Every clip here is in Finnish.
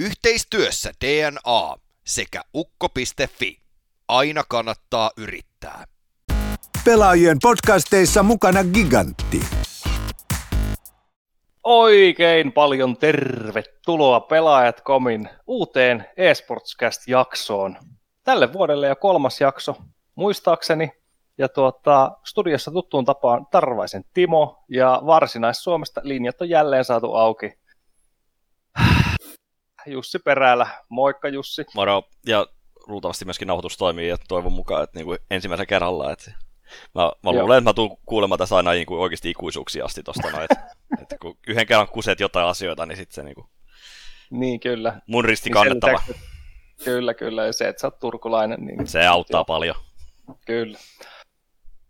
Yhteistyössä DNA sekä ukko.fi. Aina kannattaa yrittää. Pelaajien podcasteissa mukana Gigantti. Oikein paljon tervetuloa Pelaajat.comin uuteen eSportscast-jaksoon. Tälle vuodelle jo kolmas jakso, muistaakseni. Ja tuota, studiossa tuttuun tapaan Tarvaisen Timo ja Varsinais-Suomesta linjat on jälleen saatu auki. Jussi Perälä. Moikka Jussi. Moro. Ja luultavasti myöskin nauhoitus toimii ja toivon mukaan, että niin kuin ensimmäisen kerralla. Että mä, mä luulen, että mä tuun kuulemaan tässä aina niin kuin oikeasti ikuisuuksia asti tosta noin, että, että, kun yhden kerran kuset jotain asioita, niin sitten se niin kuin, Niin kyllä. mun risti Niin kannettava. lisäksi, että- Kyllä, kyllä. Ja se, että sä oot turkulainen, niin Se auttaa Joo. paljon. Kyllä.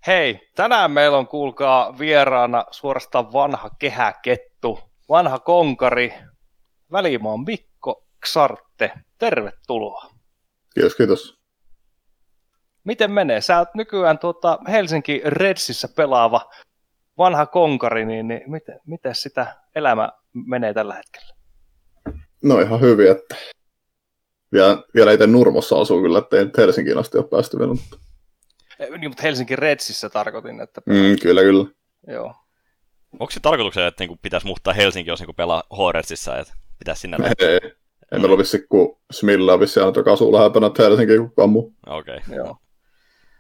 Hei, tänään meillä on kuulkaa vieraana suorastaan vanha kehäkettu, vanha konkari, Välimaan Mikko Ksarte. Tervetuloa. Kiitos, kiitos. Miten menee? Sä oot nykyään tuota Helsinki Redsissä pelaava vanha konkari, niin, niin miten, miten sitä elämä menee tällä hetkellä? No ihan hyvin, että vielä, vielä itse Nurmossa asuu kyllä, ettei nyt Helsinkiin asti ole päästy vielä. Mutta... Eh, Niin, mutta Helsinki Redsissä tarkoitin, että Mm, kyllä, kyllä. joo. Onko se tarkoituksena, että niin pitäisi muuttaa Helsinki, jos niin pelaa Horetsissa, että pitäisi sinne... Ei, ei meillä ole vissi, kun Smilla on vissi aina, joka asuu lähempänä että Helsinkiä kuin kukaan muu. Okei. Okay. Joo.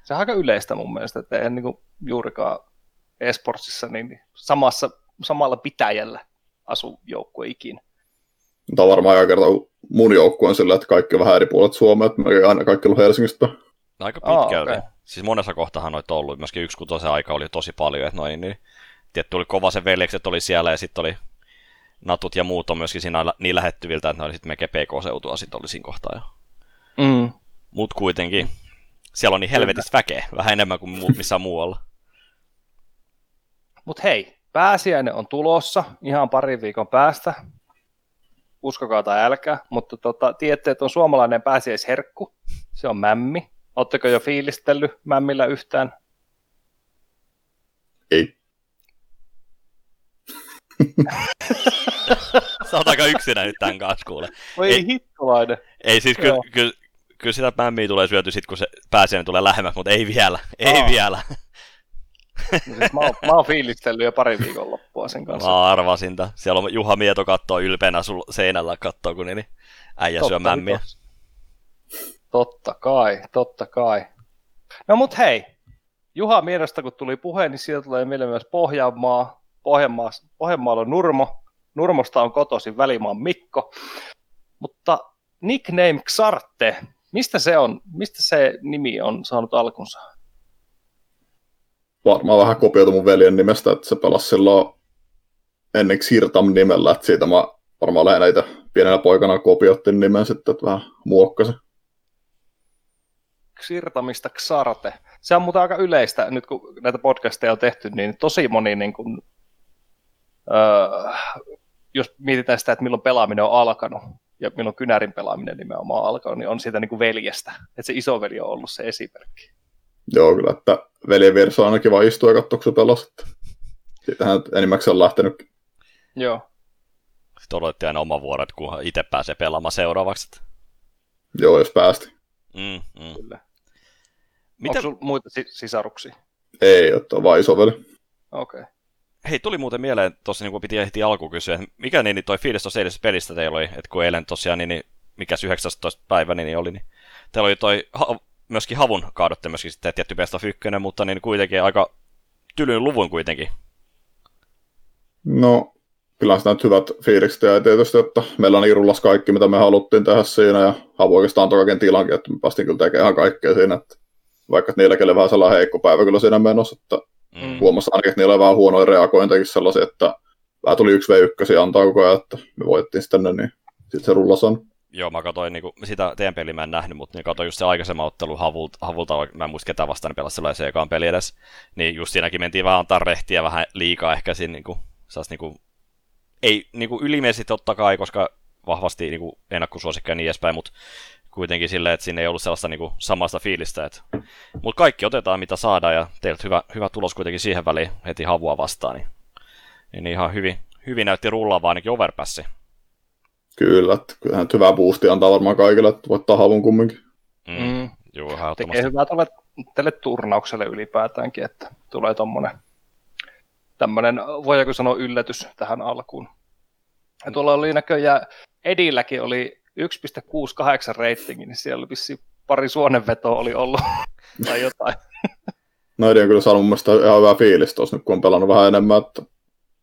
Se on aika yleistä mun mielestä, että eihän niinku juurikaan esportsissa niin samassa, samalla pitäjällä asu joukkue ikinä. Mutta on varmaan aika kerta mun joukkue on sillä, että kaikki on vähän eri puolet Suomea, että me ei aina kaikki ollut Helsingistä. päin. Aika pitkälti. okei. Siis monessa kohtahan noita ollut. Myöskin yksi kutosen aika oli tosi paljon. Että noin, niin, tietty oli kova se veljekset oli siellä ja sitten oli Natut ja muut on myöskin siinä niin lähettyviltä, että ne oli sitten melkein PK-seutua sitten oli siinä kohtaa jo. Mm. Mut kuitenkin, siellä on niin helvetistä väkeä, vähän enemmän kuin mu- missään muualla. Mutta hei, pääsiäinen on tulossa ihan parin viikon päästä. Uskokaa tai älkää, mutta tota, tiedätte, että on suomalainen pääsiäisherkku. Se on mämmi. Oletteko jo fiilistellyt mämmillä yhtään? Ei. Sä oot aika yksinä nyt tämän kanssa, kuule. Voi Ei- ei. hittolainen. Ei siis kyllä, kyllä, kyllä sitä mämmiä tulee syöty sit, kun se pääsiäinen tulee lähemmäs, mutta ei vielä, ei Aa. vielä. No siis mä, oon, mä oon fiilistellyt jo pari viikon loppua sen kanssa. Mä arvasin tämän. Siellä on Juha Mieto kattoo ylpeänä sul seinällä kattoo, kun niin äijä syö mämmiä. vitos. Totta kai, totta kai. No mut hei, Juha Miedosta kun tuli puhe, niin siitä tulee mieleen myös Pohjanmaa. Pohjanmaa Pohjanmaalla on Nurmo. Nurmosta on kotoisin Välimaan Mikko. Mutta nickname Xarte, mistä se on, mistä se nimi on saanut alkunsa? Varmaan vähän kopioitu mun veljen nimestä, että se pelasi silloin ennen Sirtam nimellä, että siitä mä varmaan lähinnä itse pienenä poikana kopioittin nimen sitten, että vähän muokkasin. Sirtamista Xarte. Se on muuten aika yleistä, nyt kun näitä podcasteja on tehty, niin tosi moni, niin kuin, öö, jos mietitään sitä, että milloin pelaaminen on alkanut, ja milloin kynärin pelaaminen nimenomaan on alkanut, niin on siitä niin kuin veljestä. Että se isoveli on ollut se esimerkki. Joo, kyllä, että veljen vieressä on aina kiva istua ja katsoa, kun että Siitähän enimmäkseen on lähtenyt. Joo. Sitten odotettiin aina oma vuodet, kunhan itse pääsee pelaamaan seuraavaksi. että- Joo, jos päästi. Mm, mm. Kyllä. Mitä, Onko muita si- sisaruksia? Ei, että on vaan isoveli. Okei. Okay. Hei, tuli muuten mieleen, tuossa niin piti heti alkuun kysyä, että mikä niin, niin toi fiilis tuossa eilisessä pelistä teillä oli, että kun eilen tosiaan, niin, niin mikä 19. päivä niin oli, niin teillä oli toi ha- myöskin havun kaadotte myöskin sitten tietty best of ykkönen, mutta niin kuitenkin aika tylyn luvun kuitenkin. No, kyllä sitä nyt hyvät fiilikset ja tietysti, että meillä on irullas kaikki, mitä me haluttiin tehdä siinä, ja Havu oikeastaan antoi kaiken tilankin, että me päästiin kyllä tekemään kaikkea siinä, että vaikka että niilläkin oli vähän sellainen heikko päivä kyllä siinä menossa, että Mm. huomasi ainakin, että niillä oli vähän huonoja reagointeja sellaisia, että vähän tuli yksi v 1 antaa koko ajan, että me voitettiin sitten ne, niin sitten se rullas on. Joo, mä katsoin niinku, sitä teidän peliä mä en nähnyt, mutta niin katsoin just se aikaisemman ottelu Havulta, Havulta mä en muista ketä vastaan pelasi sellaisen ekaan peli edes, niin just siinäkin mentiin vähän antaa rehtiä vähän liikaa ehkä siinä niinku, saas niinku, ei niinku ylimeisesti totta kai, koska vahvasti niinku ennakkosuosikka ja niin edespäin, mutta kuitenkin silleen, että siinä ei ollut sellaista niinku samasta fiilistä. Et... Mutta kaikki otetaan mitä saadaan ja teiltä hyvä, hyvä tulos kuitenkin siihen väliin heti havua vastaan. Niin, niin ihan hyvin, hyvin näytti rullaavaa ainakin overpassi. Kyllä, että kyllähän nyt hyvää boostia antaa varmaan kaikille, että voittaa havun kumminkin. Mm. Mm. Joo, Tekee hyvää tälle, tälle turnaukselle ylipäätäänkin, että tulee tommonen tämmönen, voidaanko sanoa yllätys tähän alkuun. Ja tuolla oli näköjään, Edilläkin oli 1.68 ratingi, niin siellä vissiin pari suonenvetoa oli ollut tai jotain. No on kyllä saanut mun mielestä ihan hyvää fiilistä tuossa nyt, kun on pelannut vähän enemmän, että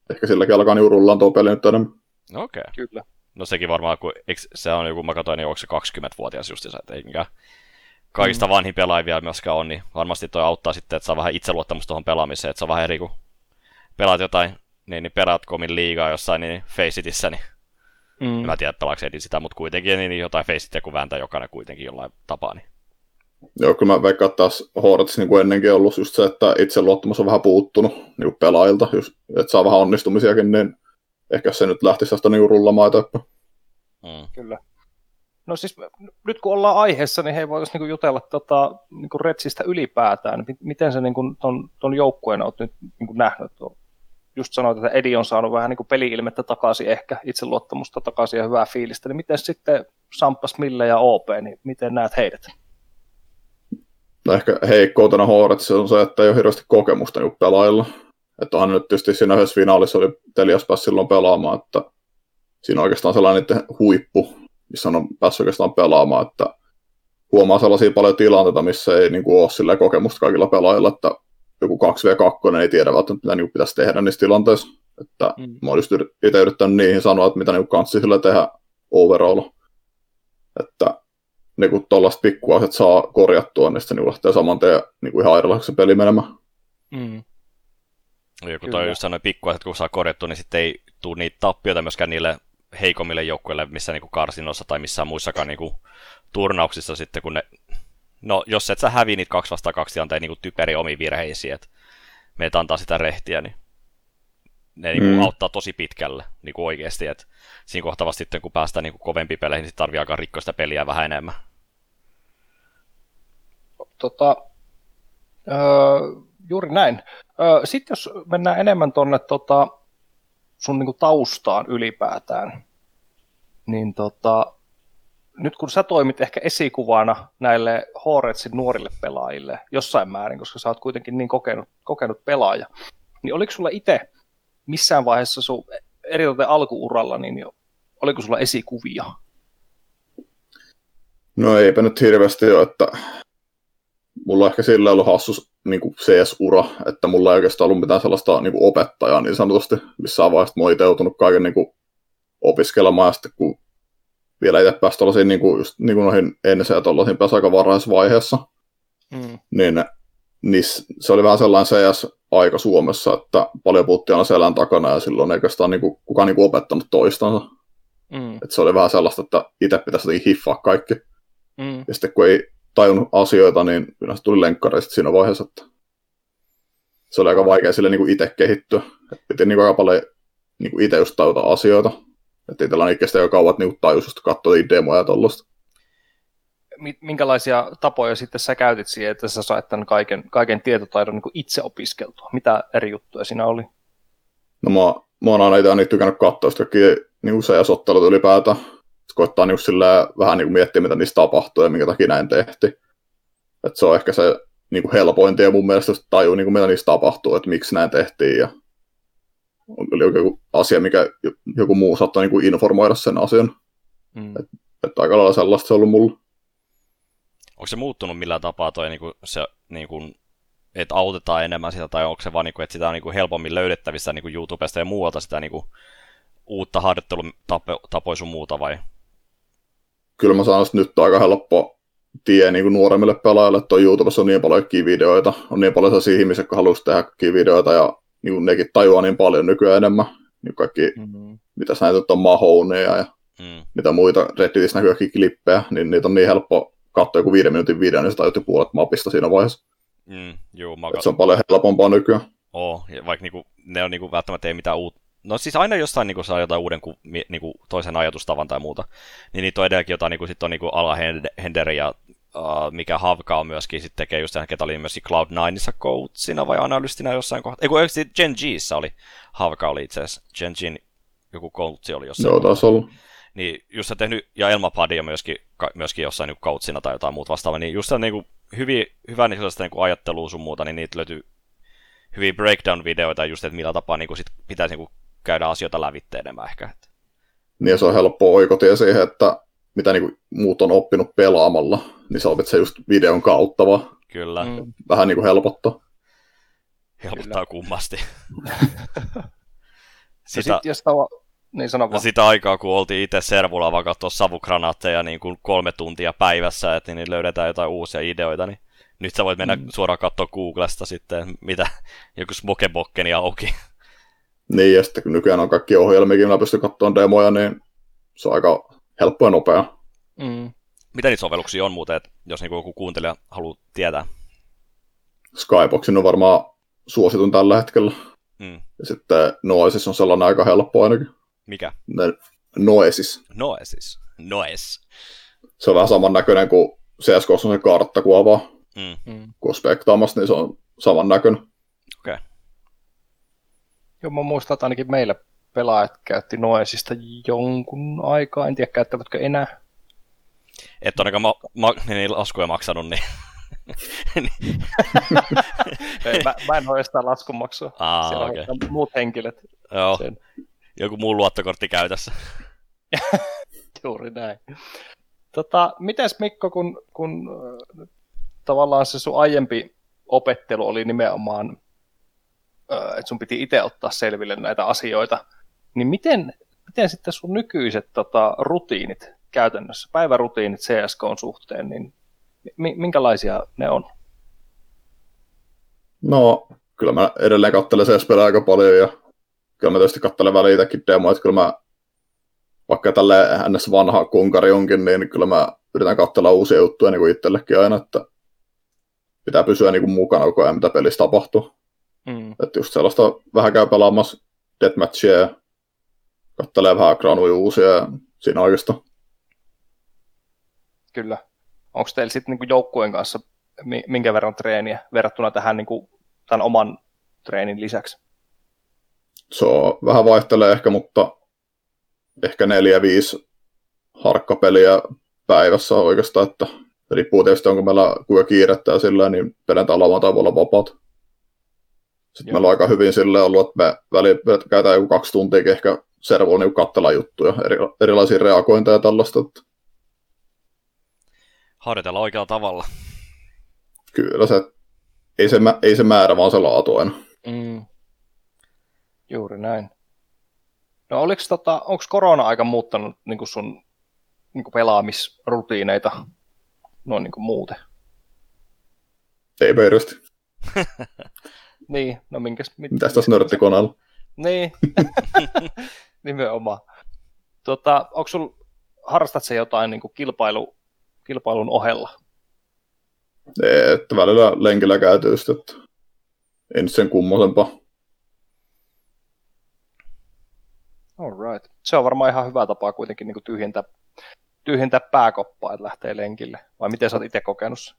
ehkä silläkin alkaa niin rullaan tuo peli nyt enemmän. No okei. Kyllä. No sekin varmaan, kun eikö, se on joku, mä katsoin, niin onko se 20-vuotias justiinsa, että ei mikään kaikista mm. vanhin pelaaja vielä myöskään on, niin varmasti toi auttaa sitten, että saa vähän itseluottamusta tuohon pelaamiseen, että se on vähän eri kuin pelaat jotain, niin, niin pelaat komin liigaa jossain niin Faceitissä, niin Mm. mä tiedä, pelaako Edi sitä, mutta kuitenkin niin jotain Faceitia kun vääntää jokainen kuitenkin jollain tapaa, niin Joo, kyllä mä veikkaan, taas Hornets niin kuin ennenkin ollut just se, että itseluottamus on vähän puuttunut niin kuin pelaajilta, just, että saa vähän onnistumisiakin, niin ehkä se nyt lähtisi tästä niin rullamaan eteenpäin. mm. Kyllä. No siis nyt kun ollaan aiheessa, niin hei voitaisiin niinku jutella tota, niinku Retsistä ylipäätään. Miten sä niinku ton, ton joukkueen oot nyt niinku nähnyt? Tuo- Just sanoit, että Edi on saanut vähän niinku peli-ilmettä takaisin ehkä, itseluottamusta takaisin ja hyvää fiilistä. Niin miten sitten Sampas, Mille ja OP, niin miten näet heidät? No ehkä heikkoutena Hornets on se, että ei ole hirveästi kokemusta niin pelaajilla. Että onhan nyt tietysti siinä yhdessä finaalissa oli Telias pääsi silloin pelaamaan, että siinä on oikeastaan sellainen huippu, missä on päässyt oikeastaan pelaamaan, että huomaa sellaisia paljon tilanteita, missä ei niin kuin, ole kokemusta kaikilla pelaajilla, että joku 2v2 ei tiedä välttämättä, mitä niin pitäisi tehdä niissä tilanteissa. Että Mm. mä oon just itse yrittänyt niihin sanoa, että mitä niin kanssa sillä tehdä overall. Että niin kun tuollaiset pikkuasiat saa korjattua, niin sitten niin lähtee saman tien niin kuin ihan erilaiseksi se peli menemään. Mm. Joku Kyllä. toi just sanoi pikkuasiat, kun saa korjattua, niin sitten ei tule niitä tappioita myöskään niille heikommille joukkueille, missä niinku karsinossa tai missään muissakaan niinku turnauksissa sitten, kun ne, no jos et sä hävi niitä kaksi vastaan kaksi tilanteen niinku typeri omiin virheisiin, että meitä antaa sitä rehtiä, niin ne niinku Mm. auttaa tosi pitkälle niinku oikeasti, että siinä kohtaa vasta sitten kun päästään niinku kovempiin peleihin, niin sit tarvii alkaa rikkoa sitä peliä vähän enemmän. Tota, öö, juuri näin. Öö, Sitten jos mennään enemmän tuonne tota, sun niinku taustaan ylipäätään, niin tota, nyt kun sä toimit ehkä esikuvana näille Hornetsin nuorille pelaajille jossain määrin, koska sä oot kuitenkin niin kokenut, kokenut pelaaja, niin oliko sulla itse missään vaiheessa sun eritoten alkuuralla, niin oliko sulla esikuvia? No eipä nyt hirveästi ole, että mulla on ehkä sillä ollut hassu niin CS-ura, että mulla ei oikeastaan ollut mitään sellaista niin kuin opettajaa niin sanotusti missään vaiheessa. Mä oon itse joutunut kaiken niin kuin opiskelemaan ja sitten kun vielä itse pääsi tuollaisiin niin kuin, just, niin kuin noihin ensi ja tuollaisiin pääsi aika varhaisessa vaiheessa, Mm. niin niissä, se oli vähän sellainen CS-aika Suomessa, että paljon puhuttiin aina selän takana ja silloin ei oikeastaan niin kuin, kukaan niin kuin opettanut toistansa. Mm. Et se oli vähän sellaista, että itse pitäisi jotenkin hiffaa kaikki. Mm. Ja sitten kun ei tajunnut asioita, niin kyllä se tuli lenkkareista siinä vaiheessa, että se oli aika vaikea sille niin kuin itse kehittyä. Et piti niin kuin aika paljon niin kuin itse just tajuta asioita. Että ei kestä jo kauan, että niin tajus just demoja ja tollaista. mi- minkälaisia tapoja sitten sä käytit siihen, että sä sait tämän kaiken, kaiken tietotaidon niin itse opiskeltua? Mitä eri juttuja siinä oli? No mä, mä oon aina itse aina tykännyt katsoa sitä niin CS-ottelut ylipäätään. Koittaa niin sillä vähän niin kuin miettiä, mitä niistä tapahtuu ja minkä takia näin tehtiin. Et se on ehkä se niin kuin helpointi ja mun mielestä tajuu, niin kuin mitä niistä tapahtuu, että miksi näin tehtiin ja kyllä joku asia, mikä joku muu saattaa niin kuin informoida sen asian. Mm. Että aika lailla sellaista se on ollut mulla. Onko se muuttunut millään tapaa toi niinku, se, niinku, että autetaan enemmän sitä, tai onko se vaan, niinku, että sitä on niinku, helpommin löydettävissä niinku, YouTubesta ja muualta sitä niinku, uutta harjoittelutapoja sun muuta, vai? Kyllä mä sanon, että nyt on aika helppo tie niin kuin nuoremmille pelaajille, että on YouTubessa on niin paljon videoita, on niin paljon sellaisia ihmisiä, jotka haluaisi tehdä videoita, ja niin kuin nekin tajuaa niin paljon nykyään enemmän, niin kaikki, Mm. mitä sä näet, on Mahoneja ja Mm. mitä muita Redditissä näkyy klippejä, niin niitä on niin helppo katsoa joku viiden minuutin video, niin sä tajut jo puolet mapista siinä vaiheessa. Mm, juu, mä Et se on paljon helpompaa nykyään. Oo, ja vaikka niinku, ne on niinku välttämättä ei mitään uutta. No siis aina jostain niinku saa jotain uuden ku, mi, niinku, toisen ajatustavan tai muuta. Niin niitä on edelläkin jotain, niinku, sit on niinku Ala Hend- Henderi ja uh, mikä Havka on myöskin sit tekee just sen, ketä oli myöskin Cloud9issa coachina vai analystina jossain kohtaa. Ei kun oikeasti Gen Gssä oli, Havka oli itse asiassa, Gen Gin joku coachi oli jossain. Joo, taas ollut. Niin just tehnyt, ja Elmapadia myöskin, ka- myöskin jossain niin kautsina tai jotain muuta vastaavaa, niin just se niin kuin, hyvin, hyvä niin sellaista niin ajattelua sun muuta, niin niitä löytyy hyviä breakdown-videoita just, että millä tapaa niin kuin sit pitäisi niin kuin, käydä asioita lävitse enemmän ehkä. Niin ja se on helppo oikotie siihen, että mitä niin muut on oppinut pelaamalla, niin sä opit se just videon kautta vaan. Kyllä, mm. Vähän niin kuin helpottaa. helpottaa kummasti. Ja sitä, sit, jos tava... Niin sano no vaan. sitä aikaa, kun oltiin itse servulla vaan katsoa savukranaatteja niin kuin kolme tuntia päivässä, että niin löydetään jotain uusia ideoita, niin nyt sä voit mennä mm. suoraan katsoa Googlesta sitten, mitä joku smokebokkeni auki. Niin, ja sitten kun nykyään on kaikki ohjelmiakin, millä pystyy katsomaan demoja, niin se on aika helppo ja nopea. Mm. Mitä niitä sovelluksia on muuten, että jos niin joku kuuntelija haluaa tietää? Skyboxin on varmaan suositun tällä hetkellä. Mm. Ja sitten Noesis on sellainen aika helppo ainakin. Mikä? Ne, Noesis. Noesis. Noes. Se on vähän samannäköinen kuin CSK on se karttakuva, Mm. Mm. kun spektaamassa, niin se on samannäköinen. Okei. Joo, mä muistan, että ainakin meillä pelaajat käytti Noesista jonkun aikaa. En tiedä, käyttävätkö enää. Et ainakaan ma- ma- niin laskuja maksanut, niin... Ei, mä, mä en ole sitä laskunmaksua. Aa, Siellä okei. on muut henkilöt. Joo, Sen. joku muu luottokortti käytössä. Juuri näin. Tota, mites Mikko, kun, kun äh, tavallaan se sun aiempi opettelu oli nimenomaan, äh, että sun piti itse ottaa selville näitä asioita, niin miten, miten sitten sun nykyiset tota, rutiinit käytännössä, päivärutiinit CSK suhteen, niin mi- minkälaisia ne on? No, kyllä mä edelleen katselen CS-pelejä aika paljon ja kyllä mä tietysti katselen väliin itsekin demoja, että kyllä mä vaikka tälle ns. vanha kunkari onkin, niin kyllä mä yritän katsella uusia juttuja niin kuin itsellekin aina, että pitää pysyä niin kuin mukana koko ajan, mitä pelissä tapahtuu. Mm. Että just sellaista vähän käy pelaamassa deathmatchia ja kattelee vähän granuja uusia ja siinä oikeastaan. Kyllä. Onko teillä sitten niinku joukkueen kanssa mi- minkä verran treeniä verrattuna tähän niinku, tämän oman treenin lisäksi? Se on, vähän vaihtelee ehkä, mutta ehkä neljä, viisi harkkapeliä päivässä oikeastaan, että riippuu tietysti onko meillä kuinka kiirettä ja sillä niin perjantai lauantai voi olla vapaat. Sitten Joo. meillä on aika hyvin sille ollut, että me väliin käytetään joku kaksi tuntia ehkä servolla niin katsella juttuja, eri, erilaisia reagointeja ja tällaista. Että Harjoitella oikealla tavalla. kyllä se, ei se, ei se määrä, vaan se laatu aina. Mm. Juuri näin. No oliko tota, onko korona-aika muuttanut niin kuin sun niin kuin pelaamisrutiineita noin niin kuin muuten? Ei pöyrästi. Niin, no minkäs... Mit, Mitäs tässä nörttikoneella? Niin, nimenomaan. Tota, onko sul, harrastat se jotain niin kilpailu, kilpailun ohella? Ei, Että välillä lenkillä käyty just, että ei nyt sen kummosempaa. Alright. Se on varmaan ihan hyvä tapa kuitenkin niin tyhjentää, tyhjentää pääkoppaa, että lähtee lenkille. Vai miten sä oot itse kokenut sen?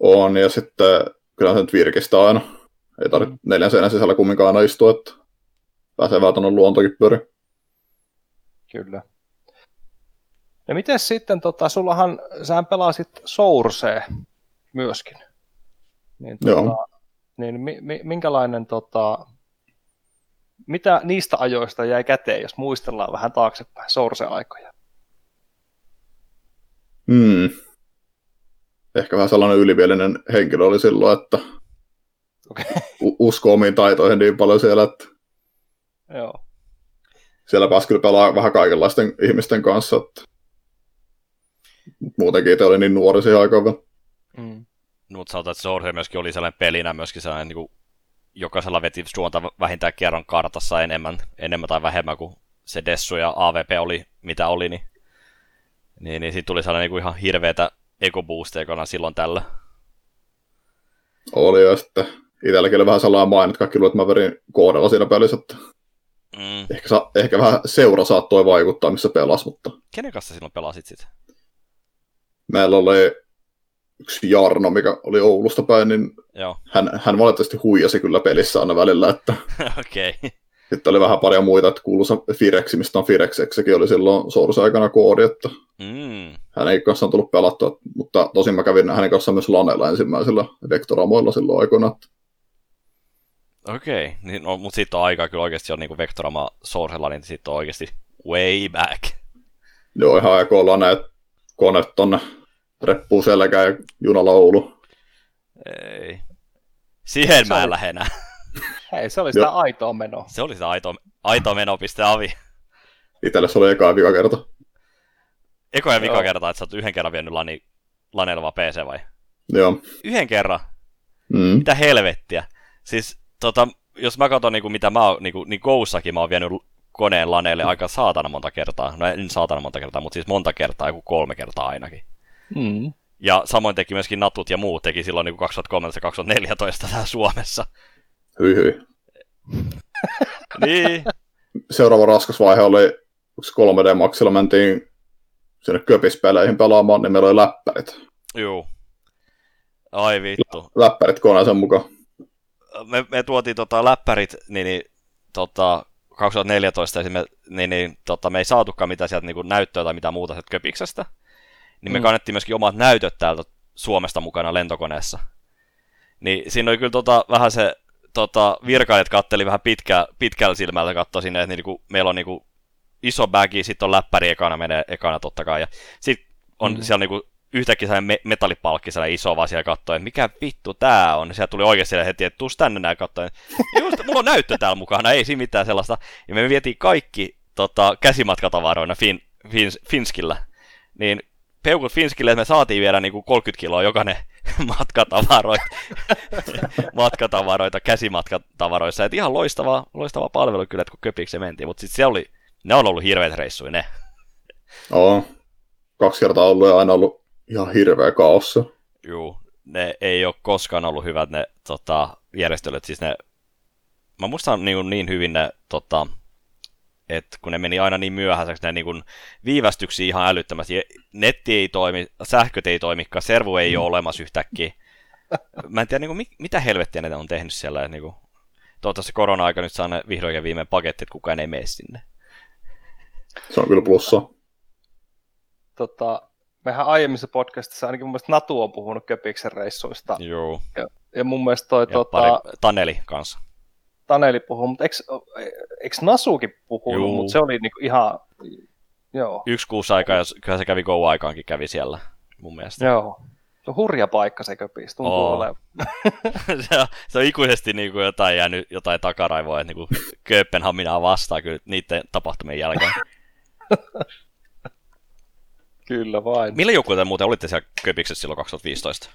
On, ja sitten kyllä se nyt virkistää aina. Ei tarvitse Mm. neljän seinän sisällä kumminkaan aina istua, että pääsee vähän tuonne luontokin pyöri. Kyllä. Ja miten sitten, tota, sullahan, sähän pelasit Sourcea myöskin. Niin, tota, Joo. niin mi, mi, minkälainen, tota, mitä niistä ajoista jäi käteen, jos muistellaan vähän taaksepäin Source-aikoja? Hmm. Ehkä vähän sellainen ylimielinen henkilö oli silloin, että u- usko omiin taitoihin niin paljon siellä, että Joo. Siellä pääsi kyllä pelaa vähän kaikenlaisten ihmisten kanssa. Että muutenkin itse oli niin nuori siihen aikaan vielä. Mm. No, mutta sanotaan, että Source myöskin oli sellainen pelinä myöskin sellainen, niin kuin, jokaisella veti suonta vähintään kerran kartassa enemmän, enemmän tai vähemmän kuin se Dessu ja AVP oli, mitä oli, niin, niin, niin siitä tuli sellainen niin kuin ihan hirveätä ekoboosteja silloin tällä. Oli ja sitten itselläkin oli vähän maine, että kaikki luulivat, että mä verin koodella siinä pelissä, että Mm. ehkä, sa- ehkä vähän seura saattoi vaikuttaa, missä pelasi, mutta Kenen kanssa silloin pelasit sitten? meillä oli yksi Jarno, mikä oli Oulusta päin, niin Joo, hän, hän valitettavasti huijasi kyllä pelissä aina välillä, että okei. Okay. Sitten oli vähän paljon muita, että kuuluisa Firexi, mistä on Firexeksi, sekin oli silloin Source-aikana koodi, että Mm. hänen kanssa on tullut pelattua, mutta tosin mä kävin hänen kanssaan myös Lanella ensimmäisellä Vectoramoilla silloin aikoina. Okei, niin, no, mutta sitten on aikaa kyllä oikeasti on niinku Vectorama Sourcella, niin sitten on oikeasti way back. Joo, ihan aika ollaan näet kone tonne reppuun selkään ja junalla Oulu. Ei. Siihen mä Se en oli- lähde enää. Hei, se oli sitä Joo. aitoa menoa. Se oli se aito, aito meno.avi. Itelle se oli eka ja vika kerta. Eko ja vika Joo. kerta, että sä oot yhden kerran vienyt lani, laneilla vaan PC vai? Joo. Yhden kerran? Mm. Mitä helvettiä? Siis tota, jos mä katson niinku, mitä mä oon, niinku, niin Goussakin mä oon vienyt koneen laneille aika saatana monta kertaa. No en saatana monta kertaa, mutta siis monta kertaa, joku kolme kertaa ainakin. Mm. Ja samoin teki myöskin Natut ja muut teki silloin niin 2013-2014 täällä Suomessa. Hyi hyi. niin, Seuraava raskas vaihe oli, onko se 3D Maxilla mentiin sinne köpispeleihin pelaamaan, niin meillä oli läppärit. juu. Ai vittu. Läppärit koneeseen mukaan. Me, me tuotiin tota läppärit, niin, niin tota, 2014 esimerkiksi, niin, niin tota, me ei saatukaan mitään sieltä niin näyttöä tai mitään muuta sieltä köpiksestä. Niin me Mm. kannettiin myöskin omat näytöt täältä Suomesta mukana lentokoneessa. Niin siinä oli kyllä tota, vähän se tota, virkailijat katteli vähän pitkä, pitkällä silmällä katsoi sinne, että niinku, meillä on niinku iso bagi, sitten on läppäri ekana menee ekana totta kai. Ja sitten on Mm. mm. siellä niinku yhtäkkiä sellainen me- metallipalkki sellainen iso vaan siellä kattoi, että mikä vittu tää on. Sieltä tuli oikeasti siellä heti, että tuus tänne näin katsoen. Just, mulla on näyttö täällä mukana, ei siinä mitään sellaista. Ja me vietiin kaikki tota, käsimatkatavaroina fin, fin, Finskillä. Niin peukut Finskille, että me saatiin viedä niinku 30 kiloa jokainen matkatavaroita, matkatavaroita käsimatkatavaroissa. Et ihan loistava, loistava palvelu kyllä, että kun köpiksi mentiin, mutta sitten se oli, ne on ollut hirveät reissuja ne. Joo. Kaksi kertaa ollut ja aina ollut ihan hirveä kaossa. Juu, ne ei ole koskaan ollut hyvät ne tota, järjestelyt, siis ne, mä muistan niin, niin hyvin ne, tota, että kun ne meni aina niin myöhäiseksi, ne niin kuin viivästyksiä ihan älyttömästi. Netti ei toimi, sähköt ei toimikaan, servu ei ole olemassa yhtäkkiä. Mä en tiedä, niin kuin, mi- mitä helvettiä ne on tehnyt siellä. että Niin kuin, toivottavasti korona-aika nyt saa ne vihdoin ja viimein paketti, että kukaan ei mene sinne. Se on kyllä plussa. Tota, mehän aiemmissa podcastissa ainakin mun mielestä Natu on puhunut Köpiksen reissuista. Joo. Ja mun mielestä toi Ja tota, pari, Taneli kanssa. Taneli puhuu, mutta eikö, eikö Nasukin puhunut, Juu. mutta se oli niinku ihan, joo, Yksi kuusi aikaa, ja kyllä se kävi Go-aikaankin kävi siellä, mun mielestä. joo. Se on hurja paikka se Köpis, tuntuu Oo. olevan. se, on, se on ikuisesti niin kuin jotain jäänyt jotain takaraivoa, että niin Kööpenhaminaa vastaan kyllä niiden tapahtumien jälkeen. Kyllä vain. Millä joku te muuten olitte siellä Köpiksessä silloin 2015?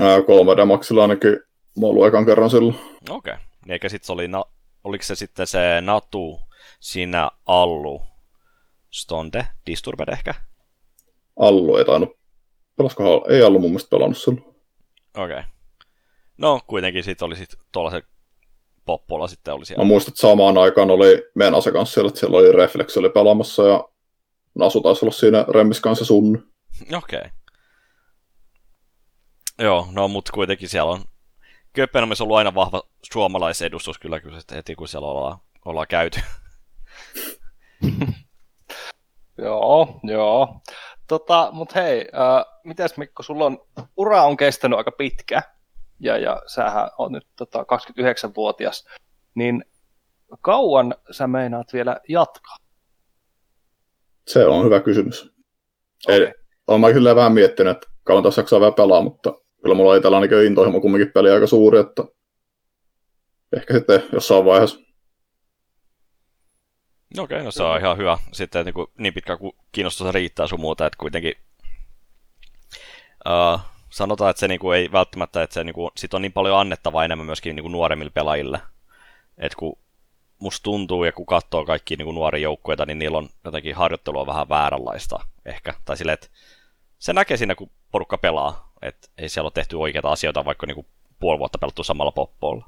Ää, 3D Maxilla ainakin mä oon ollut ekan kerran silloin. Okei. Okay. Eikä sit se oli, na, oliko se sitten se Natu, siinä Allu, Stonde, Disturbed ehkä? Allu ei tainnut. Pelaskohan? Ei Allu mun mielestä pelannut silloin. Okei. Okay. No, kuitenkin sitten oli sitten tuollaisen Poppola sitten oli siellä. Mä muistan, että samaan aikaan oli Menase kanssa siellä, että siellä oli Reflex oli pelaamassa ja Nasu taisi olla siinä Remmis kanssa sun. Okei. Okay. Joo, no mutta kuitenkin siellä on Kööpenhaminassa ollut aina vahva suomalaisedustus kyllä, kyllä heti kun siellä ollaan, ollaan käyty. Joo, joo. Tota, mut hei, äh, mitäs Mikko, sulla on, ura on kestänyt aika pitkä, ja, ja sähän on nyt tota, 29-vuotias, niin kauan sä meinaat vielä jatkaa? Se on hyvä kysymys. Ei, Okei. olen mä kyllä vähän miettinyt, että kauan tässä jaksaa vielä pelaa, mutta kyllä mulla on itsellä ainakin intohimo kumminkin peli aika suuri, että ehkä sitten jossain vaiheessa. No okei, okay, no se on ihan hyvä. Sitten niin, kuin, niin pitkä kuin kiinnostus riittää sun muuta, että kuitenkin uh, sanotaan, että se niin kuin, ei välttämättä, että se niin kuin, sit on niin paljon annettavaa enemmän myöskin niin kuin nuoremmille pelaajille. Että kun musta tuntuu ja kun katsoo kaikki niin kuin nuoria joukkueita, niin niillä on jotenkin harjoittelua vähän vääränlaista ehkä. Tai silleen, että se näkee siinä, kun porukka pelaa, että ei siellä ole tehty oikeita asioita, vaikka niin kuin puoli vuotta pelattu samalla poppoilla.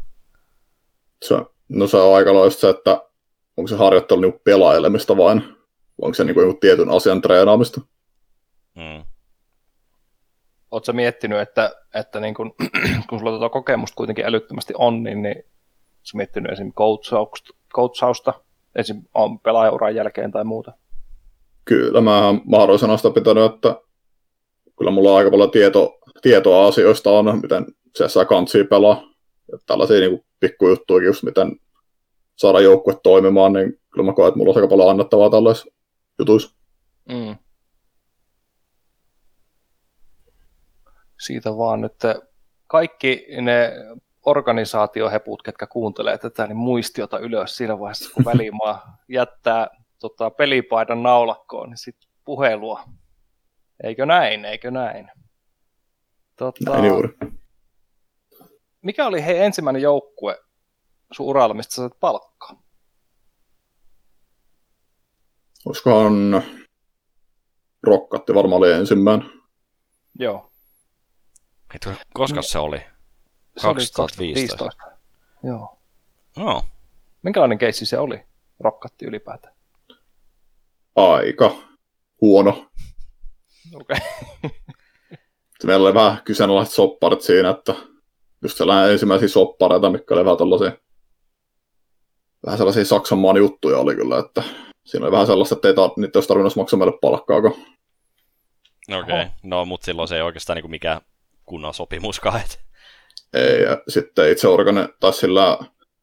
Se, no se on aika se, että onko se harjoittelu niinku pelailemista vain, vai onko se niinku jonkun tietyn asian treenaamista. Mm. Oletko miettinyt, että, että niin kun, kun sulla tuota kokemusta kuitenkin älyttömästi on, niin, niin oletko miettinyt esimerkiksi coachausta, coachausta esim. on pelaajauran jälkeen tai muuta? Kyllä, mä mahdollisena sitä pitänyt, että kyllä mulla on aika paljon tieto, tietoa asioista on, miten se saa kantsia pelaa. Ja tällaisia niin pikkujuttuja, just miten saada joukkue toimimaan, niin kyllä mä koen, että mulla on aika paljon annettavaa tällaisissa jutuissa. Mm. Siitä vaan nyt kaikki ne organisaatioheput, ketkä kuuntelee tätä, niin muistiota ylös siinä vaiheessa, kun välimaa jättää tota, pelipaidan naulakkoon, niin sitten puhelua. Eikö näin, eikö näin? Tota, Näin juuri. mikä oli hei ensimmäinen joukkue sun uralla, mistä sä sait palkkaa? Olisikohan Rokkatti varmaan oli ensimmäinen. Joo. Hitto, koska se oli? Se oli 2015. 2015. Joo. No, Minkälainen keissi se oli? Rokkatti ylipäätään. Aika huono. Okei. Meillä oli vähän kyseenalaiset sopparit siinä, että just sellainen ensimmäisiä soppareita, mitkä oli vähän tällaisia, vähän sellaisia Saksan maan juttuja oli kyllä, että siinä oli vähän sellaista, että ei ta- niitä olisi tarvinnut maksaa meille palkkaakaan. okei. Okay. No, mutta silloin se ei oikeastaan niinku mikään kunnon sopimuskaan. Et. Ei, ja sitten itse organi, tai sillä,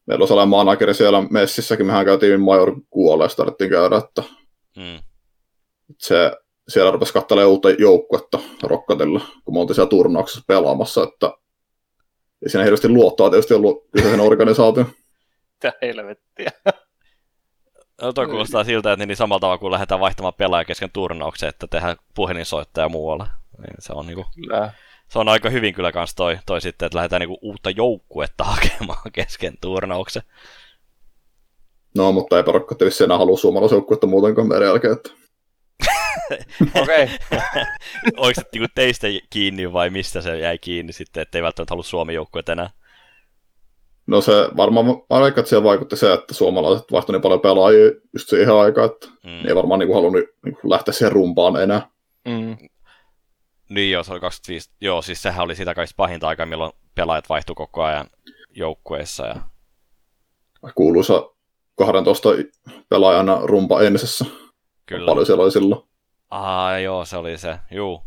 meillä oli sellainen manageri siellä messissäkin, mehän käytiin major kuolleen, sitä tarvittiin käydä, että Mm. se, siellä rupesi katselemaan uutta joukkuetta Rokkatilla, kun me oltiin siellä turnauksessa pelaamassa, että ei siinä hirveästi luottoa tietysti ollut kyseisen organisaation. Mitä helvettiä. No, toi kuulostaa siltä, että niin samalla tavalla kuin lähdetään vaihtamaan pelaaja kesken turnauksen, että tehdään puhelinsoittaja muualla. Niin se on niinku, Kyllä. Se on aika hyvin kyllä kans toi, toi sitten, että lähdetään niinku uutta joukkuetta hakemaan kesken turnauksen. No, mutta ei Rokkatti vissi enää halua suomalaisjoukkuetta muutenkaan meidän jälkeen, että Okei. Oliko se niinku teistä kiinni vai mistä se jäi kiinni sitten, ettei välttämättä halua Suomen joukkueet enää? No se varmaan, veikkaan, että siellä vaikutti se, että suomalaiset vaihtoi niin paljon pelaajia just siihen aikaan, että Mm. ne ei varmaan niin halunnut niin lähteä siihen rumpaan enää. Mm. Niin joo, se oli 25. Joo, siis sehän oli sitä kaikista pahinta aikaa, milloin pelaajat vaihtui koko ajan joukkueessa. Ja... Kuuluisa 12 pelaajana rumpa ensessä. Kyllä. Paljon siellä oli silloin. Aa, joo, se oli se. Juu.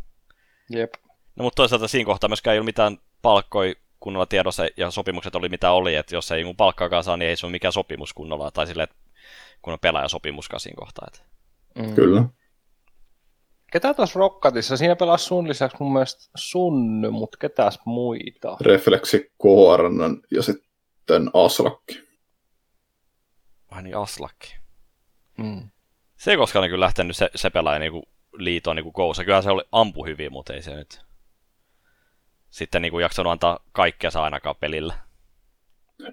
Jep. No mutta toisaalta siinä kohtaa myöskään ei ollut mitään palkkoi kunnolla tiedossa ja sopimukset oli mitä oli, että jos ei mun palkkaakaan saa, niin ei se ole mikään sopimus kunnolla, tai silleen, kun on pelaajasopimuskaan siinä kohtaa. Että... Mm. Kyllä. Ketä tuossa Rockatissa? Siinä pelasi sun lisäksi mun mielestä Sunny, mutta ketäs muita? Refleksi, KRN ja sitten Aslakki. Ai niin, Aslakki. Mm. Se ei koskaan niin kyllä lähtenyt se, se pelaaja niin liitoon niin kousa. Kyllä se oli ampu hyvin, mutta ei se nyt sitten niin kuin jaksanut antaa kaikkea saa ainakaan pelillä.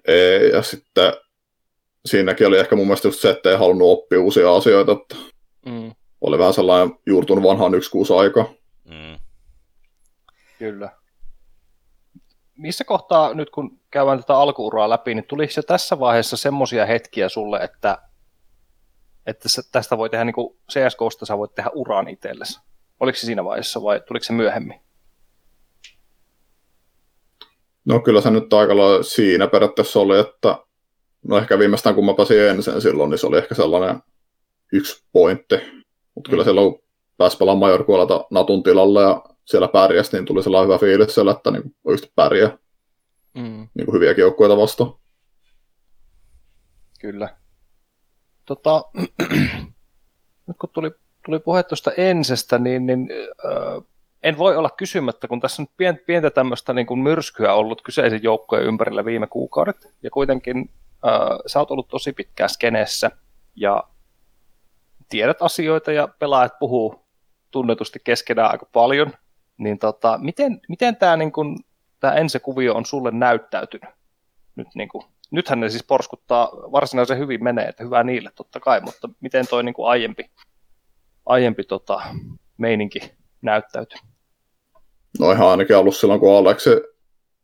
Ei, ja sitten siinäkin oli ehkä mun mielestä just se, että ei halunnut oppia uusia asioita. Että Mm. Oli vähän sellainen juurtunut vanhaan yksi kuusi aika. Mm. Kyllä. Missä kohtaa, nyt kun käydään tätä alkuuraa läpi, niin tuliko se tässä vaiheessa semmoisia hetkiä sulle, että, että sä- tästä voi tehdä, niin kuin CSGOsta sä voit tehdä uran itsellesi? Oliko se siinä vaiheessa vai tuliko se myöhemmin? No kyllä se nyt aika lailla siinä periaatteessa oli, että no ehkä viimeistään kun mä pääsin ensin silloin, niin se oli ehkä sellainen yksi pointti. Mutta kyllä silloin kun pääsi pelaamaan Majorkuolelta Natun tilalla ja siellä pärjäsi, niin tuli sellainen hyvä fiilis siellä, että niin oikeasti pärjää Mm. niin kuin hyviäkin joukkueita vastaan. Kyllä. Tota, nyt kun tuli, tuli puhe tuosta ensestä, niin, niin äh, en voi olla kysymättä, kun tässä on nyt pien, pientä tämmöistä niin kuin myrskyä ollut kyseisen joukkojen ympärillä viime kuukaudet, ja kuitenkin äh, sä oot ollut tosi pitkään skeneessä, ja tiedät asioita, ja pelaajat puhuu tunnetusti keskenään aika paljon, niin tota, miten, miten tämä niin tää ensikuvio on sulle näyttäytynyt? Nyt niin kuin, nythän ne siis porskuttaa varsinaisen hyvin menee, että hyvä niille totta kai, mutta miten toi niin aiempi, aiempi tota, meininki näyttäytyy? No ihan ainakin ollut silloin, kun Aleksi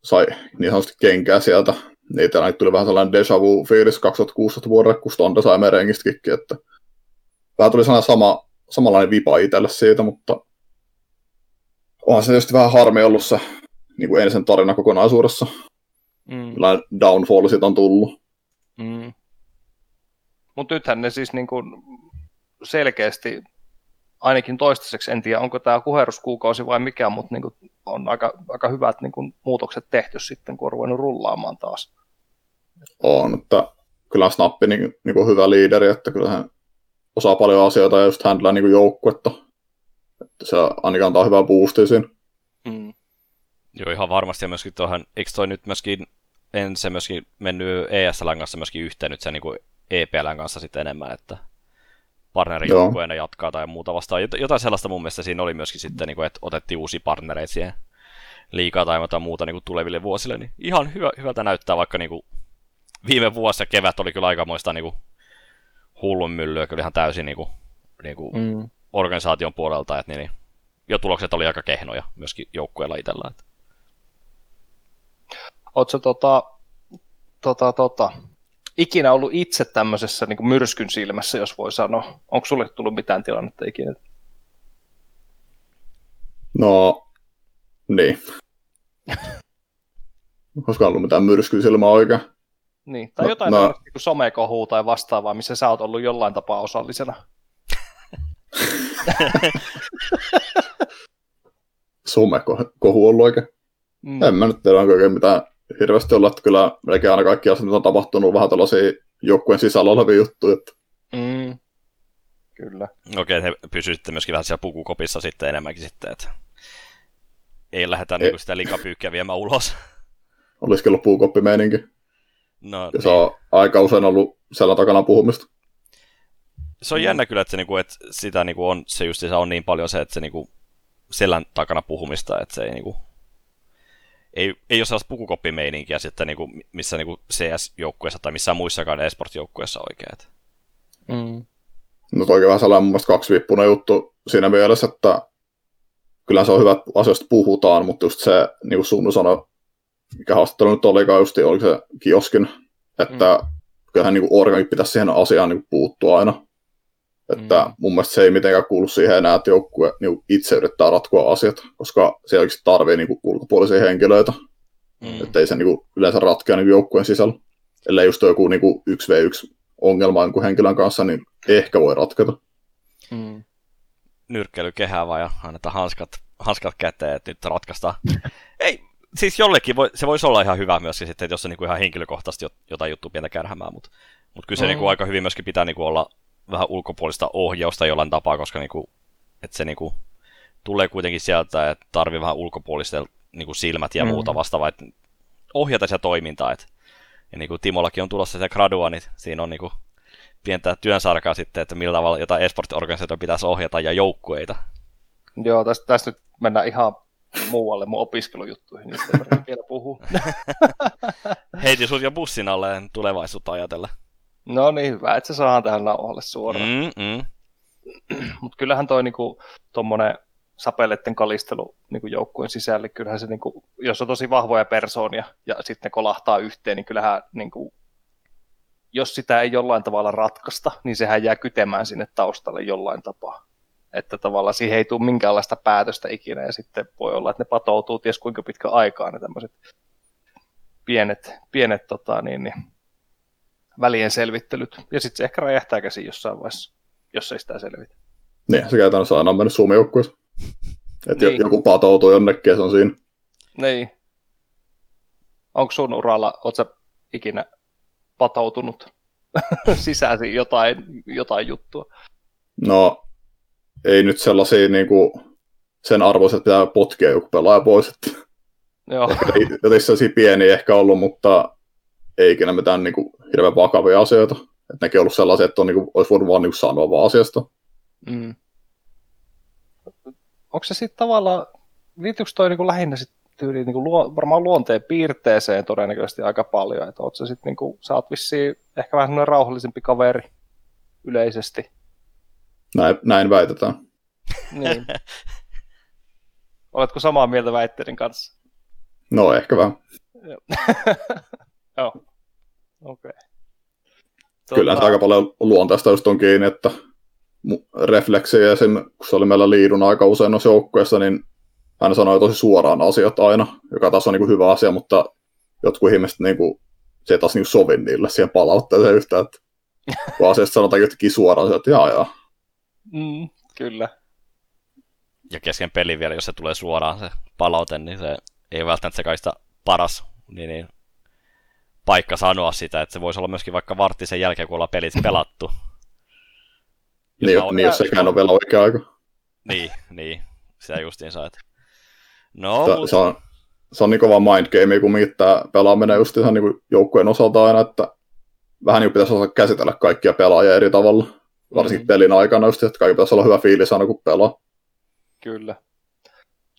sai niin sanotusti kenkää sieltä. Ainakin tuli vähän sellainen deja vu fiilis 2016 vuodelle, kun Stonda sai merengistä kikki, että vähän tuli sellainen sama, samanlainen vipa itselle siitä, mutta onhan se tietysti vähän harmi ollut se niin kuin ensin tarina kokonaisuudessa. Mm, Millainen downfall siitä on tullut. mm. Mutta nythän ne siis niin kuin selkeästi, ainakin toistaiseksi, en tiedä onko tämä kuheruskuukausi vai mikä, mutta niin kuin on aika, aika hyvät niin kuin muutokset tehty sitten, kun on ruvennut rullaamaan taas. On, että kyllä Snappi niin, niin kuin hyvä liideri, että kyllä hän osaa paljon asioita ja just handlaa niin joukkuetta. Että se ainakin antaa hyvää boostia siinä. Mm. Joo, ihan varmasti. Ja myöskin tuohon, eikö toi nyt myöskin, en se myöskin mennyt ESLn kanssa myöskin yhteen nyt se niin kuin EPLn kanssa sitten enemmän, että partnerijoukkueena jatkaa tai muuta vastaan. Jotain sellaista mun mielestä siinä oli myöskin sitten, niin kuin, että otettiin uusia partnereita siihen liikaa tai jotain muuta niin kuin tuleville vuosille. Niin ihan hyvä, hyvältä näyttää, vaikka niin kuin viime vuosi ja kevät oli kyllä aikamoista niin kuin hullun myllyä kyllä ihan täysin niin kuin, niin kuin mm. organisaation puolelta, että niin, niin, jo tulokset oli aika kehnoja myöskin joukkueella itsellä. Että. Oletko tota, tota, tota, ikinä ollut itse tämmöisessä niin myrskyn silmässä, jos voi sanoa? Onko sulle tullut mitään tilannetta ikinä? No, niin. Koska ollut mitään myrskyn silmää oikein. Niin, tai no, jotain no. niin somekohua tai vastaavaa, missä sä oot ollut jollain tapaa osallisena. Somekohu ollut oikein. Mm. En mä nyt tiedä, onko oikein mitään hirveästi olla, että kyllä melkein aina kaikki asiat on tapahtunut vähän tällaisia joukkueen sisällä olevia juttuja. Että... Mm. Kyllä. Okei, okay, he pysytte myöskin vähän siellä pukukopissa sitten enemmänkin sitten, että ei lähdetä ei. Niinku sitä likapyykkiä viemään ulos. Olisikin ollut puukoppimeininki. No, ja niin. se on aika usein ollut selän takana puhumista. Se on mm. jännä kyllä, että, se, niinku, että sitä niinku on, se just se on niin paljon se, että se niinku, selän takana puhumista, että se ei, niinku, ei, ei ole sellaista pukukoppimeininkiä sitten niinku, missä niinku CS-joukkueessa tai missään muissakaan esport-joukkueessa oikein. Mm. No toikin vähän sellainen mun mielestä kaksivippunen juttu siinä mielessä, että kyllä se on hyvä, että asioista puhutaan, mutta just se, niin kuin Sunnu sanoi, mikä haastattelu nyt olikaan just, oli se kioskin, että mm. kyllähän niin organik pitäisi siihen asiaan niin puuttua aina. Että mm. mun mielestä se ei mitenkään kuulu siihen enää, että joukkue niin itse yrittää ratkoa asiat, koska se oikeasti tarvii niin ulkopuolisia henkilöitä. Mm. Että ei se niin kuin, yleensä ratkea niin joukkueen sisällä. Ellei just joku niin kuin 1v1 ongelma niin henkilön kanssa, niin ehkä voi ratketa. Mm. Nyrkkeilykehää vai annetaan hanskat, hanskat käteen, että nyt ratkaistaan. ei, siis jollekin voi, se voisi olla ihan hyvä myöskin sitten, että jos se niinku ihan henkilökohtaisesti jotain juttua pientä kärhämää, mutta, mutta kyllä se mm. niinku aika hyvin myöskin pitää niinku olla vähän ulkopuolista ohjausta jollain tapaa, koska niinku, että se niinku tulee kuitenkin sieltä, että tarvii vähän ulkopuolista niinku silmät ja mm. muuta vastaavaa, että ohjata sitä toimintaa. Et, ja niin kuin Timollakin on tulossa se gradua, niin siinä on niinku pientä työnsarkaa sitten, että millä tavalla jotain esport-organisaatio pitäisi ohjata ja joukkueita. Joo, tästä, tästä nyt mennään ihan muualle mun opiskelujuttuihin, niin ei vielä puhu. Heitin sut jo bussin alle tulevaisuutta ajatella. No niin, hyvä, että se saadaan tähän nauhalle suoraan. Mm, mm. Mutta kyllähän toi niinku, tommonen sapeleiden kalistelu niinku joukkueen sisälle, kyllähän se, niinku, jos on tosi vahvoja persoonia ja sitten ne kolahtaa yhteen, niin kyllähän niinku, jos sitä ei jollain tavalla ratkaista, niin sehän jää kytemään sinne taustalle jollain tapaa että tavallaan siihen ei tule minkäänlaista päätöstä ikinä, ja sitten voi olla, että ne patoutuu ties kuinka pitkä aikaa ne tämmöiset pienet, pienet tota, niin, niin, välien selvittelyt, ja sitten se ehkä räjähtää käsiin jossain vaiheessa, jos ei sitä selvitä. Niin, se käytännössä aina on mennyt Suomen joukkueessa. Että niin. joku patoutuu jonnekin ja se on siinä. Niin. Onko sun uralla, ootko ikinä patoutunut sisäsi jotain, jotain juttua? No, ei nyt sellaisia niin kuin, sen arvoiset, että pitää potkia joku pelaaja pois. Että Joo. Jotenkin sellaisia pieniä ehkä ollut, mutta ei ikinä mitään niin kuin, hirveän vakavia asioita. Että nekin on ollut sellaisia, että on, niin kuin, olisi voinut vaan niin kuin, sanoa vaan asiasta. Mm. Onko se sitten tavallaan, liittyykö toi niin kuin lähinnä sit tyyliin niin kuin luo, varmaan luonteen piirteeseen todennäköisesti aika paljon, että oot sä sitten niin kuin, sä oot vissiin ehkä vähän semmoinen rauhallisempi kaveri yleisesti. Näin, näin väitetään. niin. Oletko samaa mieltä väitteiden kanssa? No, ehkä vähän. Joo. Okei. Okay. Kyllä tota... aika paljon luontaista just on kiinni, että refleksiä esim. kun se oli meillä liidun aika usein noissa joukkueissa, niin hän sanoi tosi suoraan asiat aina, joka taas on niin kuin hyvä asia, mutta jotkut ihmiset niin kuin, se ei taas niin sovi niille siihen palautteeseen yhtään, että Kun asiasta sanotaan jotenkin suoraan, että jaa jaa. Mm, kyllä. Ja kesken pelin vielä, jos se tulee suoraan se palaute, niin se ei välttämättä se kaikista paras niin, niin, paikka sanoa sitä, että se voisi olla myöskin vaikka vartti sen jälkeen, kun ollaan pelit pelattu. Jos Niin, mä oon- niin jos sekään on vielä oikea aika. Niin, niin, sitä justiinsa, että... No, Se, mut, se, on, se on niin kova mind game, kun tämä pelaaminen just ihan niin joukkueen osalta aina, että vähän niin pitäisi osata käsitellä kaikkia pelaajia eri tavalla. Varsinkin Mm. pelin aikana just, että kaikki pitäisi olla hyvä fiilis aina kun pelaa. Kyllä.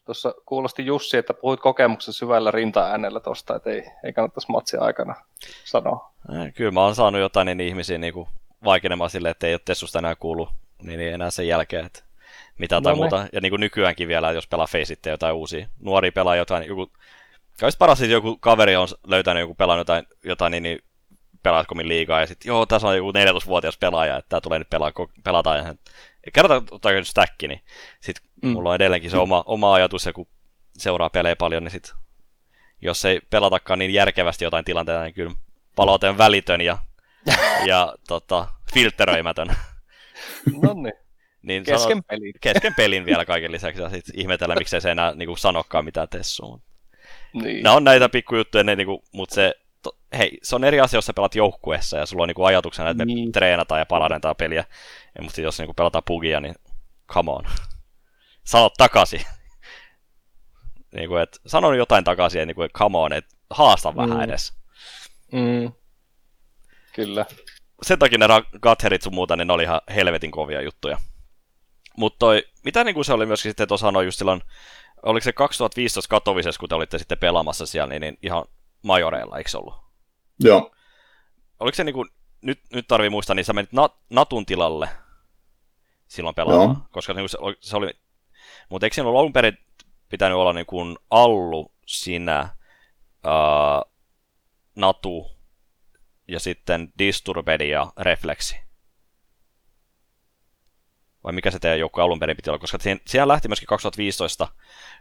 Tuossa kuulosti Jussi, että puhuit kokemuksen syvällä rinta-äänellä tuosta, että ei, ei kannattaisi matsin aikana sanoa. äh, kyllä mä oon saanut jotain niin ihmisiä niin kuin vaikenemaan silleen, että ei ole Tessusta enää kuulu, niin ei enää sen jälkeen, että mitä tai No muuta. Ja niin kuin nykyäänkin vielä, jos pelaa Faceit jotain uusia, nuoria pelaa jotain, joku, kaikista paras siis joku kaveri on löytänyt joku pelannut jotain, jotain niin, niin pelaatkomin liigaa, ja sitten joo, tässä on joku 14-vuotias pelaaja, että tämä tulee nyt pelaa, pelata, ja kerrotaan ottaa stäkki, niin sitten mm. Mulla on edelleenkin se oma, oma ajatus, ja kun seuraa pelejä paljon, niin sit, jos ei pelatakaan niin järkevästi jotain tilanteita, niin kyllä palaute on välitön ja, ja tota, filtteröimätön. No niin, Niin kesken peli. kesken pelin vielä kaiken lisäksi, ja sitten ihmetellä, miksei se enää niin sanokaan mitään Tessuun. Niin. Nämä on näitä pikkujuttuja, ne, niinku, mutta se, to, hei, se on eri asia, jos sä pelaat joukkueessa ja sulla on niinku ajatuksena, että me Niin. treenataan ja parannetaan peliä. Ja, mutta jos niinku pelataan pugia, niin come on. Sano takaisin. niinku, et, sano jotain takaisin ja niinku, et come on, et haasta mm. vähän edes. Mm. Kyllä. Sen takia ne Gatherit sun muuta, niin ne oli ihan helvetin kovia juttuja. Mutta mitä niinku se oli myöskin sitten tuossa sanoa just silloin, oliko se 2015 Katovisessa, kun te olitte sitten pelaamassa siellä, niin, niin ihan majoreilla, eikö se ollut? Joo, oliko se niinku, nyt, nyt tarvii muistaa, niin sä menit nat, Natun tilalle silloin pelaamaan, Joo. koska niinku se, oli- se oli, mutta eikö siinä ollut alun perin pitänyt olla niinku Allu, sinä, ää, Natu ja sitten Disturbed ja Reflexi? Vai mikä se teidän joukko alun perin piti olla, koska siihen, siellä lähti myöskin 2015,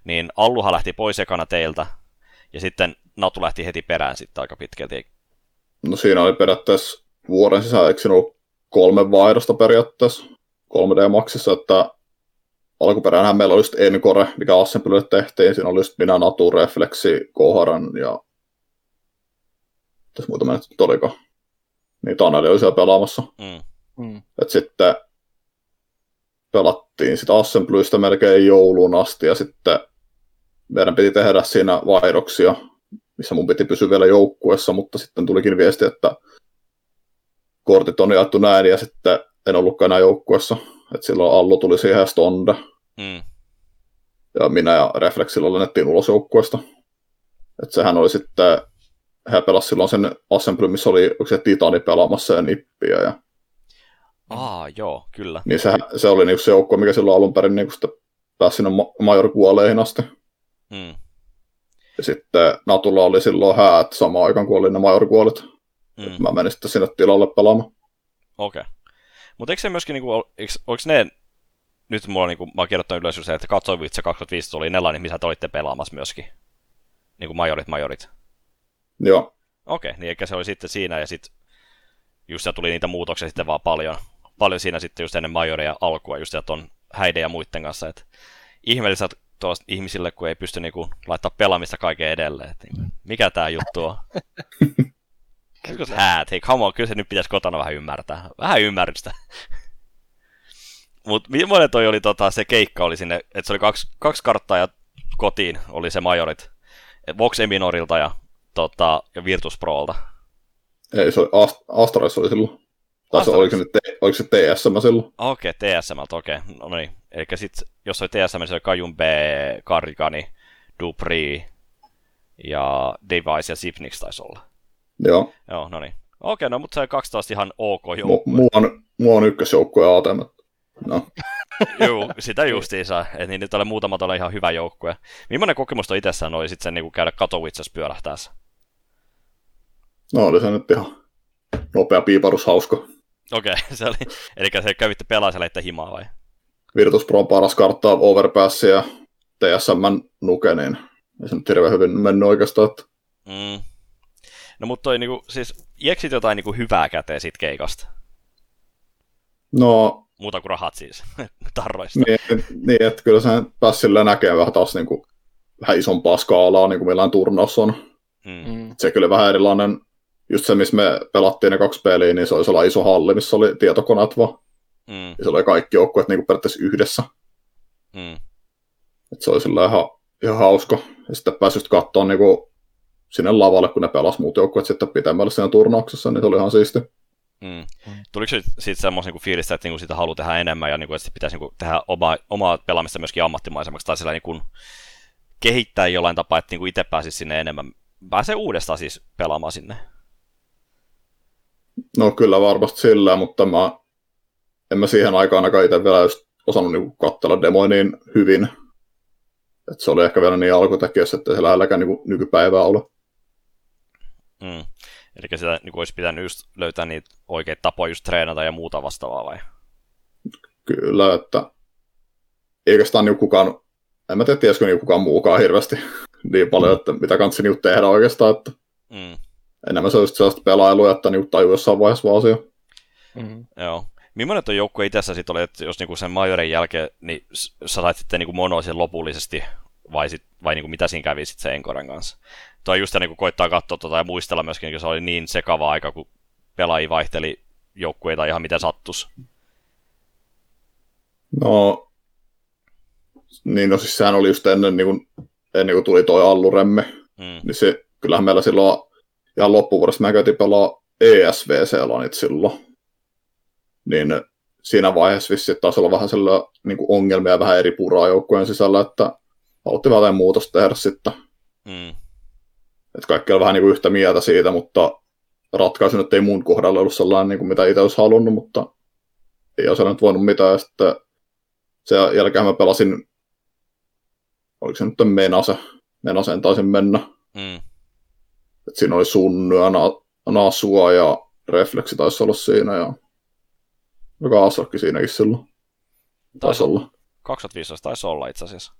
niin Alluhan lähti pois ekana teiltä, ja sitten Natu lähti heti perään sitten aika pitkälti. no siinä oli periaatteessa vuoden sisään, eikö siinä ollut kolme vaihdosta periaatteessa 3D-maksissa, että alkuperäinhän meillä oli just Encore, mikä Assemblylle tehtiin, siinä oli just minä, Natu, Reflexi, Koharan ja tässä muutama nyt oliko. Niin Taneli oli siellä pelaamassa. Mm. Mm. Et sitten pelattiin sitä Assemblystä melkein jouluun asti ja sitten meidän piti tehdä siinä vaihdoksia, missä mun piti pysyä vielä joukkuessa, mutta sitten tulikin viesti, että kortit on jaettu näin ja sitten en ollutkaan enää joukkuessa. Et silloin Allu tuli siihen ja Stonde Mm. ja minä ja Reflexilla lennettiin ulos joukkueesta. Et sehän oli sitten, hän pelasi silloin sen Assembly, missä oli se Titani pelaamassa ja Nippiä ja Aa, joo, kyllä. Niin se, se oli niinku se joukkue, mikä silloin alun perin niinku pääsi sinne ma- majorkuoleihin asti. Mm. Ja sitten Natulla oli silloin häät samaan aikaan, kun oli ne majorkuolet. Mm. Mä menin sitten sinne tilalle pelaamaan. Okei. Okay. Mutta eikö se myöskin, niinku, oliko ne, nyt mulla niinku, mä oon kirjoittanut ylös että Katsovitsa 2015 oli ne lainit, missä te olitte pelaamassa myöskin. Niinku majorit, majorit. Joo, Okei, okay, niin eikä se oli sitten siinä ja sitten just tuli niitä muutoksia sitten vaan paljon, paljon siinä sitten just ennen majoria alkua just sieltä on häiden ja muiden kanssa, että ihmeellistä tuosta ihmisille, kun ei pysty niinku laittaa pelaamista kaiken edelleen, niinku, mikä tää juttu on. Kyllä häät, hei come on, kyllä se nyt pitäisi kotona vähän ymmärtää. Vähän ymmärrystä. Mutta millainen toi oli tota, se keikka oli sinne, että se oli kaksi, kaksi karttaa ja kotiin oli se majorit. Vox Eminorilta ja, tota, ja Virtus Prolta. ei se oli Ast- Astralis oli silloin. Tai se, oliko, se, oliko se TSM silloin? Okei, okay, TSMltä, okei. Okay. No niin. Eli sitten, jos oli TSM, se oli Kajun B, Karikani, Dupri ja Device ja Sipnix taisi olla. Joo, Joo, no niin. Okei, no mutta se on kaksi taas ihan ok joukkue. mua on, mua on ykkösjoukkue ATM. No, Juu, sitä justiinsa. Et niin nyt oli muutamat oli ihan hyvä joukkue. Millainen kokemus toi itsessään oli sitten niinku käydä Katowicessa pyörähtäessä? no oli se nyt ihan nopea piiparus hauska. Okei, okay, se oli. Eli se kävitte pelaa himaa vai? Virtus Pro paras kartta Overpass ja TSM nuke, niin ei se nyt hirveän hyvin mennyt oikeastaan. Että Mm. No mutta toi niinku, siis, jeksit jotain niinku hyvää käteen siitä keikasta? No, Muuta kuin rahat siis, tarroista. niin, niin että kyllä sen pääsi sillä näkemään vähän taas niin kuin, vähän isompaa skaalaa, niin kuin millään turnaus on. Mm. Mm. Se kyllä vähän erilainen, just se, missä me pelattiin ne kaksi peliä, niin se oli sellainen iso halli, missä oli tietokoneet vaan. Mm. Ja se oli kaikki joukkueet niin periaatteessa yhdessä. Mm. Et se oli sillä ihan, ihan hauska. Ja sitten pääsi just katsoa niin kuin, sinne lavalle, kun ne pelas muut joukkueet sitten pitemmälle siinä turnauksessa, niin se oli ihan siisti. Mm. Tuliko siitä semmoisen niin fiilistä, että niin sitä haluaa tehdä enemmän ja niin kuin, että pitäisi niin kuin, tehdä oma, omaa pelaamista myöskin ammattimaisemmaksi tai sillä niin kuin, kehittää jollain tapaa, että niin kuin itse pääsisi sinne enemmän. Pääsee uudestaan siis pelaamaan sinne. No kyllä varmasti sillä, mutta mä, en mä siihen aikaan ainakaan itse vielä just osannut niin katsella demoja niin hyvin. Et se oli ehkä vielä niin alkutekijössä, että se lähelläkään niin nykypäivää ole. Mm. Eli sitä niin kuin olisi pitänyt just löytää niitä oikeita tapoja just treenata ja muuta vastaavaa vai? Kyllä, että eikä sitä niin kukaan, en mä tiedä, tiesikö niin kukaan muukaan hirveästi niin paljon, että mitä kanssa niin tehdä oikeastaan, että Mm. enemmän se olisi sellaista pelailua, että niin tajuu jossain vaiheessa vaan asia. Mm. Joo. Millainen tuo joukkue itsessä sitten oli, että jos niinku sen majorin jälkeen, niin sä sait sitten niinku monoa sen lopullisesti, vai, sit, vai niinku mitä siinä kävi sitten sen Enkoren kanssa? Tuo just niinku koittaa katsoa tota ja muistella myöskin, kun se oli niin sekava aika, kun pelaajia vaihteli joukkueita ihan miten sattus. No, niin no siis sehän oli just ennen, niin kuin, ennen kuin tuli toi Alluremme, Mm. niin se, kyllähän meillä silloin ihan loppuvuodesta mä käytiin pelaa ESVC-lanit silloin. Niin siinä vaiheessa vissi taisi olla vähän sillä niin kuin ongelmia vähän eri puraa joukkojen sisällä, että haluttiin vähän jotain muutosta tehdä sitten. Mm. Että kaikki oli vähän niin kuin yhtä mieltä siitä, mutta ratkaisu nyt ei mun kohdalla ollut sellainen, niin kuin mitä itse olisi halunnut, mutta ei ole nyt voinut mitään. Ja sitten sen jälkeen mä pelasin, oliko se nyt Menase, Menaseen taisin mennä. Mm. Et siinä oli Sunny ja Na- Nasua ja Refleksi taisi olla siinä ja joka Asokki siinäkin silloin. Taisi olla. 2015 taisi olla itse asiassa.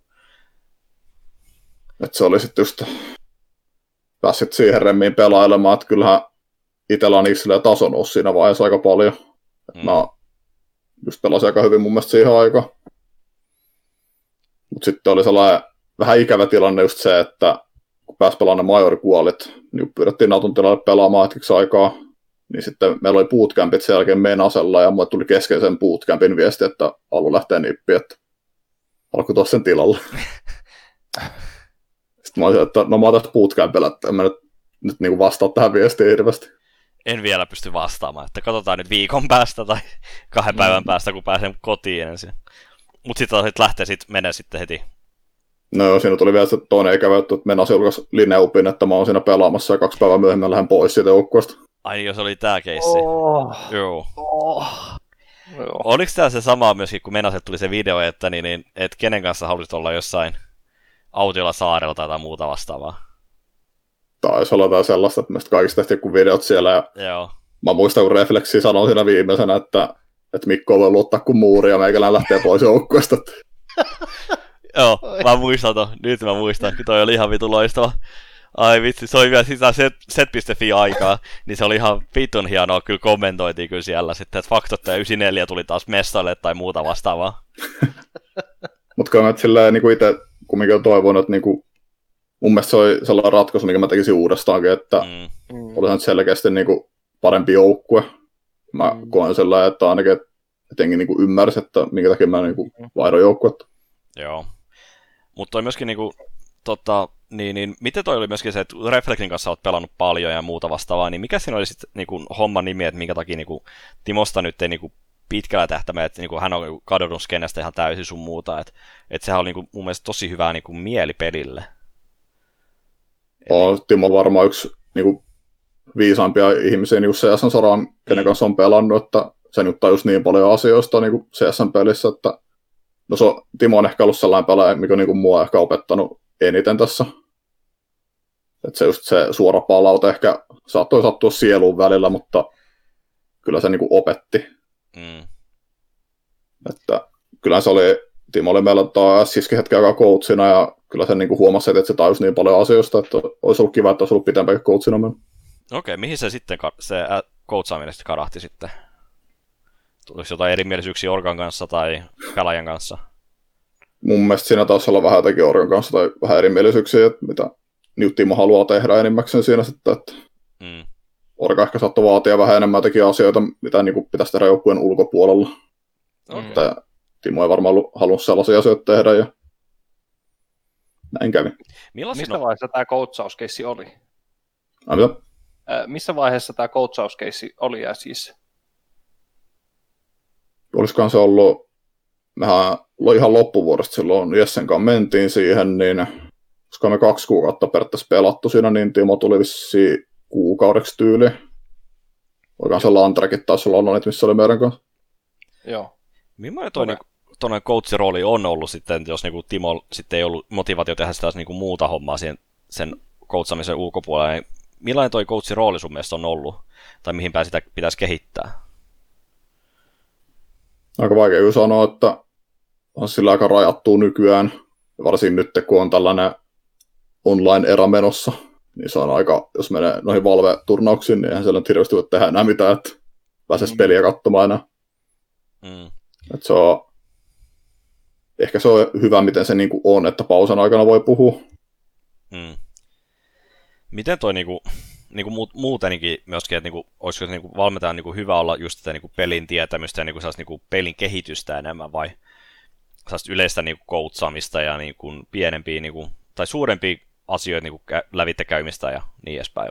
Et se oli sitten just pääsit siihen remmiin pelailemaan, että kyllähän itsellä on itsellä taso nousi siinä vaiheessa aika paljon. Mm. Mä just pelasin aika hyvin mun mielestä siihen aikaan. Mutta sitten oli sellainen vähän ikävä tilanne just se, että kun pääsi pelaamaan ne majorikuolit, niin pyydettiin Natun tilalle pelaamaan hetkeksi aikaa. Niin sitten meillä oli bootcampit sen jälkeen Menasella ja mulle tuli keskeisen bootcampin viesti, että Allu lähtee nippiin, että alkoi tuossa sen tilalle. Sitten mä olisin, että no mä oon tässä bootcampilla, että en mä nyt, nyt niin vastaa tähän viestiin hirveästi. En vielä pysty vastaamaan, että katsotaan nyt viikon päästä tai kahden päivän päästä, kun pääsen kotiin ensin. Mutta sitten sit lähtee sit menee sitten heti. No joo, siinä tuli vielä se toinen ikävä juttu, että Menas julkaisi Lineupin, että mä oon siinä pelaamassa ja kaksi päivää myöhemmin lähden pois siitä joukkueesta. Ai niin, jos oli tää keissi. Oh, Joo. oh. Joo. Oliko tämä se sama myöskin, kun Menaset tuli se video, että, niin, niin, että kenen kanssa halusit olla jossain autiolla saarella tai jotain muuta vastaavaa? Taisi olla jotain sellaista, että meistä kaikista tehtiin joku videot siellä ja Joo. mä muistan, kun Refleksi sanoi siinä viimeisenä, että, että Mikko voi luottaa kuin muuri ja meikälään lähtee pois joukkueesta. Joo, mä muistan ton. Nyt mä muistan, kun toi oli ihan vitu loistava. Ai vitsi, se oli vielä sitä set, set.fi aikaa, niin se oli ihan vitun hienoa, kyllä kommentoitiin kyllä siellä sitten, että faktot ja 94 tuli taas mestalle tai muuta vastaavaa. Mutta kyllä silleen niin kuin itse kumminkin olen toivonut, että niin kuin, mun mielestä se oli sellainen ratkaisu, mikä mä tekisin uudestaankin, että mm. Mm, Mm. oli se nyt selkeästi niin kuin parempi joukkue. Mä Mm. koen sellainen, että ainakin että jotenkin niin kuin ymmärsi, että minkä takia mä niin kuin vaihdon joukkuetta. joo. Mutta toi myöskin niinku, tota, niin, niin, miten toi oli myöskin se, että Reflectin kanssa oot pelannut paljon ja muuta vastaavaa, niin mikä siinä oli sitten niinku, homman nimi, että minkä takia niinku, Timosta nyt ei niinku, pitkällä tähtäimellä, että niinku, hän on kadonnut skenestä ihan täysin sun muuta, että et sehän oli niinku, mun mielestä tosi hyvää niinku, mieli pelille. On Timo varmaan yksi niin kuin, viisaimpia ihmisiä niin CSN saraan, kenen kanssa on pelannut, että se nyt tajus niin paljon asioista niin kuin CSN-pelissä, että no se on, Timo on ehkä ollut sellainen pelaaja, mikä on niin kuin, mua ehkä opettanut eniten tässä. Että se just se suora palaute ehkä saattoi sattua sieluun välillä, mutta kyllä se niin kuin opetti. Mm. Että kyllä se oli, Timo oli meillä taas siski hetken aikaa coachina ja kyllä se niin kuin huomasi, että se tajus niin paljon asioista, että olisi ollut kiva, että olisi ollut pitempäänkin coachina. Okei, mihin se sitten, se coachaaminen sitten karahti sitten? Tuliko jotain erimielisyyksiä Organ kanssa tai pelaajan kanssa? Mun mielestä siinä taisi olla vähän jotenkin Organ kanssa tai vähän erimielisyyksiä, että mitä New Timo haluaa tehdä enimmäkseen siinä sitten, että Mm. Orga ehkä saattoi vaatia vähän enemmän teki asioita, mitä niin kuin pitäisi tehdä joukkueen ulkopuolella. Okay. Että Timo ei varmaan halunnut sellaisia asioita tehdä ja näin kävi. Missä vaiheessa tämä coachauskeissi oli? Ai, mitä? Äh, missä vaiheessa tämä coachauskeissi oli ja siis Olisikohan se ollut, mehän lo- ihan loppuvuodesta silloin Jessen kanssa mentiin siihen, niin koska me kaksi kuukautta periaatteessa pelattu siinä, niin Timo tuli vissiin kuukaudeksi tyyli. Oikein se Lantrekin taisi olla ollut niitä, missä oli meidän kanssa. joo. Millainen toi Okei. niinku, tuonne coachin rooli on ollut sitten, jos niinku Timo sitten ei ollut motivaatio tehdä sitä niinku muuta hommaa siihen, sen coachamisen ulkopuolella, niin millainen toi coachin rooli sun mielestä on ollut? Tai mihin päin sitä pitäisi kehittää? Aika vaikea sanoa, että on sillä aika rajattu nykyään. Varsinkin nyt, kun on tällainen online-erä menossa, niin se on aika, jos menee noihin Valve-turnauksiin, niin eihän siellä nyt hirveästi voi tehdä enää mitään, että pääsisi Mm. peliä katsomaan enää. Mm. Että se on, ehkä se on hyvä, miten se niinku on, että pausan aikana voi puhua. Mm. Miten toi niinku, niinku muut, muutenkin myöskin, että niinku, olisiko se niinku valmentajan niinku hyvä olla just sitä niinku pelin tietämystä ja niinku niinku pelin kehitystä enemmän vai yleistä niinku coachaamista ja niinku pienempiä niinku, tai suurempia asioita niinku kä- lävitte käymistä ja niin edespäin.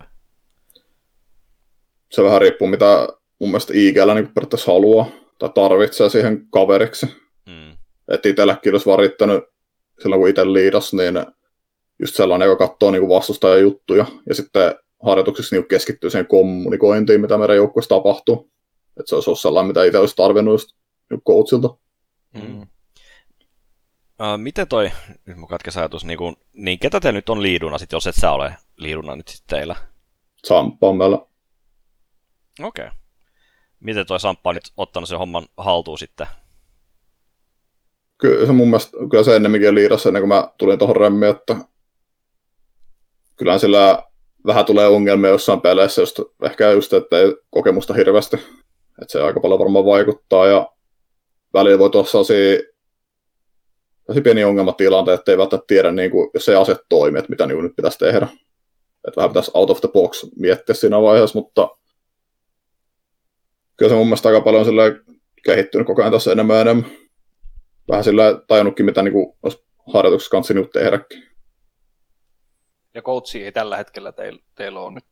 Se vähän riippuu, mitä mun mielestä IGL niin periaatteessa haluaa tai tarvitsee siihen kaveriksi. Mm. Että itsellekin olisi vaan riittänyt silloin, kun itse liidas, niin just sellainen, joka katsoo niin vastustajan juttuja ja sitten harjoituksissa niin keskittyy siihen kommunikointiin, mitä meidän joukkueessa tapahtuu. Että se olisi ollut sellainen, mitä itse olisi tarvinnut just niin coachilta. Mm. Miten toi, nyt mun katkes ajatus, niin, kun, niin ketä te nyt on liiduna sit, jos et sä ole liiduna nyt sitten teillä? Samppa on meillä. Okei. Okay. Miten toi Samppa on nyt ottanut sen homman haltuun sitten? Kyllä se mun mielestä, kyllä se ennemminkin liidassa ennen kuin mä tulin tuohon remmiin, että kyllähän sillä vähän tulee ongelmia jossain peleissä, just, ehkä just, että ei kokemusta hirveästi. Että se aika paljon varmaan vaikuttaa ja välillä voi tuossa sellaisia, sellaisia pieniä ongelmatilanteita, että ei välttämättä tiedä, niin kuin, jos ei ase toimi, että mitä niin nyt pitäisi tehdä. Että vähän pitäisi out of the box miettiä siinä vaiheessa, mutta kyllä se mun mielestä aika paljon kehittynyt koko ajan tässä enemmän ja enemmän. Vähän sillä tajunnutkin, mitä niin kuin, olisi harjoituksessa kanssa nyt tehdäkin. Ja coachi ei tällä hetkellä teillä, teillä ole nyt.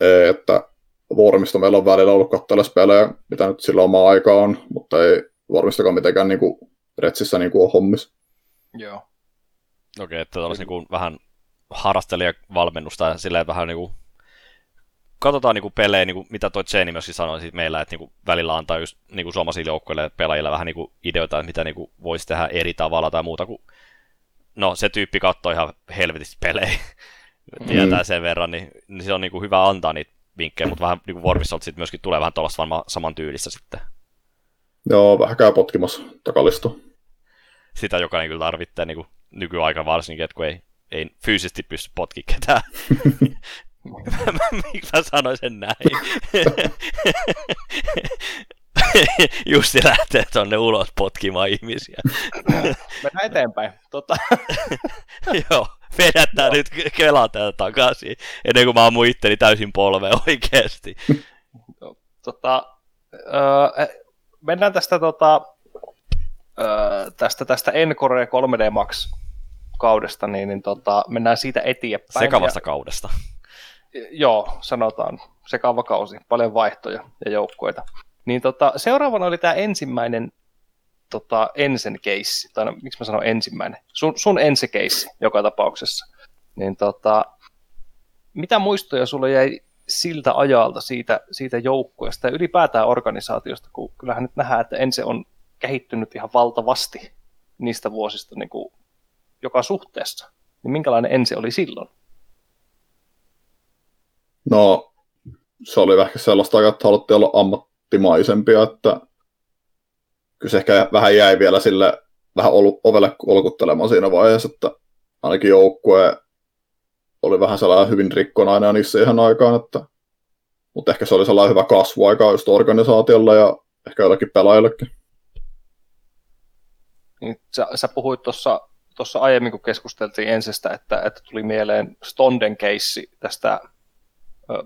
Ei, että Vormista meillä on välillä ollut katsella pelejä, mitä nyt sillä oma aika on, mutta ei Vormistakaan mitenkään niin kuin, Retsissä niin kuin on hommis. Joo. Okei, okay, että olisi niin vähän harrastelijavalmennusta ja silleen vähän niin kuin, katsotaan niin kuin pelejä, niin kuin, mitä toi Jenny myöskin sanoi siitä meillä, että niin kuin, välillä antaa just niin kuin suomalaisille joukkoille ja pelaajille vähän niin kuin, ideoita, että mitä niin kuin, voisi tehdä eri tavalla tai muuta kuin no se tyyppi katsoo ihan helvetisti pelejä, tietää sen verran, niin, niin se on niin kuin, hyvä antaa niitä vinkkejä, mutta vähän niin kuin sitten myöskin tulee vähän tuollaista varmaan saman tyylistä sitten. Joo, vähän käy potkimassa takalistu. Sitä jokainen kyllä tarvitsee niin kuin nykyaika varsinkin, että kun ei, ei fyysisesti pysty potki ketään. Miksi mä sanoin sen näin? Justi lähtee tonne ulos potkimaan ihmisiä. Mennään eteenpäin. Tota, Joo, vedättää nyt kelataan takaisin, ennen kuin mä ammun itteni täysin polveen oikeesti. tota, öö, mennään tästä, tota, öö, tästä, tästä Encore 3D Max kaudesta, niin, niin tota, mennään siitä eteenpäin. Sekavasta kaudesta. Ja, joo, sanotaan sekava kausi, paljon vaihtoja ja joukkueita. Niin tota, seuraavana oli tämä ensimmäinen tota, ensen keissi, tai no, miksi mä sanon ensimmäinen, sun, sun ensi keissi joka tapauksessa. Niin tota, mitä muistoja sulle jäi siltä ajalta siitä, siitä joukkueesta ja ylipäätään organisaatiosta, kun kyllähän nyt nähdään, että ensi on kehittynyt ihan valtavasti niistä vuosista niin kuin joka suhteessa. Niin minkälainen ensi oli silloin? No, se oli ehkä sellaista, että haluttiin olla ammattimaisempia, että kyllä se ehkä vähän jäi vielä sille vähän ovelle olkuttelemaan siinä vaiheessa, että ainakin joukkue oli vähän sellainen hyvin rikkonainen niissä ihan aikaan, että mutta ehkä se oli sellainen hyvä kasvuaika just organisaatiolla ja ehkä joillekin pelaajillekin. Niin, sä, sä puhuit tuossa tuossa aiemmin, kun keskusteltiin ensestä, että, että tuli mieleen Stonden keissi tästä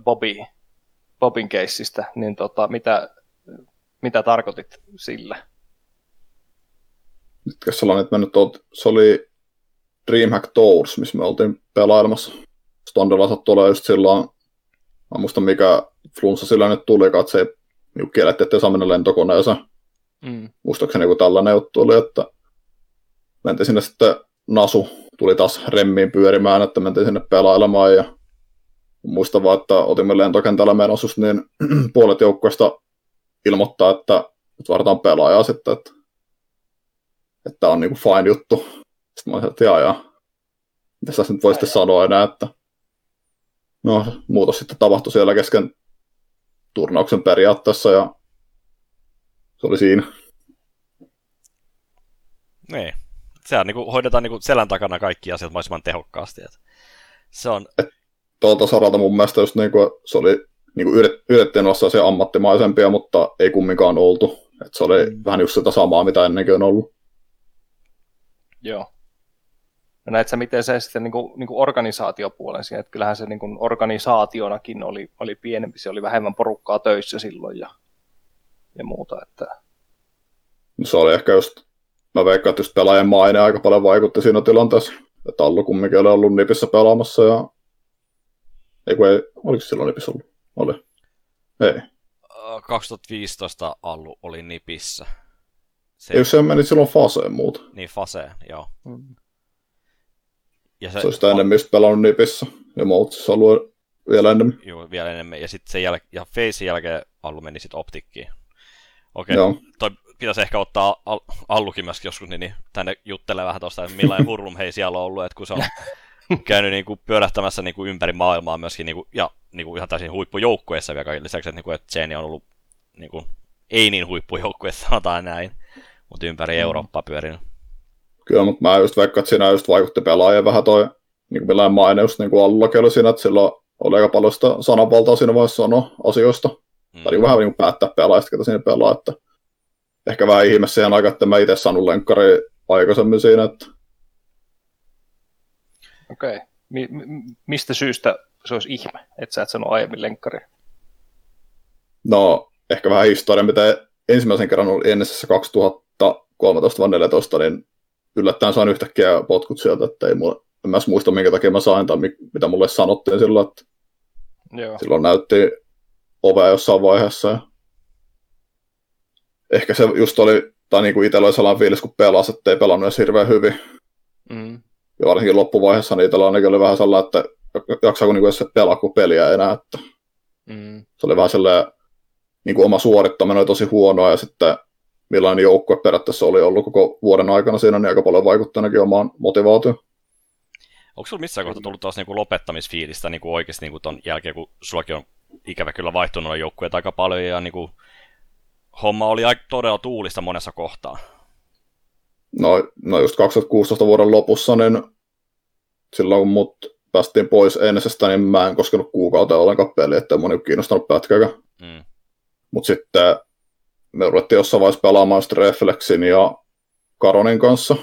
Bobby, Bobin keissistä, niin tota, mitä, mitä tarkoitit sillä? Mitkä että me nyt oot, se oli Dreamhack Tours, missä me oltiin pelailemassa. Stondella sattui olla just silloin, mä muistan mikä flunssa sillä nyt tuli, että se ei niin kiellettiin, ettei saa mennä lentokoneeseen. Mm. Muistaakseni joku tällainen juttu oli, että mentiin sinne sitten Nasu tuli taas remmiin pyörimään, että mentiin sinne pelailemaan ja muistan vaan, että otimme lentokentällä menossa, niin puolet joukkueesta ilmoittaa, että nyt varataan pelaajaa sitten, että, että on niinku fine juttu. Sitten mä olisin, että jaa, jaa. Mitä sä nyt voisitte sanoa enää, että no, muutos sitten tapahtui siellä kesken turnauksen periaatteessa ja se oli siinä. Niin. Sehän niin kuin, hoidetaan niin kuin selän takana kaikki asiat mahdollisimman tehokkaasti. Että se on... Et tuolta saralta mun mielestä just niin kuin, se oli niin kuin yritettiin olla se ammattimaisempia, mutta ei kumminkaan oltu. Et se oli mm. vähän just sitä samaa, mitä ennenkin on ollut. Joo. Ja näet sä, miten se sitten niin kuin, niin kuin organisaatiopuolen siihen, että kyllähän se niin kuin organisaationakin oli, oli pienempi, se oli vähemmän porukkaa töissä silloin ja, ja muuta. Että... No se oli ehkä just, mä veikkaan, että just pelaajan maine aika paljon vaikutti siinä tilanteessa. Että Allu kumminkin oli ollut Nipissä pelaamassa ja ei kun ei, oliko silloin Nipissä ollut? Oli. Ei. 2015 Allu oli Nipissä. Se... Ei, se meni silloin Faseen muuta. Niin, Faseen, joo. Mm. Ja se, se on sitä enemmän just pelannut Nipissä ja Moutsissa ollut vielä enemmän. Joo, vielä enemmän. Ja sitten sen jäl- ja Facein jälkeen Allu meni sitten Optikkiin. Okei, okay. toi pitäisi ehkä ottaa Al- Allukin myöskin joskus niin, niin tänne juttelee vähän tuosta, että millainen hurlum hei siellä on ollut, että kun se on käynyt niin kuin pyörähtämässä niin kuin ympäri maailmaa myöskin, niin kuin, ja niin kuin ihan täysin huippujoukkueessa vielä kaikille lisäksi, että, niin kuin, että Jenny on ollut niin kuin, ei niin huippujoukkueessa, sanotaan näin, mutta ympäri mm. Eurooppaa pyörinyt. Kyllä, mutta mä just vaikka, että siinä just vaikutti pelaajia vähän toi, niin kuin maine just niin kuin oli siinä, että silloin oli aika paljon sitä sananvaltaa siinä vaiheessa sanoa asioista. Mm. Tai niin vähän niin kuin päättää pelaajista, ketä siinä pelaa, että ehkä vähän ihme siihen aikaan, että mä itse saanut lenkkari aikaisemmin siinä, että Okei. Okay. Mi- mistä syystä se olisi ihme, että sä et sano aiemmin lenkkari? No, ehkä vähän historia, mitä ensimmäisen kerran oli ennessä 2013 vai 2014, niin yllättäen sain yhtäkkiä potkut sieltä, että ei mulla, en mä muista minkä takia mä sain tai mitä mulle sanottiin silloin, että Joo. silloin näytti ovea jossain vaiheessa. Ehkä se just oli, tai niin kuin itsellä oli sellainen fiilis, kun pelasi, että ei pelannut edes hirveän hyvin. Mm. Ja varsinkin loppuvaiheessa niitä ainakin oli vähän sellainen, että jaksaako niin edes pelaa kuin peliä enää. Että mm. Se oli vähän sellainen, niin kuin oma suorittaminen oli tosi huonoa ja sitten millainen joukkue periaatteessa oli ollut koko vuoden aikana siinä, niin aika paljon vaikutti ainakin omaan motivaatioon. Onko sinulla missään kohtaa tullut taas niinku lopettamisfiilistä niinku oikeasti niinku ton jälkeen, kun sullakin on ikävä kyllä vaihtunut joukkueet aika paljon ja niinku, homma oli aika todella tuulista monessa kohtaa? No, no just 2016 vuoden lopussa, niin silloin kun mut päästiin pois ennesestä, niin mä en koskenut kuukauteen ollenkaan peliä, ettei moni kiinnostanut pätkäkään. Mm. Mutta sitten me ruvettiin jossain vaiheessa pelaamaan Reflexin ja Karonin kanssa.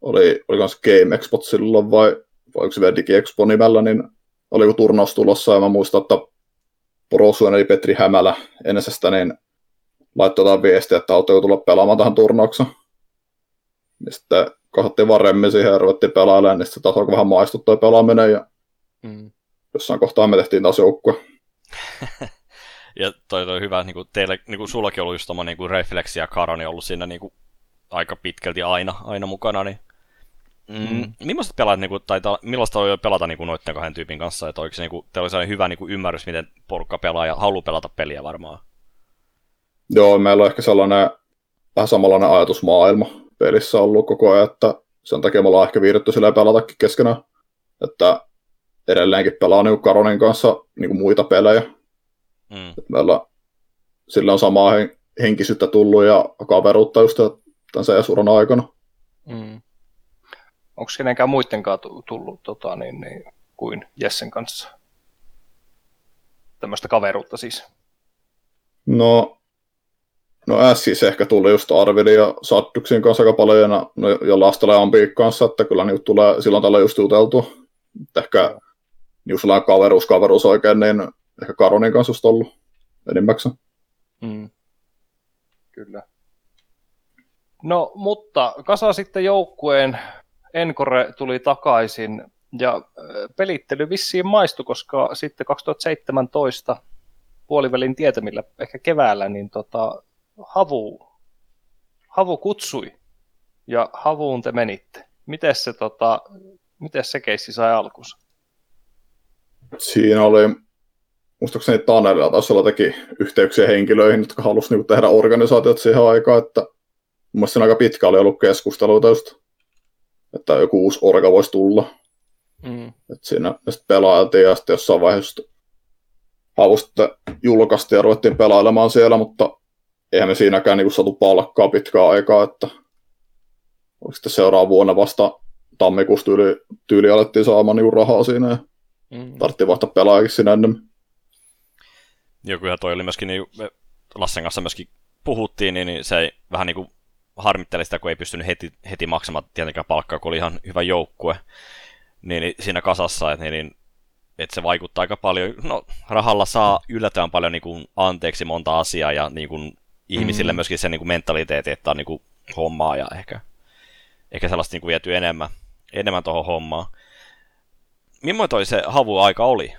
Oli, oli kanssa Game Expo silloin vai, vai se vielä Digi Expo nimellä, niin oli joku turnaus tulossa ja mä muistan, että Porosuen eli Petri Hämälä ennesestä, niin laittoi jotain viestiä, että auto tulla pelaamaan tähän turnaukseen. Niin sitten kasvattiin vaan remmi siihen ja ruvettiin pelailemaan, niin sitten taas alkoi vähän maistuttaa pelaaminen ja mm. jossain kohtaa me tehtiin taas joukkue. ja toi oli hyvä, niin kuin teille, niin kuin sullakin ollut just tommoinen niin refleksi ja karoni ollut siinä niin kuin aika pitkälti aina, aina mukana, niin Mm. Mm. Millaista pelaat, niin kuin, tai millaista oli pelata niin kuin noiden kahden tyypin kanssa, että oliko se, niin kuin, teillä oli hyvä niin kuin, ymmärrys, miten porukka pelaa ja haluaa pelata peliä varmaan? Joo, meillä on ehkä sellainen vähän samanlainen ajatusmaailma, pelissä ollut koko ajan, että sen takia me ollaan ehkä viihdetty silleen pelatakin keskenään, että edelleenkin pelaa niin Karonin kanssa niin muita pelejä. Mm. meillä sillä on samaa henkisyyttä tullut ja kaveruutta just tämän CS-uran aikana. Mm. Onko kenenkään muidenkaan tullut tota, niin, niin, kuin Jessen kanssa? Tämmöistä kaveruutta siis? No, No siis ehkä tuli just Arvidin ja Sadduksin kanssa aika paljon, ja, no, ja Lastela ja Ampiin kanssa, että kyllä niitä tulee silloin tällä just juteltu. Ehkä just sellainen kaveruus, kaveruus oikein, niin ehkä Karonin kanssa just ollut enimmäkseen. Mm. Kyllä. No, mutta kasa sitten joukkueen, Encore tuli takaisin ja äh, pelittely vissiin maistui, koska sitten 2017 puolivälin tietämillä, ehkä keväällä, niin tota, Havu, Havu kutsui ja Havuun te menitte. Miten se, tota, miten se keissi sai alkunsa? Siinä oli, muistaakseni Tanelilla taisi olla teki yhteyksiä henkilöihin, jotka halusivat niinku tehdä organisaatiot siihen aikaan, että mun mielestä aika pitkä oli ollut keskusteluita just, että joku uusi orga voisi tulla. Mm. Et siinä sitten pelailtiin ja sitten jossain vaiheessa havusta julkaistiin ja ruvettiin pelailemaan siellä, mutta eihän me siinäkään niin saatu palkkaa pitkään aikaa, että oliko sitten seuraava vuonna vasta tammikuussa tyyli, tyyli alettiin saamaan niin rahaa siinä ja mm. tarvittiin vaihtaa pelaajakin sinne ennen. Joo, kyllä toi oli myöskin, niin me Lassen kanssa myöskin puhuttiin, niin, niin se ei vähän niin kuin harmitteli sitä, kun ei pystynyt heti, heti maksamaan tietenkään palkkaa, kun oli ihan hyvä joukkue niin, niin siinä kasassa, että, niin, niin, että se vaikuttaa aika paljon. No, rahalla saa yllättävän paljon niin kuin, anteeksi monta asiaa ja niin kuin, ihmisille mm. myöskin se niin kuin, mentaliteetti, että on niin kuin, hommaa ja ehkä, ehkä sellaista niin kuin, viety enemmän, enemmän tuohon hommaan. Millainen toi se havu-aika oli?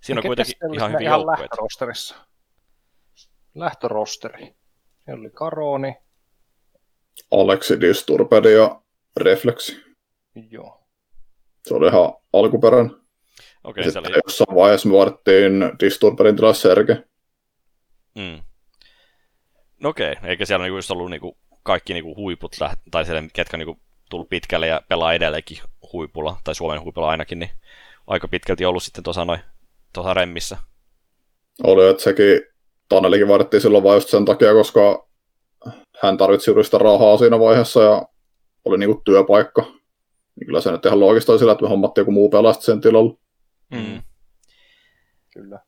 Siinä on kuitenkin ihan hyvin joukkueet. Lähtörosterissa. Lähtörosteri. Siellä oli Karoni. Aleksi Disturbed ja Refleksi. Joo. Se oli ihan alkuperäinen. Okei, okay, se oli... jossain vaiheessa me vaadittiin Disturbedin tilassa Serge. Mm. No okei, okay. eikä siellä niinku just ollut niinku kaikki niinku huiput, tai siellä, ketkä niinku tullut pitkälle ja pelaa edelleenkin huipulla, tai Suomen huipulla ainakin, niin aika pitkälti ollut sitten tuossa noin tuossa remmissä. Oli, että sekin Tanelikin vaadittiin silloin vain just sen takia, koska hän tarvitsi juuri sitä rahaa siinä vaiheessa ja oli niinku työpaikka. Niin kyllä se nyt ihan loogista sillä, että me hommattiin joku muu pelasti sen tilalla. Mm. Kyllä.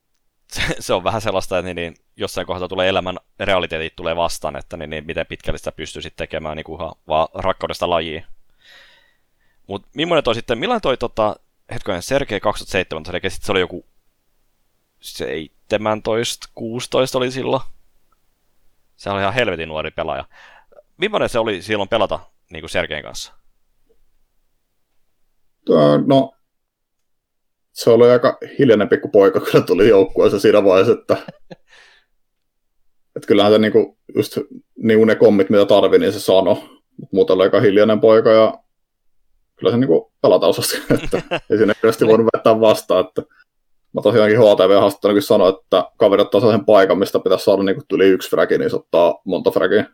Se, on vähän sellaista, että niin, niin, jossain kohtaa tulee elämän realiteetit tulee vastaan, että niin, niin, miten pitkälle sitä pystyisit tekemään niin kuin vaan rakkaudesta lajiin. Mutta millainen toi sitten, millainen toi tota, hetkonen, Sergei 2017, eli sitten se oli joku 17, 16 oli silloin. Se oli ihan helvetin nuori pelaaja. Millainen se oli silloin pelata niin kuin Sergein kanssa? No, se oli aika hiljainen pikku poika, kun tuli joukkueeseen siinä vaiheessa, että, että kyllähän se niinku, just niinku ne kommit, mitä tarvii, niin se sanoi. Mutta muuten oli aika hiljainen poika ja kyllä se niinku pelata osasi, että ei siinä kyllä voinut vetää vastaan, että mä tosiaankin HTV-haastattelukin sanoin, että kaveri ottaa sen paikan, mistä pitäisi saada niinku yli yksi fragi, niin se ottaa monta fragia.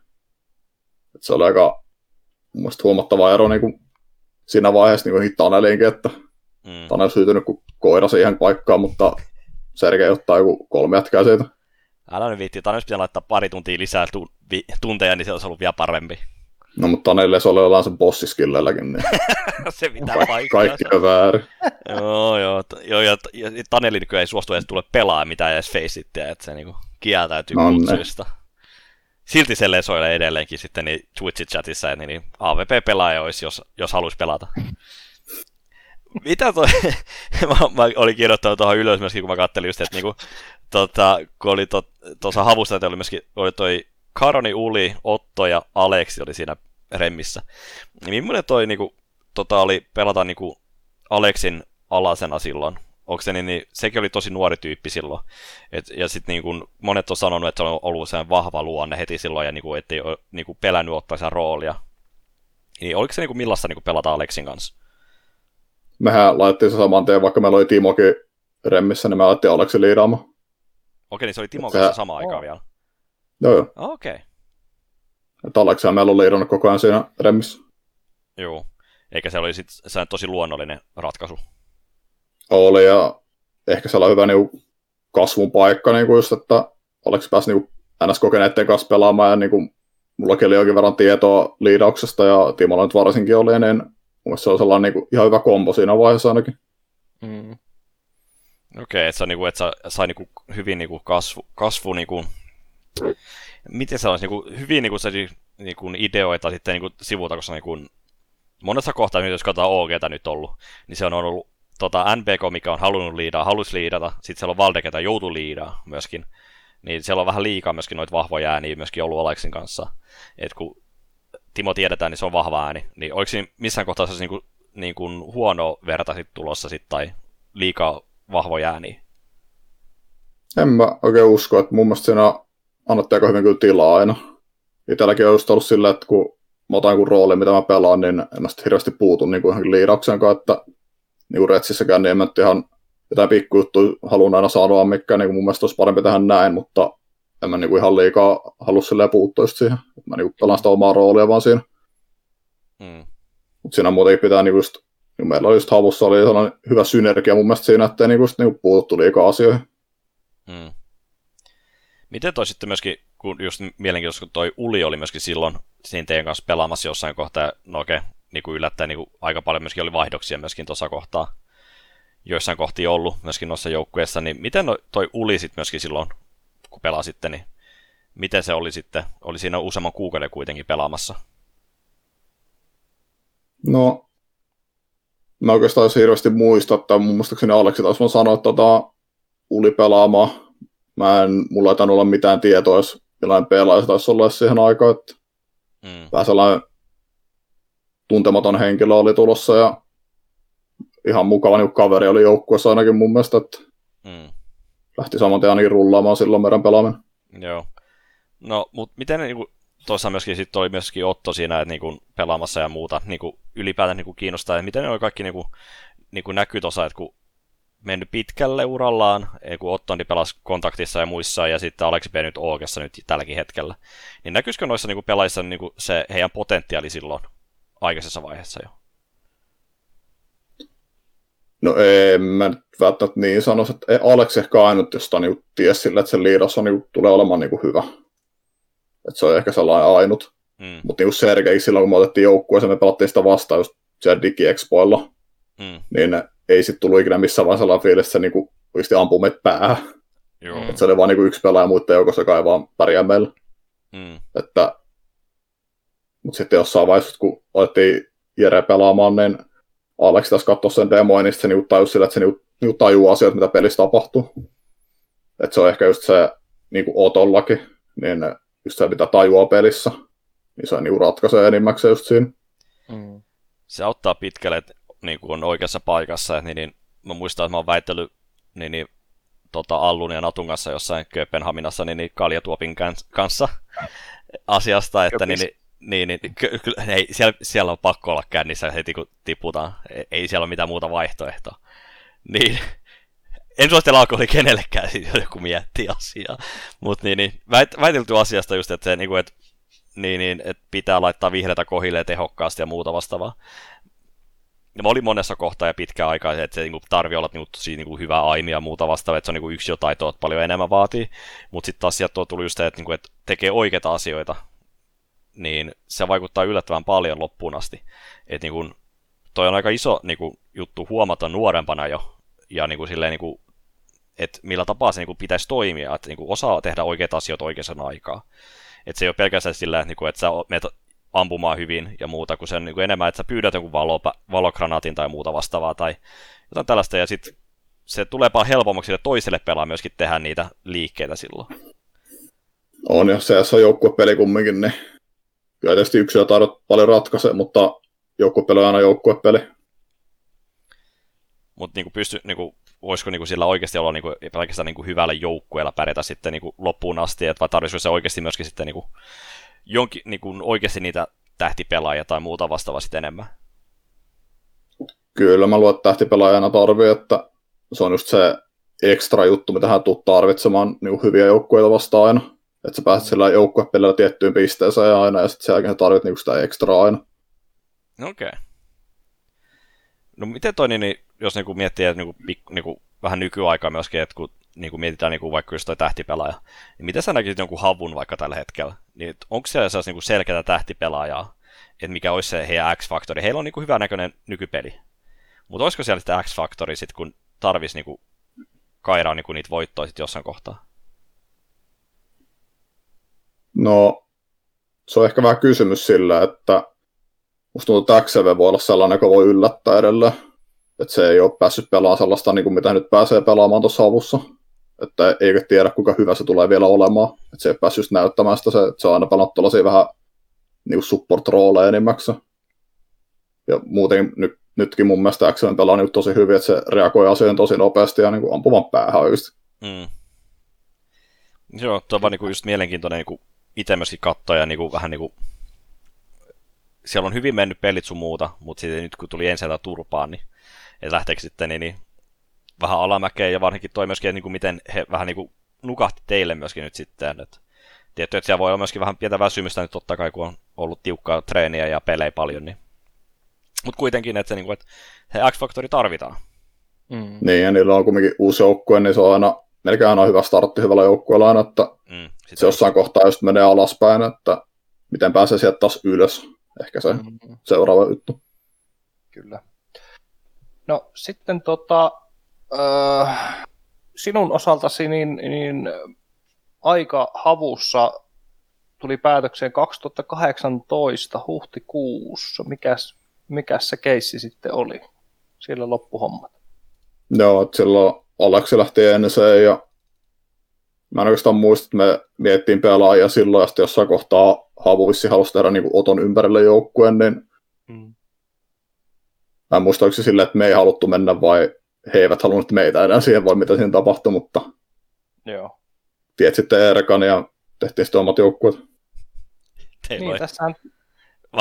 Et se oli aika mun huomattava ero niinku siinä vaiheessa niin Tanelinkin, että mm. Tanel syytynyt kuin koira siihen paikkaan, mutta Sergei ottaa joku kolme jätkää siitä. Älä nyt viitti, Tanel pitää laittaa pari tuntia lisää tu- vi- tunteja, niin se olisi ollut vielä parempi. No mutta Tanelle se oli jollain sen bossiskillelläkin, niin se pitää Ka- paikkaa. Kaikki on väärin. joo, joo, joo, ja, ja Taneli nykyään ei suostu edes tule pelaa mitään edes faceittiä, että se niinku kieltäytyy no, kutsuista. Silti se lesoilee edelleenkin sitten niin Twitch-chatissa, että niin AVP-pelaaja olisi, jos, jos haluaisi pelata. Mitä toi, mä, mä, olin kirjoittanut tuohon ylös myöskin, kun mä kattelin just, että niinku, tota, kun oli tuossa to, havusta, että oli myöskin oli toi Karoni, Uli, Otto ja Aleksi oli siinä remmissä. Niin millainen toi niinku, tota, oli pelata niinku Aleksin alasena silloin? onko se niin, niin, sekin oli tosi nuori tyyppi silloin. Et, ja sitten niin kuin, monet on sanonut, että se on ollut sen vahva luonne heti silloin, ja niin kuin, ettei ole niin kuin, pelännyt ottaa sen roolia. Niin oliko se niin kuin, millaista niin pelata Aleksin kanssa? Mehän laitettiin se saman tien, vaikka meillä oli Timokin remmissä, niin me laitettiin Aleksi liidaamaan. Okei, niin se oli Timon kanssa se... samaan aikaan oh. vielä. Joo, joo. Okei. Okay. Että Aleksia meillä on liidannut koko ajan siinä remmissä. Joo. Eikä se oli sitten tosi luonnollinen ratkaisu oli ja ehkä siellä on hyvä niin kuin, kasvun paikka, niin kuin just, että oleks pääsi niin NS-kokeneiden kanssa pelaamaan ja niin kuin, mullakin oli jonkin verran tietoa liidauksesta ja Timolla nyt varsinkin oli, niin mun se on sellainen niin kuin, ihan hyvä kombo siinä vaiheessa ainakin. Mm. Okei, okay, että, niinku, et sä sai niinku hyvin niinku kasvu, kasvu niinku, Miten se olisi niin kuin, hyvin niin kuin, se, niin kuin ideoita sitten niin kuin, sivulta, koska niin kuin, monessa kohtaa, jos katsotaan OGtä nyt ollut, niin se on ollut tota, NBK, mikä on halunnut liidaa, halusi liidata, sitten siellä on Valde, ketä joutuu liidaa myöskin. Niin siellä on vähän liikaa myöskin noita vahvoja ääniä myöskin ollut Aleksin kanssa. Et kun Timo tiedetään, niin se on vahva ääni. Niin oliko siinä missään kohtaa se niin kuin, niin kuin huono verta sit tulossa sit, tai liikaa vahvoja ääniä? En mä oikein usko, että mun mielestä siinä annettiin aika hyvin kyllä tilaa aina. Itselläkin on just ollut sillä, että kun mä otan jonkun rooli, mitä mä pelaan, niin en sitten hirveästi puutu niin kuin liidauksen kanssa, että niin kuin Retsissäkään, niin en mä ihan jotain pikkujuttuja haluan aina sanoa, mikä niin kuin mun mielestä olisi parempi tehdä näin, mutta en mä niin kuin ihan liikaa halua silleen puuttua siihen. Mä niin kuin pelaan sitä omaa roolia vaan siinä. Mm. Mutta siinä muutenkin pitää niin just, niin meillä oli just havussa oli sellainen hyvä synergia mun mielestä siinä, ettei niin just, niin puututtu liikaa asioihin. Mm. Miten toi sitten myöskin, kun just mielenkiintoista, kun toi Uli oli myöskin silloin siinä teidän kanssa pelaamassa jossain kohtaa, no okei, niin kuin yllättäen niin kuin aika paljon myöskin oli vaihdoksia myöskin tuossa kohtaa, joissain kohti ollut myöskin noissa joukkueissa, niin miten no, toi Uli sitten myöskin silloin, kun pelasitte, niin miten se oli sitten, oli siinä useamman kuukauden kuitenkin pelaamassa? No, mä oikeastaan hirveästi muista, että mun muistaakseni Aleksi taas mä sanoa, että tota, Uli pelaamaan. Mä en, mulla ei olla mitään tietoa, jos millainen pelaaja taisi olla siihen aikaan, että mm. vähän sellainen tuntematon henkilö oli tulossa ja ihan mukava niin kaveri oli joukkueessa ainakin mun mielestä, että mm. Lähti saman tien ainakin rullaamaan silloin meidän pelaaminen. Joo. No, mutta miten niin kuin, tuossa myöskin sit oli myöskin Otto siinä että, niin kuin, pelaamassa ja muuta niin kuin, ylipäätään niin kuin, kiinnostaa, että miten ne oli kaikki niin kuin, niin kuin näkyy tuossa, että kun mennyt pitkälle urallaan, kun Ottoni pelasi kontaktissa ja muissa, ja sitten Aleksi B nyt Oogessa nyt tälläkin hetkellä. Niin näkyisikö noissa niin kuin pelaajissa niin kuin se heidän potentiaali silloin aikaisessa vaiheessa jo? No en mä nyt välttämättä niin sanoisi, että Alex ehkä ainut, josta niin ties sillä, että se liidas on, niin tulee olemaan niin kuin hyvä. Että se on ehkä sellainen ainut. Mm. Mutta niin Sergei silloin, kun me otettiin joukkueeseen, me pelattiin sitä vastaan just siellä DigiExpoilla, mm. niin ei sitten tullut ikinä missään vaiheessa sellainen fiilis, että se niinku oikeasti ampuu meitä päähän. Joo. Et se oli vain niinku yksi pelaaja muiden joukossa, joka ei vaan pärjää meillä. Mm. Että, mutta sitten jossain vaiheessa, kun otettiin Jere pelaamaan, niin Alex tässä katsoi sen demoin, niin se niinku tajus sillä, että se niinku, niinku tajuu asioita, mitä pelissä tapahtuu. Että se on ehkä just se niinku Otollakin, niin just se, mitä tajua pelissä, niin se niinku ratkaisee enimmäkseen just siinä. Mm. Se auttaa pitkälle, että niin kuin on oikeassa paikassa. Niin, niin, mä muistan, että mä oon väittänyt niin, niin, tota, Allun ja Natun kanssa jossain Kööpenhaminassa niin, niin Kaljatuopin kanssa asiasta, että niin, niin, niin, niin ky- ky- ei, siellä, siellä on pakko olla kännissä heti kun tiputaan. Ei, ei siellä ole mitään muuta vaihtoehtoa. Niin, en suosittele alkoholi kenellekään, jos joku miettii asiaa. Mutta niin, niin, väit, väitelty asiasta just, että, se, niin kuin, että, niin, niin, että pitää laittaa vihreätä kohille tehokkaasti ja muuta vastaavaa mä olin monessa kohtaa ja pitkä aikaa, että se niin tarvii olla niin tosi niin kuin hyvä aimi ja muuta vastaavaa, että se on niin yksi jo taitoa, että paljon enemmän vaatii. Mutta sitten taas sieltä tuli just se, että, niin kuin, että tekee oikeita asioita, niin se vaikuttaa yllättävän paljon loppuun asti. Että niin kuin, toi on aika iso niin kuin, juttu huomata nuorempana jo, ja niin kuin, silleen, niin kuin, että millä tapaa se niin kuin, pitäisi toimia, että niin kuin, osaa tehdä oikeita asioita oikeaan aikaan. Että se ei ole pelkästään sillä, että, niin kuin, että sä menet ampumaan hyvin ja muuta, kun se on niin kuin enemmän, että sä pyydät jonkun valo, valogranaatin tai muuta vastaavaa tai jotain tällaista, ja sitten se tulee paljon helpommaksi sille toiselle pelaa myöskin tehdä niitä liikkeitä silloin. On, ja se on joukkuepeli kumminkin, niin kyllä tietysti yksilö taidot paljon ratkaise, mutta joukkuepeli on aina joukkuepeli. Mutta niinku pysty, niinku, voisiko niinku sillä oikeasti olla niinku, pelkästään niinku hyvällä joukkueella pärjätä sitten niinku loppuun asti, että vai tarvitsisiko se oikeasti myöskin sitten niinku jonkin, niin kuin oikeasti niitä tähtipelaajia tai muuta vastaavaa sitten enemmän? Kyllä mä luulen, että tähtipelaajana tarvii, että se on just se ekstra juttu, mitä hän tuu tarvitsemaan niin hyviä joukkueita vastaan aina. Että sä pääset sillä joukkuepelillä tiettyyn pisteeseen aina, ja sitten sen jälkeen sä tarvit niin sitä ekstraa aina. Okei. Okay. No miten toi, niin, niin jos niin kuin miettii, että niin kuin, niin kuin, vähän nykyaikaa myöskin, että kun niin kuin mietitään niin kuin vaikka just toi tähtipelaaja, niin miten sä näkisit jonkun havun vaikka tällä hetkellä? Niin onko siellä sellaista niin selkeää tähtipelaajaa, että mikä olisi se heidän X-faktori? Heillä on niin kuin hyvä näköinen nykypeli. Mutta olisiko siellä sitä X-faktori sitten, kun tarvisi niin kuin kairaa niin kuin niitä voittoja sitten jossain kohtaa? No, se on ehkä vähän kysymys sillä, että musta tuntuu, että XV voi olla sellainen, joka voi yllättää edelleen. Että se ei ole päässyt pelaamaan sellaista, niin kuin mitä nyt pääsee pelaamaan tuossa alussa. Että eikä tiedä, kuinka hyvä se tulee vielä olemaan. Että se ei päässyt näyttämään sitä, se, että se on aina pelannut tuollaisia vähän niin kuin support-rooleja enimmäkseen. Ja muuten nyt, nytkin mun mielestä XV pelaa niin tosi hyvin, että se reagoi asioihin tosi nopeasti ja niin kuin ampuvan päähän oikeasti. Mm. Joo, tuo on vaan niinku just mielenkiintoinen niinku itse myöskin katsoa ja niinku vähän niinku siellä on hyvin mennyt pelit sun muuta, mutta sitten nyt kun tuli ensin turpaan, niin et lähteekö sitten niin, niin, vähän alamäkeen ja varsinkin toi myöskin, että niin kuin miten he vähän niin kuin nukahti teille myöskin nyt sitten. Että tietty, että siellä voi olla myöskin vähän pientä väsymystä nyt totta kai, kun on ollut tiukkaa treeniä ja pelejä paljon, niin mutta kuitenkin, että, se, niin kuin, että he X-Factori tarvitaan. Mm. Niin, ja niillä on kuitenkin uusi joukkue, niin se on aina, melkein aina hyvä startti hyvällä joukkueella aina, että mm, se jossain kohtaa just menee alaspäin, että miten pääsee sieltä taas ylös. Ehkä se mm-hmm. seuraava juttu. Kyllä. No sitten tota, äh, sinun osaltasi niin, niin aika havussa tuli päätökseen 2018 huhtikuussa. Mikäs, mikäs se keissi sitten oli? Siellä loppuhommat. Joo, että silloin Aleksi lähti ensin ja mä en oikeastaan muista, että me miettiin pelaajia silloin ja sitten jossain kohtaa Havu vissi halusi tehdä niin kuin Oton ympärille joukkueen, niin mm. mä en muista, oliko se silleen, että me ei haluttu mennä vai he eivät halunnut meitä enää siihen vai mitä siinä tapahtui, mutta Joo. tiedät sitten Erkan ja tehtiin sitten omat joukkueet. Teillä niin, tässähän...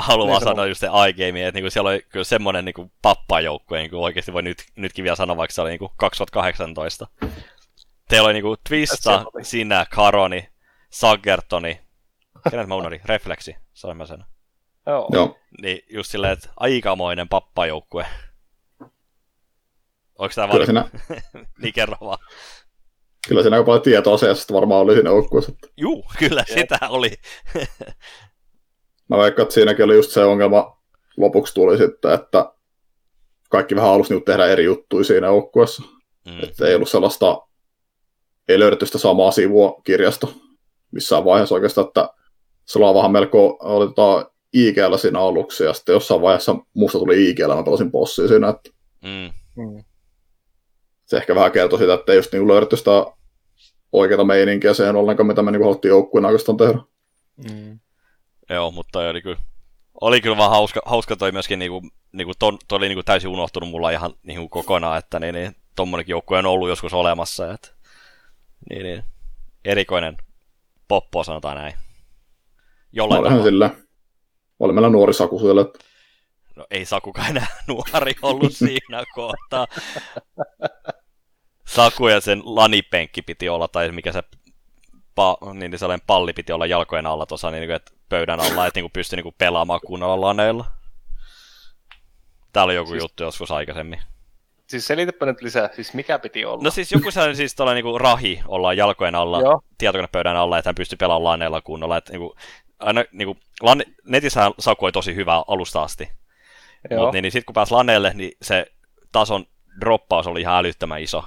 haluan niin, sanoa just se iGame, että niinku siellä oli kyllä semmoinen niinku pappajoukkue, niinku oikeasti voi nyt, nytkin vielä sanoa, vaikka se oli niinku 2018. Teillä oli niinku Twista, sinä, Karoni, Sagertoni, kenet mä unohdin? Refleksi, sanoin mä sen. Joo. Joo. Niin just silleen, että aikamoinen pappajoukkue. Onko tämä vaan... Siinä... niin kerro vaan. Kyllä siinä aika paljon tietoa asiasta varmaan oli siinä joukkueessa. Juu, kyllä Jep. sitä oli. mä veikkaan, että siinäkin oli just se ongelma, lopuksi tuli sitten, että kaikki vähän halusi niinku tehdä eri juttuja siinä joukkueessa. Mm. Että ei ollut sellaista, ei löydetty sitä samaa sivua kirjasta missään vaiheessa oikeastaan, että Slavahan melko oli tota IGL siinä aluksi, ja sitten jossain vaiheessa musta tuli IGL, mä pelasin bossia siinä, että mm. mm. se ehkä vähän kertoi sitä, että ei just niin löydetty sitä oikeata meininkiä siihen ollenkaan, mitä me niin haluttiin joukkueen oikeastaan tehdä. Mm. Joo, mutta oli kyllä, oli kyllä vaan hauska, hauska toi myöskin, niinku, niinku ton, toi oli niinku täysin unohtunut mulla ihan niinku kokonaan, että niin, niin, tommonenkin joukkue on ollut joskus olemassa, että niin, niin, erikoinen poppo, sanotaan näin. Jollain Olihan sillä. Oli meillä nuori Saku siellä. No ei Sakukaan enää nuori ollut siinä kohtaa. Saku ja sen lanipenkki piti olla, tai mikä se pa, niin sellainen palli piti olla jalkojen alla tuossa niin, että pöydän alla, että niin pystyi niin pelaamaan kunnolla laneilla. Täällä oli joku siis... juttu joskus aikaisemmin. Siis selitäpä nyt lisää, siis mikä piti olla? No siis joku sellainen siis tällainen niin rahi olla jalkojen alla, Joo. tietokonepöydän alla, että hän pystyy pelaamaan laneilla kunnolla. Että, niin kuin, aina, niin kuin, lan, netissä sakoi tosi hyvää alusta asti. Mutta niin, niin sitten kun pääsi laneelle, niin se tason droppaus oli ihan älyttömän iso.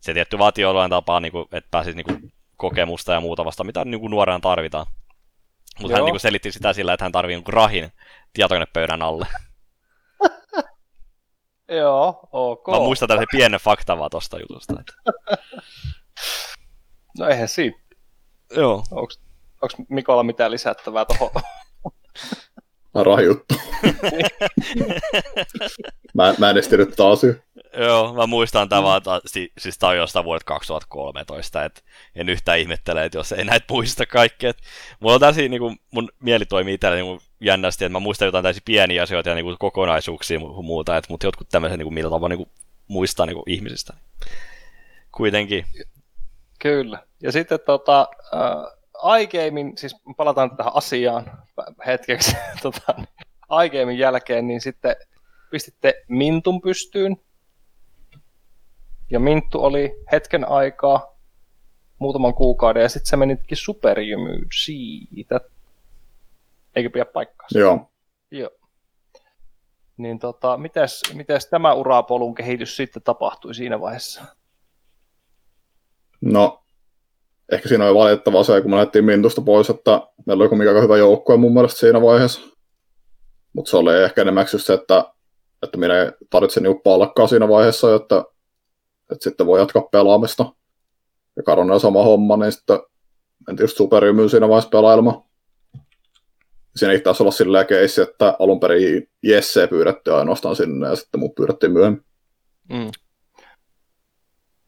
Se tietty vaatii jollain tapaa, niin kuin, että pääsisi niin kuin, kokemusta ja muuta vasta, mitä niin kuin nuorena tarvitaan. Mutta hän niin kuin, selitti sitä sillä, että hän tarvii niin rahin tietokonepöydän alle. Joo, ok. Mä muistan tällaisen pienen faktan vaan tosta jutusta. Että... no eihän siinä. Joo. Onks Mikolla mitään lisättävää tuohon? Juttu. mä, mä en edes tiedä tätä asiaa. Joo, mä muistan tämän vaan, siis tämä on jostain vuodet 2013, et en yhtään ihmettele, että jos ei näitä muista kaikkea. Mulla on täysin, niin kuin, mun mieli toimii itsellä niin jännästi, että mä muistan jotain täysin pieniä asioita ja niin kuin, kokonaisuuksia ja muuta, että, mutta jotkut tämmöiset, niin kuin, millä tavalla niin kuin, muistaa niin kuin, ihmisistä. Kuitenkin. Kyllä. Ja sitten tota, uh, iGamein, siis palataan tähän asiaan hetkeksi, tota, iGamein jälkeen, niin sitten pistitte Mintun pystyyn, ja Minttu oli hetken aikaa, muutaman kuukauden, ja sitten se menitkin superjymyyn siitä. Eikö pidä paikkaa? Joo. Joo. Niin tota, mites, mites tämä urapolun kehitys sitten tapahtui siinä vaiheessa? No, ehkä siinä oli valitettavaa se, kun me lähdettiin Mintusta pois, että meillä oli kuitenkin aika hyvä joukkue mun mielestä siinä vaiheessa. Mutta se oli ehkä enemmän just se, että, että minä ei tarvitse niinku palkkaa siinä vaiheessa, että, että sitten voi jatkaa pelaamista. Ja Karonen sama homma, niin sitten mentiin just superjymyyn siinä vaiheessa pelailemaan. Siinä ei taisi olla silleen keissi, että alun perin Jesse pyydettiin ainoastaan sinne ja sitten mut pyydettiin myöhemmin. Mm.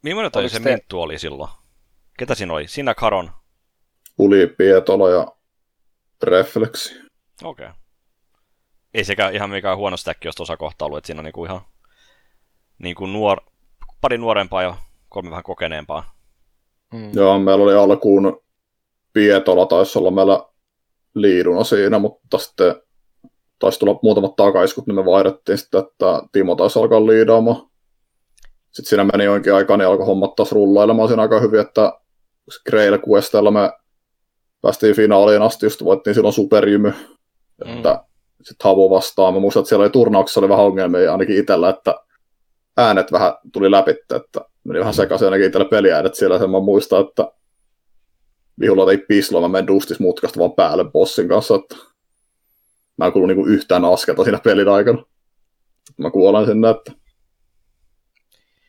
Millainen toi se te- Minttu oli silloin? Ketä siinä oli? Sinä Karon? Uli, Pietola ja Refleksi. Okei. Okay. Ei sekään ihan mikään huono stäkki, jos tuossa kohtaa ollut, että siinä on niinku ihan niinku nuor, pari nuorempaa ja kolme vähän kokeneempaa. Mm. Joo, meillä oli alkuun Pietola taisi olla meillä liiduna siinä, mutta sitten taisi tulla muutamat takaiskut, niin me vaihdettiin sitten, että Timo taisi alkaa liidaamaan. Sitten siinä meni jonkin aikaa, niin alkoi hommat taas rullailemaan siinä aika hyvin, että Grail Questella me päästiin finaaliin asti, just voittiin silloin superjymy, Mm. että sitten Havo vastaan. Mä muistan, että siellä oli turnauksessa oli vähän ongelmia ainakin itsellä, että äänet vähän tuli läpi, että meni vähän sekaisin ainakin itsellä peliäänet siellä. Sen mä muistan, että vihulla ei pisloa, mä menen dustis mutkasta vaan päälle bossin kanssa, että mä en kuulu niinku yhtään askelta siinä pelin aikana. Mä kuolen sinne, että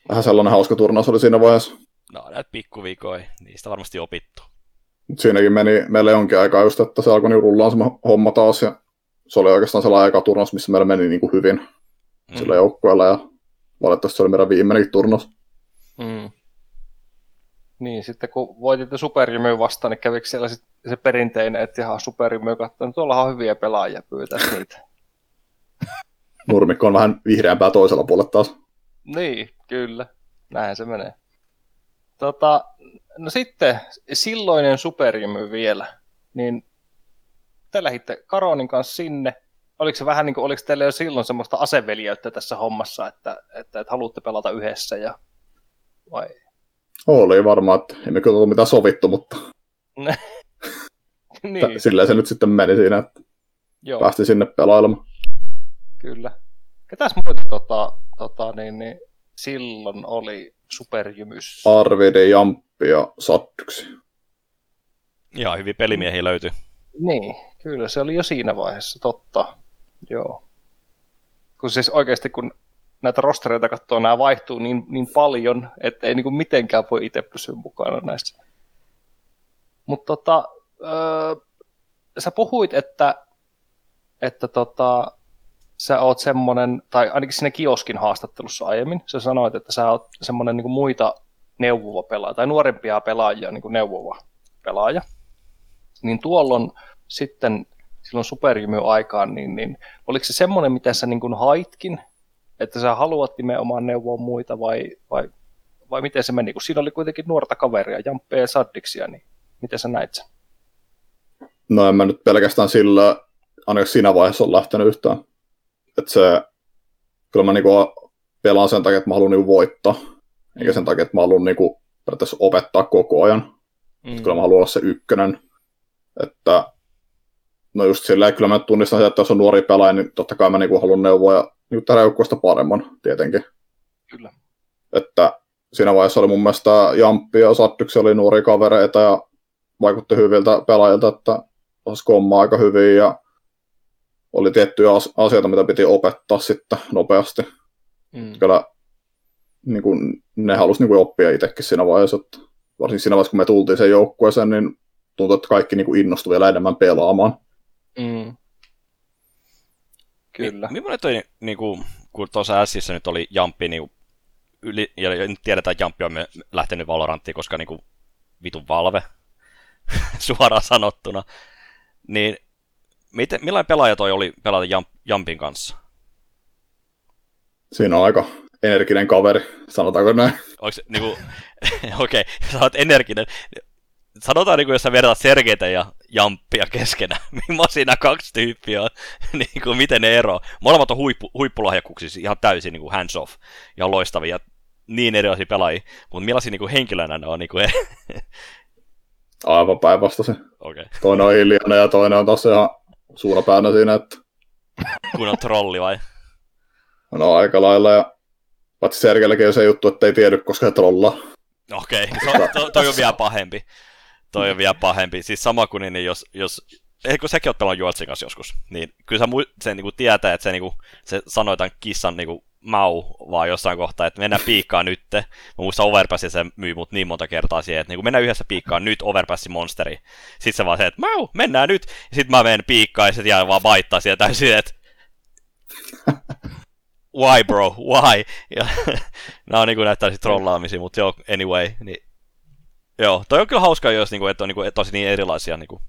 vähän sellainen hauska turnaus oli siinä vaiheessa. No näitä pikkuvikoja, niistä varmasti opittu. Siinäkin meni meille jonkin aikaa just, että se alkoi niinku rullaan se homma taas ja se oli oikeastaan sellainen aika turnaus, missä meillä meni niinku hyvin Mm. sillä joukkueella ja valitettavasti se oli meidän viimeinenkin turnaus. Mm. Niin, sitten kun voititte superjymyyn vastaan, niin kävikö siellä sit se perinteinen, että ihan superjymyy katsoi, että tuollahan on hyviä pelaajia, pyytäisi niitä. Nurmikko on vähän vihreämpää toisella puolella taas. Niin, kyllä. Näin se menee. Tota, no sitten silloinen superjymy vielä, niin te lähditte Karonin kanssa sinne. Oliko se vähän niin kuin, oliko teillä jo silloin semmoista aseveljeyttä tässä hommassa, että, että, että haluatte pelata yhdessä ja vai? Oli varmaan, että emme kyllä ollut mitään sovittu, mutta niin, silleen se nyt sitten meni siinä, että joo, päästiin sinne pelailemaan. kyllä. Ketäs muita tota, tota, niin, niin, silloin oli superjymys? Arvidi, Jamppi ja Sattyksi. Ihan hyvin pelimiehiä löytyi. Niin, kyllä se oli jo siinä vaiheessa, totta. Joo. Kun siis oikeasti kun näitä rostereita katsoo, nämä vaihtuu niin, niin paljon, että ei niinku mitenkään voi itse pysyä mukana näissä. Mutta tota, öö, sä puhuit, että, että tota, sä oot semmonen, tai ainakin siinä kioskin haastattelussa aiemmin, sä sanoit, että sä oot semmonen niinku muita neuvova pelaaja, tai nuorempia pelaajia niinku neuvova pelaaja. Niin tuolloin sitten silloin superjymy-aikaan, niin, niin oliko se semmoinen, mitä sä niin kuin haitkin, että sä haluat nimenomaan neuvoa muita vai, vai, vai miten se meni, kun siinä oli kuitenkin nuorta kaveria, Jamppea ja Saddiksia, niin miten sä näit sen? No en mä nyt pelkästään sillä, ainakaan siinä vaiheessa on lähtenyt yhtään. Että se, kyllä mä niinku pelaan sen takia, että mä haluan niinku voittaa, eikä sen takia, että mä haluan niinku periaatteessa opettaa koko ajan. Mm. Kyllä mä haluan olla se ykkönen. Että no just silleen, kyllä mä tunnistan sen, että jos on nuori pelaaja, niin totta kai mä niinku haluan neuvoa ja niinku tehdä joukkueesta paremman tietenkin. Kyllä. Että siinä vaiheessa oli mun mielestä Jamppi ja Sattyksi oli nuoria kavereita ja vaikutti hyviltä pelaajilta, että osasi kommaa aika hyvin ja oli tiettyjä as- asioita, mitä piti opettaa sitten nopeasti. Mm. Kyllä niin kuin, ne halusi niin kuin oppia itsekin siinä vaiheessa, että varsinkin siinä vaiheessa, kun me tultiin sen joukkueeseen, niin tuntui, että kaikki niin kuin innostui vielä enemmän pelaamaan. Mm. Kyllä. Mi- millainen toi, niin kuin, kun tuossa Sissä nyt oli Jamppi, niin yli, ja nyt tiedetään, että Jamppi on me- lähtenyt Valoranttiin, koska niin kuin, vitun valve, suoraan sanottuna, niin miten, millainen pelaaja toi oli pelata Jamp, Jampin kanssa? Siinä on aika energinen kaveri, sanotaanko näin. Onko se niinku, okei, okay, sä oot energinen. Sanotaan, niin kuin, jos sä vertaat Sergeitä ja Jamppia keskenään, millaisia nämä kaksi tyyppiä on, niin kuin, miten ne ero. Molemmat on huippu, huippulahjakkuuksissa ihan täysin niin kuin hands off, ihan loistavia, niin erilaisia pelaajia, mutta millaisia niin kuin henkilönä ne on? Niin kuin, Aivan päinvastaisen. okei, okay. Toinen on hiljainen ja toinen on taas ihan suunapäänä siinä, että kun on trolli vai? no aika lailla. Ja paitsi Sergelläkin on se juttu, että ei tiedä, koska he trollaa. Okei, okay. to, to, toi on vielä pahempi. toi on vielä pahempi. Siis sama kuin niin, jos, jos eikö sekin ole pelannut Juotsin kanssa joskus, niin kyllä se, se niin kuin tietää, että se, niin kuin, se sanoi tämän kissan niin kuin, mau vaan jossain kohtaa, että mennään piikkaan nyt. Mä muistan Overpassi se myy mut niin monta kertaa siihen, että niin mennään yhdessä piikkaan nyt Overpassi monsteri. Sitten se vaan se, että mau, mennään nyt. Sitten mä menen piikkaan ja sitten jää vaan baittaa sieltä täysin, että why bro, why? Ja nämä on niin kuin näyttää trollaamisia, mutta joo, anyway, niin Joo, toi on kyllä hauska, jos niinku, että on niinku, tosi niin erilaisia niinku,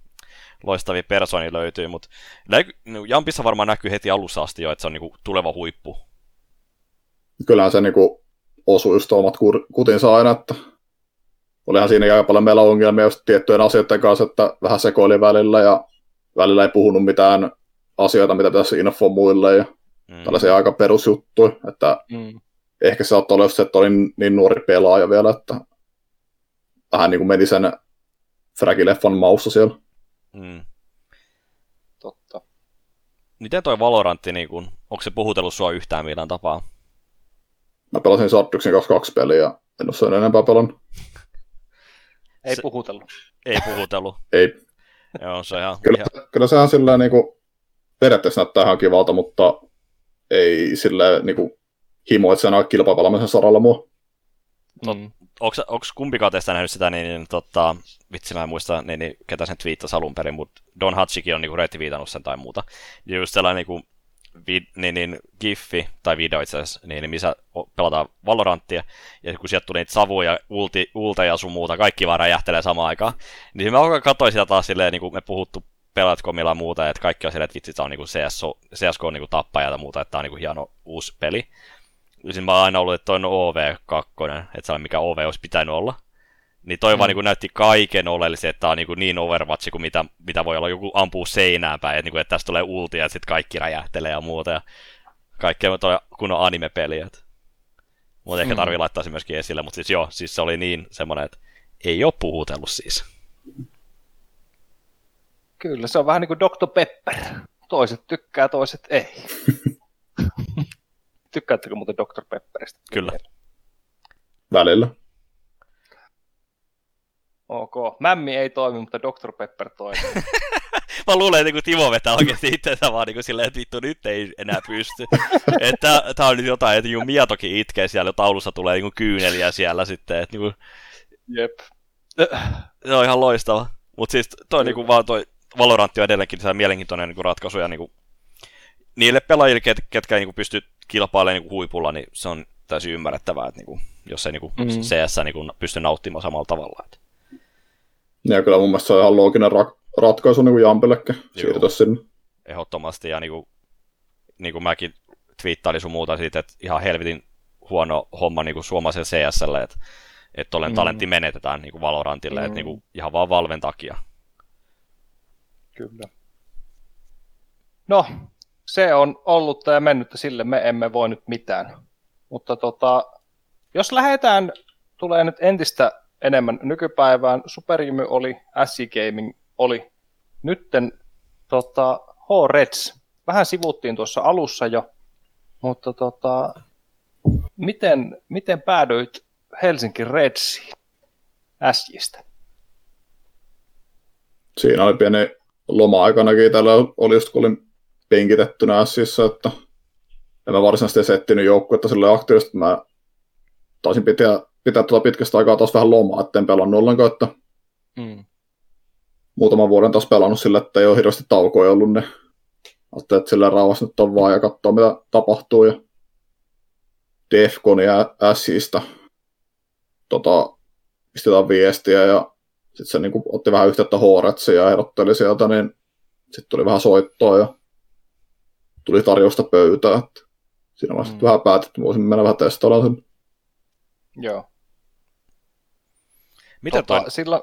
loistavia persoonia löytyy, mutta niinku, Jampissa varmaan näkyy heti alussa asti jo, että se on niinku, tuleva huippu. Kyllähän se niinku, osui just omat kutinsa aina, että olihan siinä aika paljon meillä ongelmia just tiettyjen asioiden kanssa, että vähän sekoili välillä ja välillä ei puhunut mitään asioita, mitä pitäisi info muille ja mm. tällaisia aika perusjuttuja, että mm. ehkä se saattoi olla se, että oli niin nuori pelaaja vielä, että vähän niin kuin meni sen Fragileffan maussa siellä. Mm. Totta. Miten toi Valorantti, niin kun, onko se puhutellut sua yhtään millään tapaa? Mä pelasin Sartuksen kanssa kaksi peliä ja en ole sen enempää pelannut. Ei se, puhutellut. Ei puhutellut. ei. Joo, se ihan... Kyllä, ihan... kyllä sehän sillä niin kuin, periaatteessa näyttää ihan kivalta, mutta ei sillä niin kuin, himo, että se on kilpapalaamisen saralla mua. Mm onko kumpikaan teistä nähnyt sitä, niin, niin tota, vitsi mä en muista, niin, niin, ketä sen twiittasi alun perin, mutta Don Hatchikin on niin rettiviitannut sen tai muuta. Ja just sellainen niin kuin, vid, niin, niin, giffi, tai video itse asiassa, niin, niin, missä pelataan Valoranttia, ja kun sieltä tuli niitä savuja, ulti, ulta ja sun muuta, kaikki vaan räjähtelee samaan aikaan, niin mä katsoin sitä taas silleen, niin kuin me puhuttu pelatkomilla ja muuta, että kaikki on silleen, että vitsi, tämä on niin kuin CSO, CSK on niin tappaja ja muuta, että tämä on niin kuin hieno uusi peli. Siis mä oon aina ollut, että toi on OV2, että se on mikä OV olisi pitänyt olla. Niin toi mm. vaan niin näytti kaiken oleellisen, että tää on niin, niin Overwatch kuin mitä, mitä voi olla joku ampuu seinään päin, että, niin kuin, että tästä tulee ulti ja sitten kaikki räjähtelee ja muuta. Ja kaikkea toi kunnon anime-peli. Mutta ehkä mm. tarvii laittaa se myöskin esille, mutta siis joo, siis se oli niin semmoinen, että ei ole puhutellut siis. Kyllä, se on vähän niin kuin Dr. Pepper. Toiset tykkää, toiset ei. Tykkäättekö muuten Dr. Pepperistä? Kyllä. Välillä. Ok. Mämmi ei toimi, mutta Dr. Pepper toimii. Mä luulen, että kun Timo vetää oikeasti itsensä vaan niin silleen, että vittu nyt ei enää pysty. että tää on nyt jotain, että niin Miatokin itkee siellä, taulussa tulee niin kyyneliä siellä sitten. Että niin kuin... Jep. Se on ihan loistava. Mutta siis toi niin kuin vaan toi Valorantti on edelleenkin mielenkiintoinen niin ratkaisu ja niin kuin, niille pelaajille, ket, ketkä niin pystyy kilpailee niin huipulla, niin se on täysin ymmärrettävää, että niin kuin, jos ei niin kuin mm. CS niin kuin, pysty nauttimaan samalla tavalla. Että. Ja kyllä mun mielestä se on ihan looginen ra- ratkaisu niin kuin Jampellekin siirtyä sinne. Ehdottomasti, ja niin kuin, niin kuin mäkin twiittailin sun muuta siitä, että ihan helvetin huono homma niin kuin suomalaiselle CSlle, että että tollen mm. talentti menetetään niin kuin Valorantille, mm. että niin kuin, ihan vaan Valven takia. Kyllä. No, se on ollut ja mennyt, sille me emme voi nyt mitään. Mutta tota, jos lähdetään, tulee nyt entistä enemmän nykypäivään. Superjymy oli, SC Gaming oli. Nytten tota, H-Reds. Vähän sivuttiin tuossa alussa jo, mutta tota, miten, miten päädyit Helsinki Redsiin SJstä? Siinä oli pieni loma-aikanakin. Täällä oli just, kun olin penkitettynä Sissa, että en mä varsinaisesti settinyt joukkuetta sille aktiivisesti, mä taisin pitää, pitää tuota pitkästä aikaa taas vähän lomaa, etten pelannut ollenkaan, että mm. muutaman vuoden taas pelannut sille, että ei ole hirveästi taukoja ollut, niin ajattelin, että sillä rauhassa nyt on vaan ja katsoa, mitä tapahtuu. Ja Defcon ja Sistä tota, pistetään viestiä ja sitten se niin kuin, otti vähän yhteyttä Horetsia ja ehdotteli sieltä, niin sitten tuli vähän soittoa ja tuli tarjousta pöytään. Että siinä vaiheessa mm. vähän päätetty, että voisin mennä vähän testaamaan sen. Joo. Mitä tota, toi... Sillä...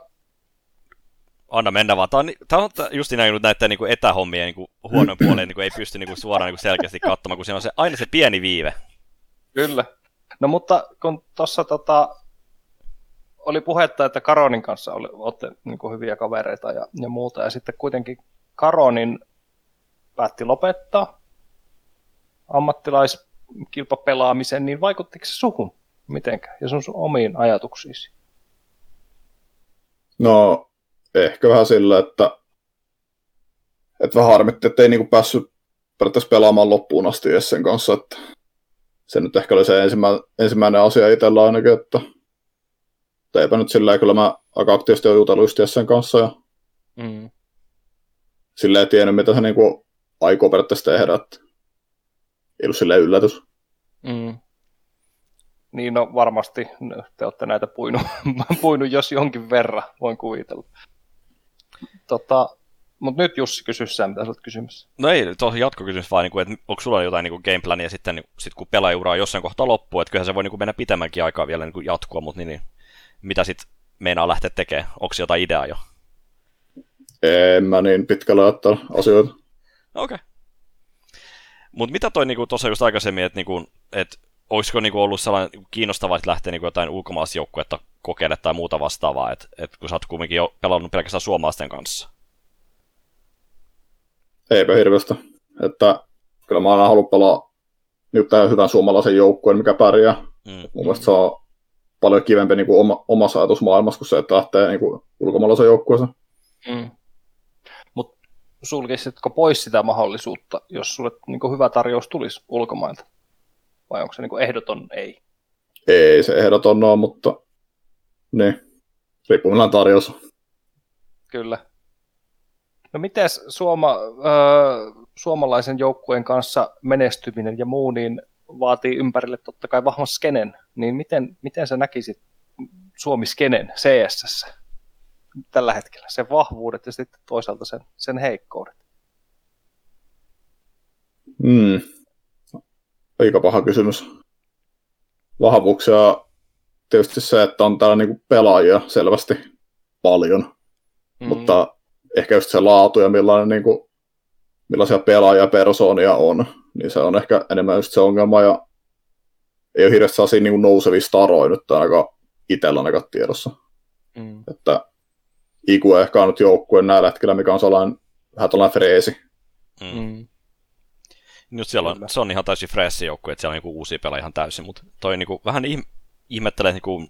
Anna mennä vaan. Tämä on, tämä on just näin näiden niin etähommien niin huonoin puoleen niin ei pysty niin kuin, suoraan niin kuin selkeästi katsomaan, kun siinä on se, aina se pieni viive. Kyllä. No mutta kun tuossa tota, oli puhetta, että Karonin kanssa oli, olette niin kuin hyviä kavereita ja, ja muuta, ja sitten kuitenkin Karonin päätti lopettaa, ammattilaiskilpapelaamisen, niin vaikuttiko se suhun mitenkään ja sun, sun omiin ajatuksiisi? No ehkä vähän sillä, että, että vähän harmitti, että ei niinku päässyt periaatteessa pelaamaan loppuun asti sen kanssa, että se nyt ehkä oli se ensimmäinen, ensimmäinen asia itsellä ainakin, että eipä nyt sillä kyllä mä aika aktiivisesti olen jutellut sen kanssa ja Mm. sillä ei tiennyt, mitä se niinku aikoo periaatteessa tehdä, että ei ollut silleen yllätys. Mm. Niin, no varmasti no, te olette näitä puinut, puinut jos jonkin verran, voin kuvitella. Tota, mutta nyt Jussi kysy sä, mitä sä olet kysymässä. No ei, tuohon jatkokysymys vaan, niin että onko sulla jotain niin gameplania sitten, niin, sit kun pelaajuraa jossain kohtaa loppuu, että kyllähän se voi niin kuin mennä pitemmänkin aikaa vielä niin kuin jatkua, mutta niin, niin, mitä sitten meinaa lähteä tekemään? Onko jotain ideaa jo? En mä niin pitkällä ottaa asioita. Okei. Okay. Mutta mitä toi niinku, tuossa just aikaisemmin, että niinku, et, olisiko niinku ollut sellainen niinku, kiinnostavaa, että lähtee niinku, jotain ulkomaalaisjoukkuetta kokeilemaan tai muuta vastaavaa, että et, kun sä oot kuitenkin jo pelannut pelkästään suomalaisten kanssa? Eipä hirveästi. Että kyllä mä aina halunnut pelaa nyt hyvän suomalaisen joukkueen, mikä pärjää. Mm. Mun mielestä se on paljon kivempi niin kuin oma, omassa ajatusmaailmassa kuin se, että lähtee niin kuin ulkomaalaisen joukkueeseen. Mm. Mutta sulkisitko pois sitä mahdollisuutta, jos sulle niin hyvä tarjous tulisi ulkomailta? Vai onko se niin ehdoton ei? Ei se ehdoton ole, mutta niin, riippuu tarjous. Kyllä. No miten suoma, öö, suomalaisen joukkueen kanssa menestyminen ja muu, niin vaatii ympärille totta kai vahvan skenen, niin miten, miten sä näkisit Suomi-skenen CSS tällä hetkellä, sen vahvuudet ja sitten toisaalta sen, sen heikkoudet? Hmm. Aika paha kysymys. Vahvuuksia tietysti se, että on täällä niinku pelaajia selvästi paljon, mm. mutta ehkä just se laatu ja millainen, niinku, millaisia pelaajia persoonia on, niin se on ehkä enemmän just se ongelma, ja ei ole hirveästi sellaisia niin nousevia staroja nyt ainakaan itsellä ainakaan tiedossa. Mm. Että Iku ehkä on nyt joukkueen näillä hetkellä, mikä on sellainen vähän tällainen freesi. Mm. Nyt siellä on, se on ihan täysin freesi joukkue, että siellä on niinku uusia pelaajia ihan täysin, mutta toi niinku, vähän ihmettelee niinku,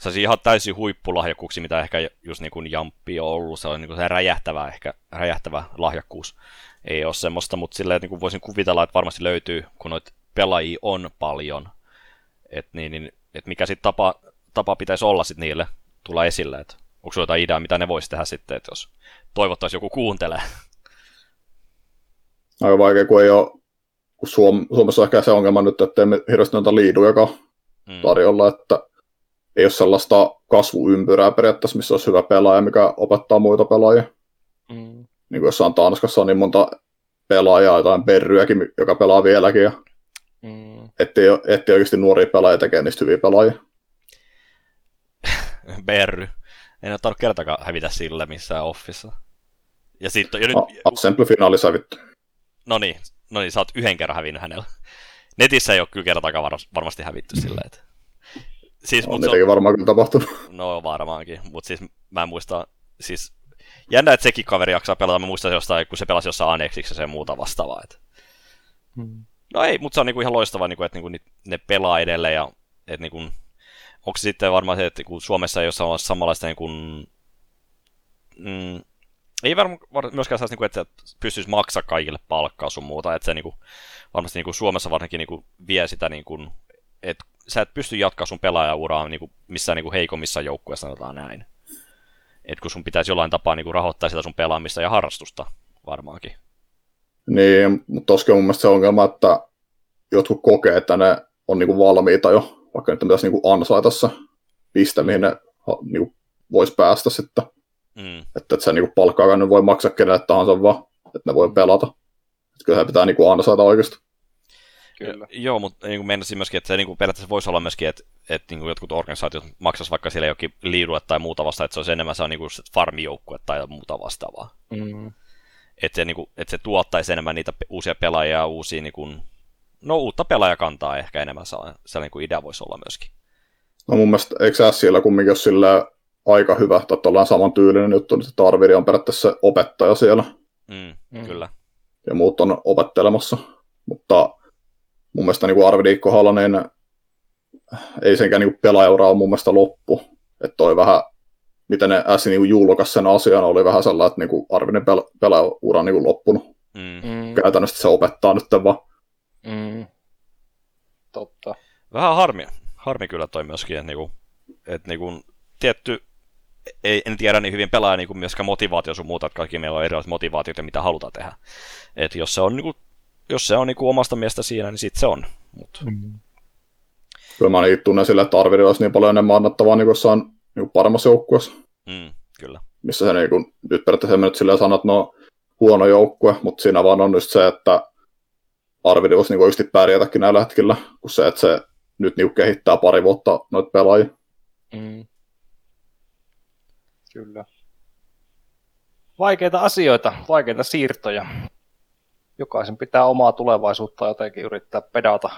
se ihan täysin huippulahjakkuuksia, mitä ehkä just niin kuin Jamppi on ollut, se on niin kuin se räjähtävä, ehkä räjähtävä lahjakkuus. Ei ole semmoista, mutta silleen niin kuin voisin kuvitella, että varmasti löytyy, kun noita pelaajia on paljon, että niin, niin, et mikä sitten tapa, tapa pitäisi olla sitten niille tulla esille, että onko sulla jotain ideaa, mitä ne voisi tehdä sitten, että jos toivottaisiin joku kuuntelee. Aika vaikea, kun ei ole, kun Suom- Suomessa on ehkä se ongelma nyt, että ei hirveästi noita liiduja mm. tarjolla, että ei ole sellaista kasvuympyrää periaatteessa, missä olisi hyvä pelaaja, mikä opettaa muita pelaajia. Mm. Niin kuin jossain Tanskassa on niin monta pelaajaa, jotain berryäkin, joka pelaa vieläkin, ja mm. ettei, ettei oikeasti nuoria pelaajia tekee niistä hyviä pelaajia. Berry. En ole tarvitse kertakaan hävitä sillä missään offissa. Ja sitten jo nyt... Assembly-finaali hävitty. No niin, no niin, sä oot yhden kerran hävinnyt hänellä. Netissä ei ole kyllä kertakaan varmasti hävitty silleen, että Siis, on niitäkin on... varmaan kyllä tapahtunut. No varmaankin, mutta siis mä en muista, siis jännä, että sekin kaveri jaksaa pelata, mä muistan jostain, kun se pelasi jossain Anexiksessa ja muuta vastaavaa. Että... Hmm. No ei, mutta se on niinku ihan loistavaa, niinku, että niinku ne pelaa edelleen ja että niinku, onko se sitten varmaan se, että kun Suomessa ei ole samanlaista niinku, mm, ei varmaan myöskään saisi, niinku, että pystyisi maksaa kaikille palkkaa sun muuta, että se niinku, varmasti niinku, Suomessa varsinkin niinku, vie sitä, niinku, että sä et pysty jatkaa sun pelaajauraa niin kuin missään niin kuin heikommissa joukkueissa, sanotaan näin. Et kun sun pitäisi jollain tapaa niin kuin rahoittaa sitä sun pelaamista ja harrastusta varmaankin. Niin, mutta tosiaan mun mielestä se ongelma, että jotkut kokee, että ne on niin kuin valmiita jo, vaikka nyt pitäisi niin kuin ansaita se piste, mihin ne kuin voisi päästä sitten. Mm. Että, että se niin palkkaa ne voi maksaa kenelle tahansa vaan, että ne voi pelata. Että kyllä he pitää niin kuin ansaita oikeasti. Kyllä. Joo, mutta niin kuin meinasin myöskin, että se niin kuin periaatteessa voisi olla myöskin, että, että niin kuin jotkut organisaatiot maksaisi vaikka sille jokin liidulle tai muuta vastaan, että se olisi enemmän se on niin kuin farmijoukkue tai muuta vastaavaa. Mm. Että se, niin kuin, että se tuottaisi enemmän niitä uusia pelaajia, uusia, niin kuin, no uutta pelaajakantaa ehkä enemmän saa. Se niin kuin idea voisi olla myöskin. No mun mielestä, eikö siellä kumminkin ole sillä aika hyvä, että ollaan saman tyylinen juttu, että Arviri on periaatteessa opettaja siellä. Mm, mm. Kyllä. Ja muut on opettelemassa. Mutta mun mielestä niin Arvidi Halonen ei senkään niin pelaajaura ole mun mielestä loppu. Että toi vähän miten ne äsi niin julkaisi sen asian, oli vähän sellainen, että niin kuin Arvinin pel- pelaajaura on niin loppunut. Mm. Mm, Käytännössä se opettaa nyt vaan. mm. Totta. Vähän harmi, harmi kyllä toi myöskin, että, niinku, että niinku, tietty, ei, en tiedä niin hyvin pelaaja niinku myöskään motivaatio sun muuta, että kaikki meillä on erilaiset motivaatiot ja mitä halutaan tehdä. Et jos se on, niinku, jos se on niinku omasta mielestä siinä, niin sit se on. Mut, Kyllä mä niin tunnen sille, että Arvini olisi niin paljon enemmän annettavaa niin jossain niin paremmassa joukkueessa, mm, kyllä. missä se niin kuin, nyt periaatteessa nyt silleen sanoo, että no huono joukkue, mutta siinä vaan on just se, että Arvini voisi niin oikeasti pärjätäkin näillä hetkillä, kun se, että se nyt niin kehittää pari vuotta noita pelaajia. Mm. Kyllä. Vaikeita asioita, vaikeita siirtoja. Jokaisen pitää omaa tulevaisuutta jotenkin yrittää pedata.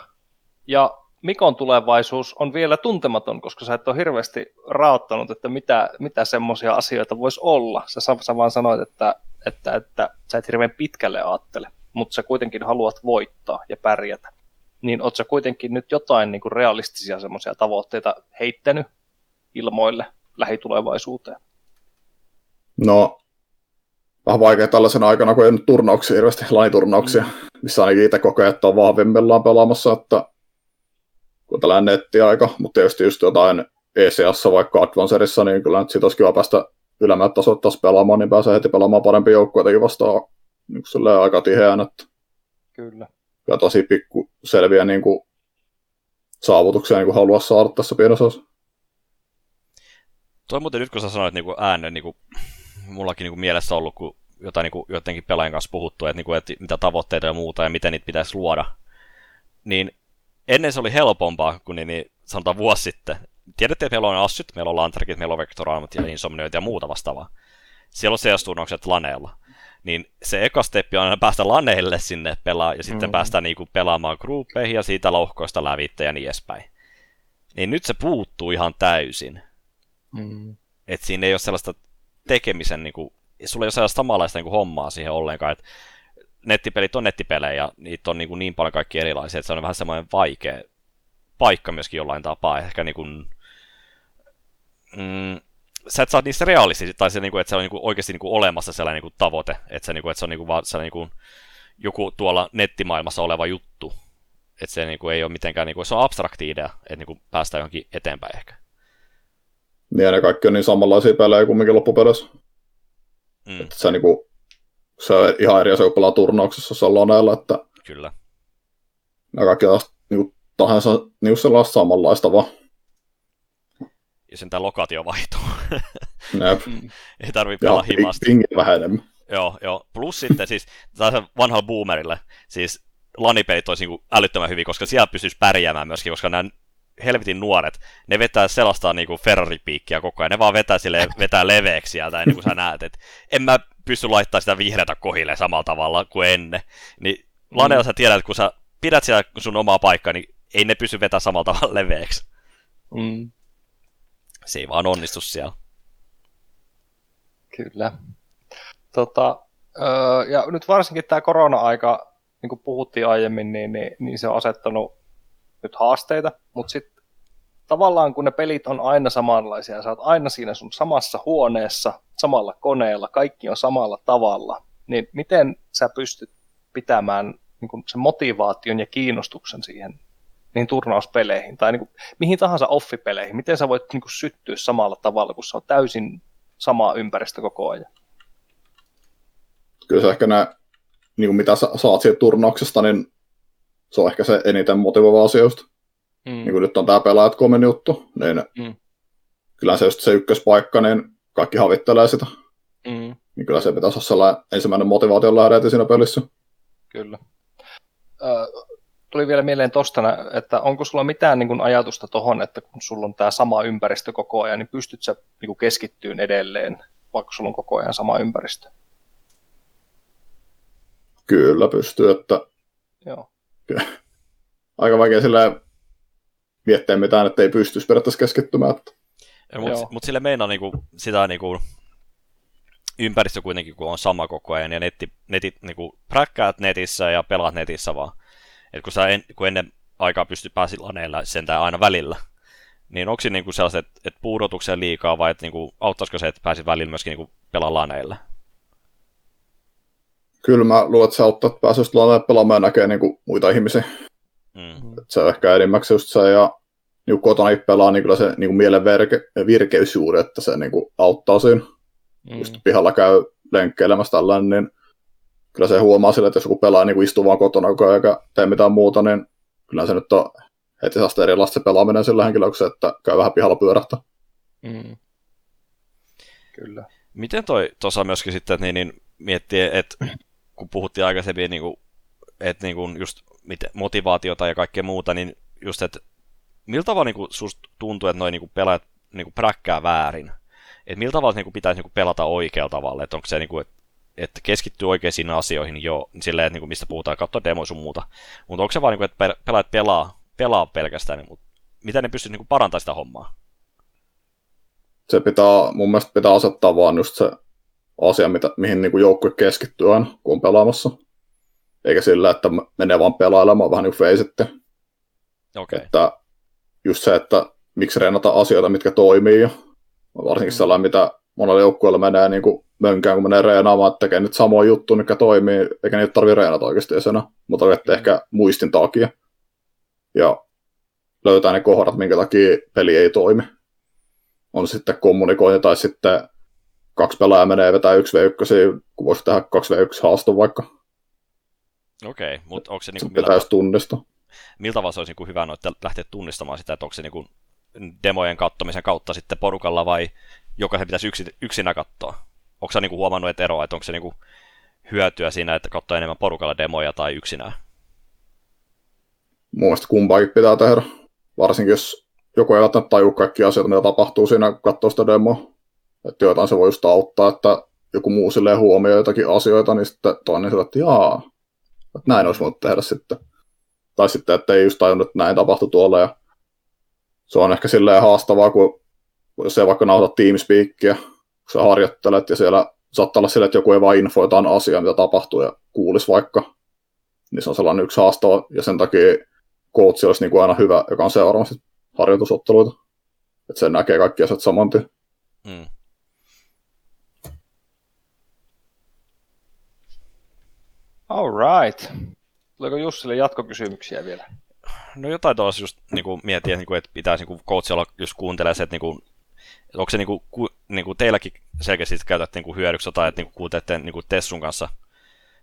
Ja Mikon tulevaisuus on vielä tuntematon, koska sä et ole hirveästi raottanut, että mitä, mitä semmoisia asioita voisi olla. Sä, sä vaan sanoit, että, että, että sä et hirveän pitkälle ajattele, mutta sä kuitenkin haluat voittaa ja pärjätä. Niin oot sä kuitenkin nyt jotain niin kuin realistisia semmoisia tavoitteita heittänyt ilmoille lähitulevaisuuteen? No, vähän vaikea tällaisena aikana, kun ei nyt turnauksia, hirveästi lainiturnauksia, mm. missä ainakin itse kokee, että on vahvimmillaan pelaamassa, että kun tällainen nettiaika, mutta tietysti just jotain ECS vaikka Advancerissa, niin kyllä nyt siitä olisi kiva päästä ylemmät tasot taas pelaamaan, niin pääsee heti pelaamaan parempi joukkueitakin vastaan niin kuin aika tiheään, että Kyllä. kyllä tosi pikku selviä niin kuin, saavutuksia niin kuin haluaa saada tässä pienessä osassa. Toi muuten nyt kun sä sanoit niin äänen, niin kuin, mullakin niin kuin mielessä ollut, kun jotain niin kuin, jotenkin pelaajien kanssa puhuttu, että, niin kuin, että mitä tavoitteita ja muuta ja miten niitä pitäisi luoda, niin ennen se oli helpompaa kuin niin, niin sanotaan vuosi sitten. Tiedätte, että meillä on Assyt, meillä on Lantrakit, meillä on Vektoraamat ja Insomnioit ja muuta vastaavaa. Siellä on CS-turnaukset laneella. Niin se eka steppi on aina päästä laneille sinne pelaa ja sitten mm-hmm. päästä niinku pelaamaan gruppeihin ja siitä louhkoista lävitte ja niin edespäin. Niin nyt se puuttuu ihan täysin. Mm. Et siinä ei ole sellaista tekemisen, niinku, sulla ei ole sellaista samanlaista niinku hommaa siihen ollenkaan, että nettipelit on nettipelejä ja niitä on niin, kuin niin paljon kaikki erilaisia, että se on vähän semmoinen vaikea paikka myöskin jollain tapaa. Ehkä niin kuin, mm, sä et saa niistä realistisia, tai se, niin kuin, että se on niin kuin oikeasti niin kuin olemassa sellainen niin kuin tavoite, että se, niin kuin, että se on niin kuin, vaan sellainen niin kuin, joku tuolla nettimaailmassa oleva juttu. Että se niin kuin, ei ole mitenkään, niin kuin, se on abstrakti idea, että niin kuin, päästään johonkin eteenpäin ehkä. Niin ja ne kaikki on niin samanlaisia pelejä kumminkin loppupeleissä. Mm. Että se, niin kuin, se on ihan eri asia, kun pelaa turnauksessa saloneella, että Kyllä. ne kaikki taas niin kuin, tahansa niin sellaista samanlaista vaan. Ja sen tämä lokaatio vaihtuu. Jep. ei tarvitse Ja pelaa himasta. pingiä vähän enemmän. Joo, joo. Plus sitten siis taas vanhalla boomerille, siis lanipelit olisi niin älyttömän hyvin, koska siellä pystyisi pärjäämään myöskin, koska nämä helvetin nuoret, ne vetää sellaista niin kuin Ferrari-piikkiä koko ajan, ne vaan vetää, sille, vetää leveäksi sieltä ennen kuin sä näet, että en mä pysty laittamaan sitä vihreätä kohille samalla tavalla kuin ennen. Niin laneella sä tiedät, että kun sä pidät siellä sun omaa paikkaa, niin ei ne pysy vetää samalla tavalla leveäksi. Mm. Se ei vaan onnistu siellä. Kyllä. Tota, öö, ja nyt varsinkin tämä korona-aika, niin kuin puhuttiin aiemmin, niin, niin, niin se on asettanut nyt haasteita, mutta sitten tavallaan kun ne pelit on aina samanlaisia, sä oot aina siinä sun samassa huoneessa, samalla koneella, kaikki on samalla tavalla, niin miten sä pystyt pitämään niin kuin sen motivaation ja kiinnostuksen siihen niin turnauspeleihin tai niin kuin, mihin tahansa offipeleihin, miten sä voit niin kuin, syttyä samalla tavalla, kun se on täysin sama ympäristö koko ajan? Kyllä se ehkä nämä, niin kuin mitä saat siitä turnauksesta, niin se on ehkä se eniten motivoiva asia just. Mm. Niin kuin nyt on tämä pelaajat komen juttu, niin Mm. kyllä se just se ykköspaikka, niin kaikki havittelee sitä. Mm. Niin kyllä se pitäisi olla sellainen ensimmäinen motivaation lähde siinä pelissä. Kyllä. Ö, tuli vielä mieleen tuosta, että onko sulla mitään niin kuin ajatusta tuohon, että kun sulla on tämä sama ympäristö koko ajan, niin pystyt sä niin kuin keskittyyn edelleen, vaikka sulla on koko ajan sama ympäristö? Kyllä pystyy, että Joo. Aika vaikea sillä miettiä mitään, että ei pystyisi periaatteessa keskittymään. Että Mutta mut sille meinaa niinku, sitä niinku, ympäristö kuitenkin, kun on sama koko ajan, ja netti, netit, niinku, präkkäät netissä ja pelaat netissä vaan. Et kun, sä en, kun ennen aikaa pysty pääsi laneilla sentään aina välillä, Niin onko siinä niinku sellaiset, että, että puudotukseen liikaa vai että niinku, auttaisiko se, että pääsi välillä myöskin niinku pelaamaan näillä? Kyllä mä luulen, että se auttaa, että pääsee pelaamaan ja näkee niin kuin muita ihmisiä. Mm. Et se on ehkä enimmäksi just se, ja niin kotona pelaa, niin kyllä se niin kuin mielen verke, virkeys juuri, että se niin kuin auttaa siinä. Mm. Just pihalla käy lenkkeilemässä tällainen, niin kyllä se huomaa sille, että jos joku pelaa niin kuin istuu vaan kotona koko ajan eikä tee mitään muuta, niin kyllä se nyt on heti saa erilaista se pelaaminen sillä henkilöllä, että käy vähän pihalla pyörähtää. Mm. Kyllä. Miten toi tuossa myöskin sitten niin, niin miettii, että kun puhuttiin aikaisemmin, niin kuin, että niin kuin just miten, motivaatiota ja kaikkea muuta, niin just, että miltä tavalla niin susta tuntuu, että noin niin pelaajat niin kuin, präkkää väärin? Että miltä tavalla niin kuin, pitäisi niin pelata oikealla tavalla? Että onko se, niin kuin, että, että keskittyy oikeisiin asioihin jo, silleen, että niin kuin, mistä puhutaan, katsoa demoja sun muuta. Mutta onko se vaan, niin kuin, että pelaajat pelaa, pelaa pelkästään, niin, mutta miten ne pystyy niin parantamaan sitä hommaa? Se pitää, mun mielestä pitää asettaa vaan just se asia, mitä, mihin niin kuin joukkue keskittyy aina, kun on pelaamassa. Eikä sillä, että menee vaan pelailemaan vähän niin kuin feisitte. Okay. Että just se, että miksi reenata asioita, mitkä toimii. Ja varsinkin mm. sellainen, mitä monella joukkueella menee niin kuin mönkään, kun menee reenaamaan, että tekee nyt samoa juttu, mikä toimii, eikä niitä tarvitse reenata oikeasti esänä, mutta mm. ehkä muistin takia. Ja löytää ne kohdat, minkä takia peli ei toimi. On sitten kommunikointi tai sitten kaksi pelaajaa menee vetää 1v1, kun voisi tehdä 2v1 haasto vaikka. Okei, okay, mutta onko se niin kuin millä... pitäisi tunnistaa. Miltä tavalla se olisi niin kuin hyvä noita lähteä tunnistamaan sitä, että onko se niin kuin demojen kattomisen kautta sitten porukalla vai jokaisen pitäisi yksin, yksinä katsoa? Onko se niin kuin huomannut, että eroa, että onko se niin kuin hyötyä siinä, että katsoo enemmän porukalla demoja tai yksinään? Mun mielestä kumpaakin pitää tehdä. Varsinkin jos joku ei välttämättä tajua kaikki asiat, mitä tapahtuu siinä, kun katsoo sitä demoa. Että jotain se voi just auttaa, että joku muu silleen huomioi jotakin asioita, niin sitten toinen sille, että jaa, että näin olisi voinut tehdä sitten. Tai sitten, että ei just tajunnut, että näin tapahtui tuolla. Ja se on ehkä silleen haastavaa, kun jos ei vaikka nauta Teamspeakia, kun sä harjoittelet ja siellä saattaa olla silleen, että joku ei vaan info jotain asiaa, mitä tapahtuu ja kuulisi vaikka. Niin se on sellainen yksi haastava ja sen takia coach olisi niin kuin aina hyvä, joka on seuraamassa harjoitusotteluita. Että se näkee kaikki asiat saman tien. Mm. All right. Tuleeko Jussille jatkokysymyksiä vielä? No jotain tuossa just niin kuin mietin, että, niin kuin, että pitäisi niin coach olla just kuuntelee se, että, niin kuin, että onko se niin kuin, ku, niin kuin teilläkin selkeästi käytätte niin kuin hyödyksi tai että niin kuin kuuntelette niin kuin Tessun kanssa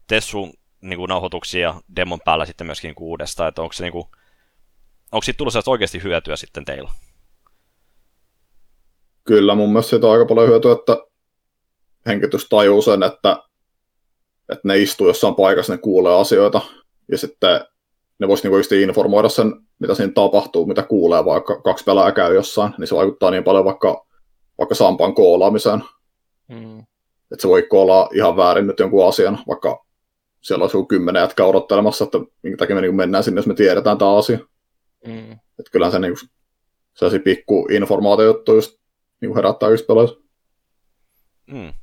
Tessun niin kuin nauhoituksia demon päällä sitten myöskin niin kuin uudestaan, että onko se niin kuin, onko siitä tullut oikeasti hyötyä sitten teillä? Kyllä, mun mielestä siitä on aika paljon hyötyä, että henkitys tajuu sen, että että ne istuu jossain paikassa, ne kuulee asioita, ja sitten ne voisi niinku informoida sen, mitä siinä tapahtuu, mitä kuulee, vaikka kaksi pelaajaa käy jossain, niin se vaikuttaa niin paljon vaikka, vaikka Sampan koolaamiseen. Mm. Että se voi koolaa ihan väärin nyt jonkun asian, vaikka siellä olisi joku kymmenen jätkää odottelemassa, että minkä takia me niin mennään sinne, jos me tiedetään tämä asia. Mm. Että kyllähän se niin sellaisia pikku informaatiojuttu just niin herättää yksi pelaajia. Mm.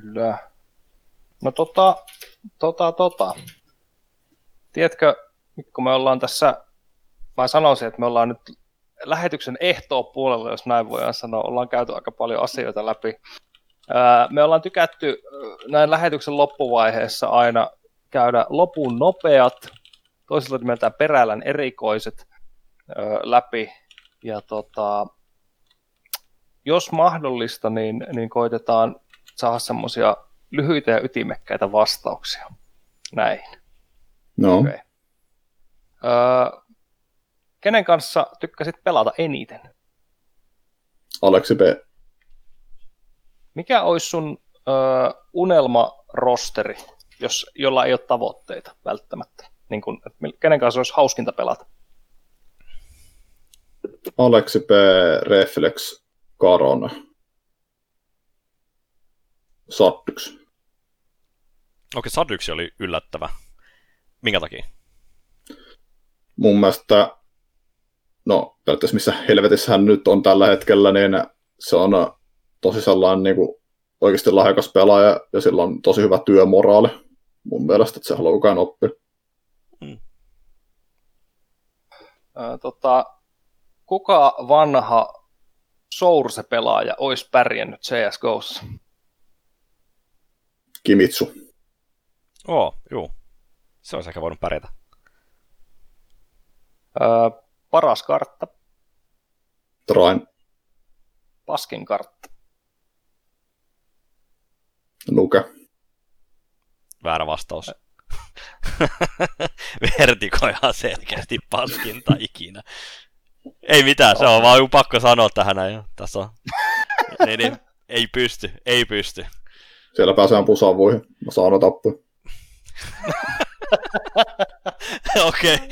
Kyllä. No tota, tota, tota. Tiedätkö, kun me ollaan tässä, mä sanoisin, että me ollaan nyt lähetyksen ehtoa puolella, jos näin voidaan sanoa, ollaan käyty aika paljon asioita läpi. Me ollaan tykätty näin lähetyksen loppuvaiheessa aina käydä lopun nopeat, toisella nimeltä perällän erikoiset läpi. Ja tota, jos mahdollista, niin, niin koitetaan saada semmoisia lyhyitä ja ytimekkäitä vastauksia näihin. No. Okay. Öö, kenen kanssa tykkäsit pelata eniten? Aleksi B. Mikä olisi sun öö, unelma-rosteri, jos, jolla ei ole tavoitteita välttämättä? Niin kun, kenen kanssa olisi hauskinta pelata? Aleksi P. Reflex Karona. Saddyks. Okei, Saddyksi oli yllättävä. Minkä takia? Mun mielestä, no periaatteessa missä helvetissä hän nyt on tällä hetkellä, niin se on tosi sellainen niin kuin, oikeasti lahjakas pelaaja ja sillä on tosi hyvä työmoraali mun mielestä, että se haluaa kukaan oppia. Hmm. Ö, tota, kuka vanha Source-pelaaja olisi pärjännyt CSGOssa? Kimitsu. Oo, juu. Se olisi ehkä voinut pärjätä. Ö, paras kartta, Train. paskin kartta. Nuke. Väärä vastaus. Vertiko ihan selkeästi paskinta ikinä. Ei mitään, se on vaan pakko sanoa tähän näin. Tässä on. niin, niin, ei pysty, ei pysty. Siellä pääsee pusavuihin. Mä saan tappuja. Okei. Okay.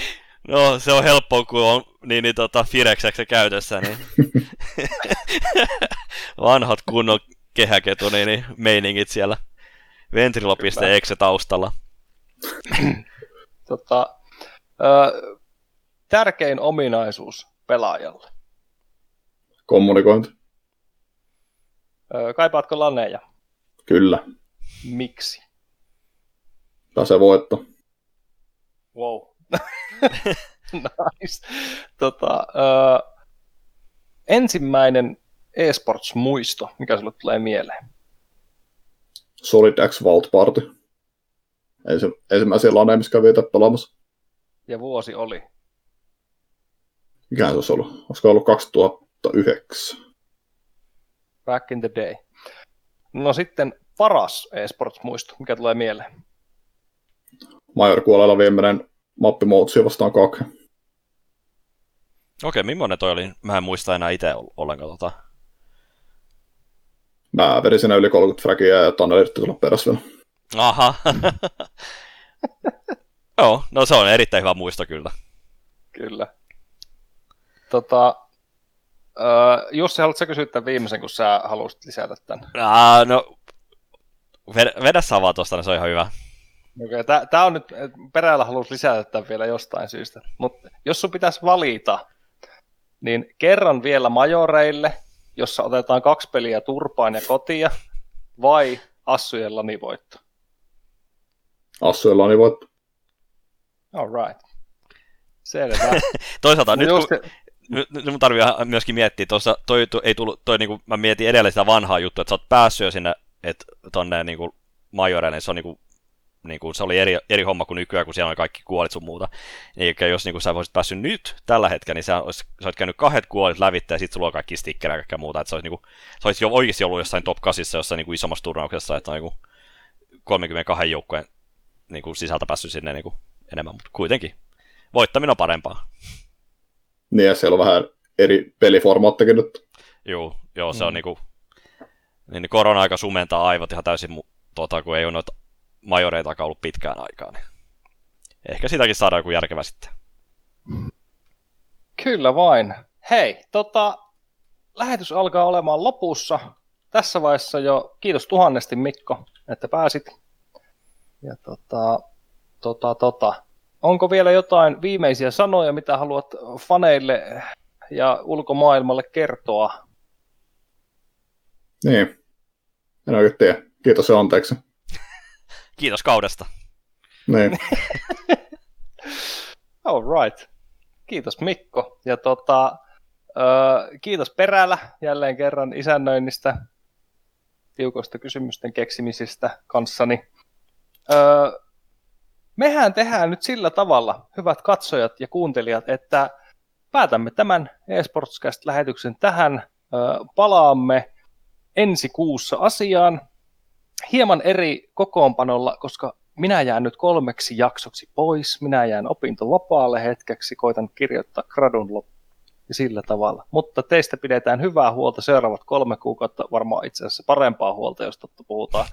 No, se on helppoa, kun on niin, niin tota, Firexeksi käytössä, niin vanhat kunnon kehäketu, niin, niin meiningit siellä Ventrilo.exe taustalla. Tota, ö, tärkein ominaisuus pelaajalle. Kommunikointi. Ö, kaipaatko laneja? Kyllä. Miksi? Pääsee voitto. Wow. nice. Tota, ö, ensimmäinen eSports-muisto, mikä sulle tulee mieleen? Solid X Vault Party. Ensi, ensimmäisiä laneja, missä kävi itse pelaamassa. Ja vuosi oli. Mikähän se olisi ollut? Olisiko ollut 2009? Back in the day. No sitten paras eSports-muisto, mikä tulee mieleen? Major kuolella viimeinen mappi Moutsia vastaan kakke. Okei, millainen toi oli? Mä en muista enää itse ollenkaan tota. Mä vedin siinä yli 30 fragia ja Tanne yritti tulla perässä vielä. Aha. Joo, no se on erittäin hyvä muisto kyllä. Kyllä. Tota, ö, Jussi, haluatko sä kysyä tämän viimeisen, kun sä haluaisit lisätä tämän? Aa, no, ved- vedä sä vaan tosta, niin se on ihan hyvä. Okay, Tämä on nyt, perällä halus lisätä tämän vielä jostain syystä. Mutta jos sun pitäisi valita, niin kerran vielä majoreille, jossa otetaan kaksi peliä turpaan ja kotia, vai Assujen lanivoitto? Assuilla on niin voitto. All right. Selvä. Toisaalta nyt, Just, kun, nyt, mun tarvii myöskin miettiä, tuossa toi, toi, ei tullut, toi niinku, mä mietin edelleen sitä vanhaa juttua, että sä oot päässyt jo sinne, että tonne niinku majoreille, niin se on niinku, niinku, se oli eri, eri homma kuin nykyään, kun siellä on kaikki kuolit sun muuta. Eikä jos niinku, sä voisit päässyt nyt tällä hetkellä, niin sä, olis, sä oot käynyt kahdet kuolit lävittä ja sit sulla on kaikki stickerä ja muuta. Että se olisi, niinku, se olisi jo oikeasti ollut jossain top 8 jossain niinku, isommassa turnauksessa, että on niinku, 32 joukkueen niinku, sisältä päässyt sinne niinku, enemmän, mutta kuitenkin. Voittaminen on parempaa. Niin ja siellä on vähän eri peliformaattikin nyt. Joo, joo se mm. on Mm. niinku, niin niin korona-aika sumentaa aivot ihan täysin, tota, kun ei ole noita majoreitakaan ollut pitkään aikaan. Niin. Ehkä sitäkin saadaan joku järkevä sitten. Kyllä vain. Hei, tota, lähetys alkaa olemaan lopussa. Tässä vaiheessa jo kiitos tuhannesti Mikko, että pääsit. Ja tota, tota, tota. Onko vielä jotain viimeisiä sanoja, mitä haluat faneille ja ulkomaailmalle kertoa? Niin. En oikein tiedä. Kiitos ja anteeksi. Kiitos kaudesta. Niin. All right. Kiitos Mikko. Ja tota, ö, kiitos Perälä jälleen kerran isännöinnistä, tiukoista kysymysten keksimisistä kanssani. Ö, mehän tehdään nyt sillä tavalla, hyvät katsojat ja kuuntelijat, että päätämme tämän eSportscast-lähetyksen tähän. Palaamme ensi kuussa asiaan hieman eri kokoonpanolla, koska minä jään nyt kolmeksi jaksoksi pois, minä jään opintovapaalle hetkeksi, koitan kirjoittaa gradun loppu ja sillä tavalla. Mutta teistä pidetään hyvää huolta seuraavat kolme kuukautta, varmaan itse asiassa parempaa huolta, jos totta puhutaan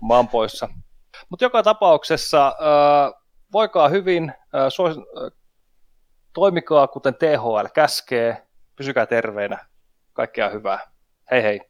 maan poissa. Mutta joka tapauksessa äh, voikaa hyvin, äh, suos, äh, toimikaa kuten THL käskee, pysykää terveenä, kaikkea hyvää. Hei hei!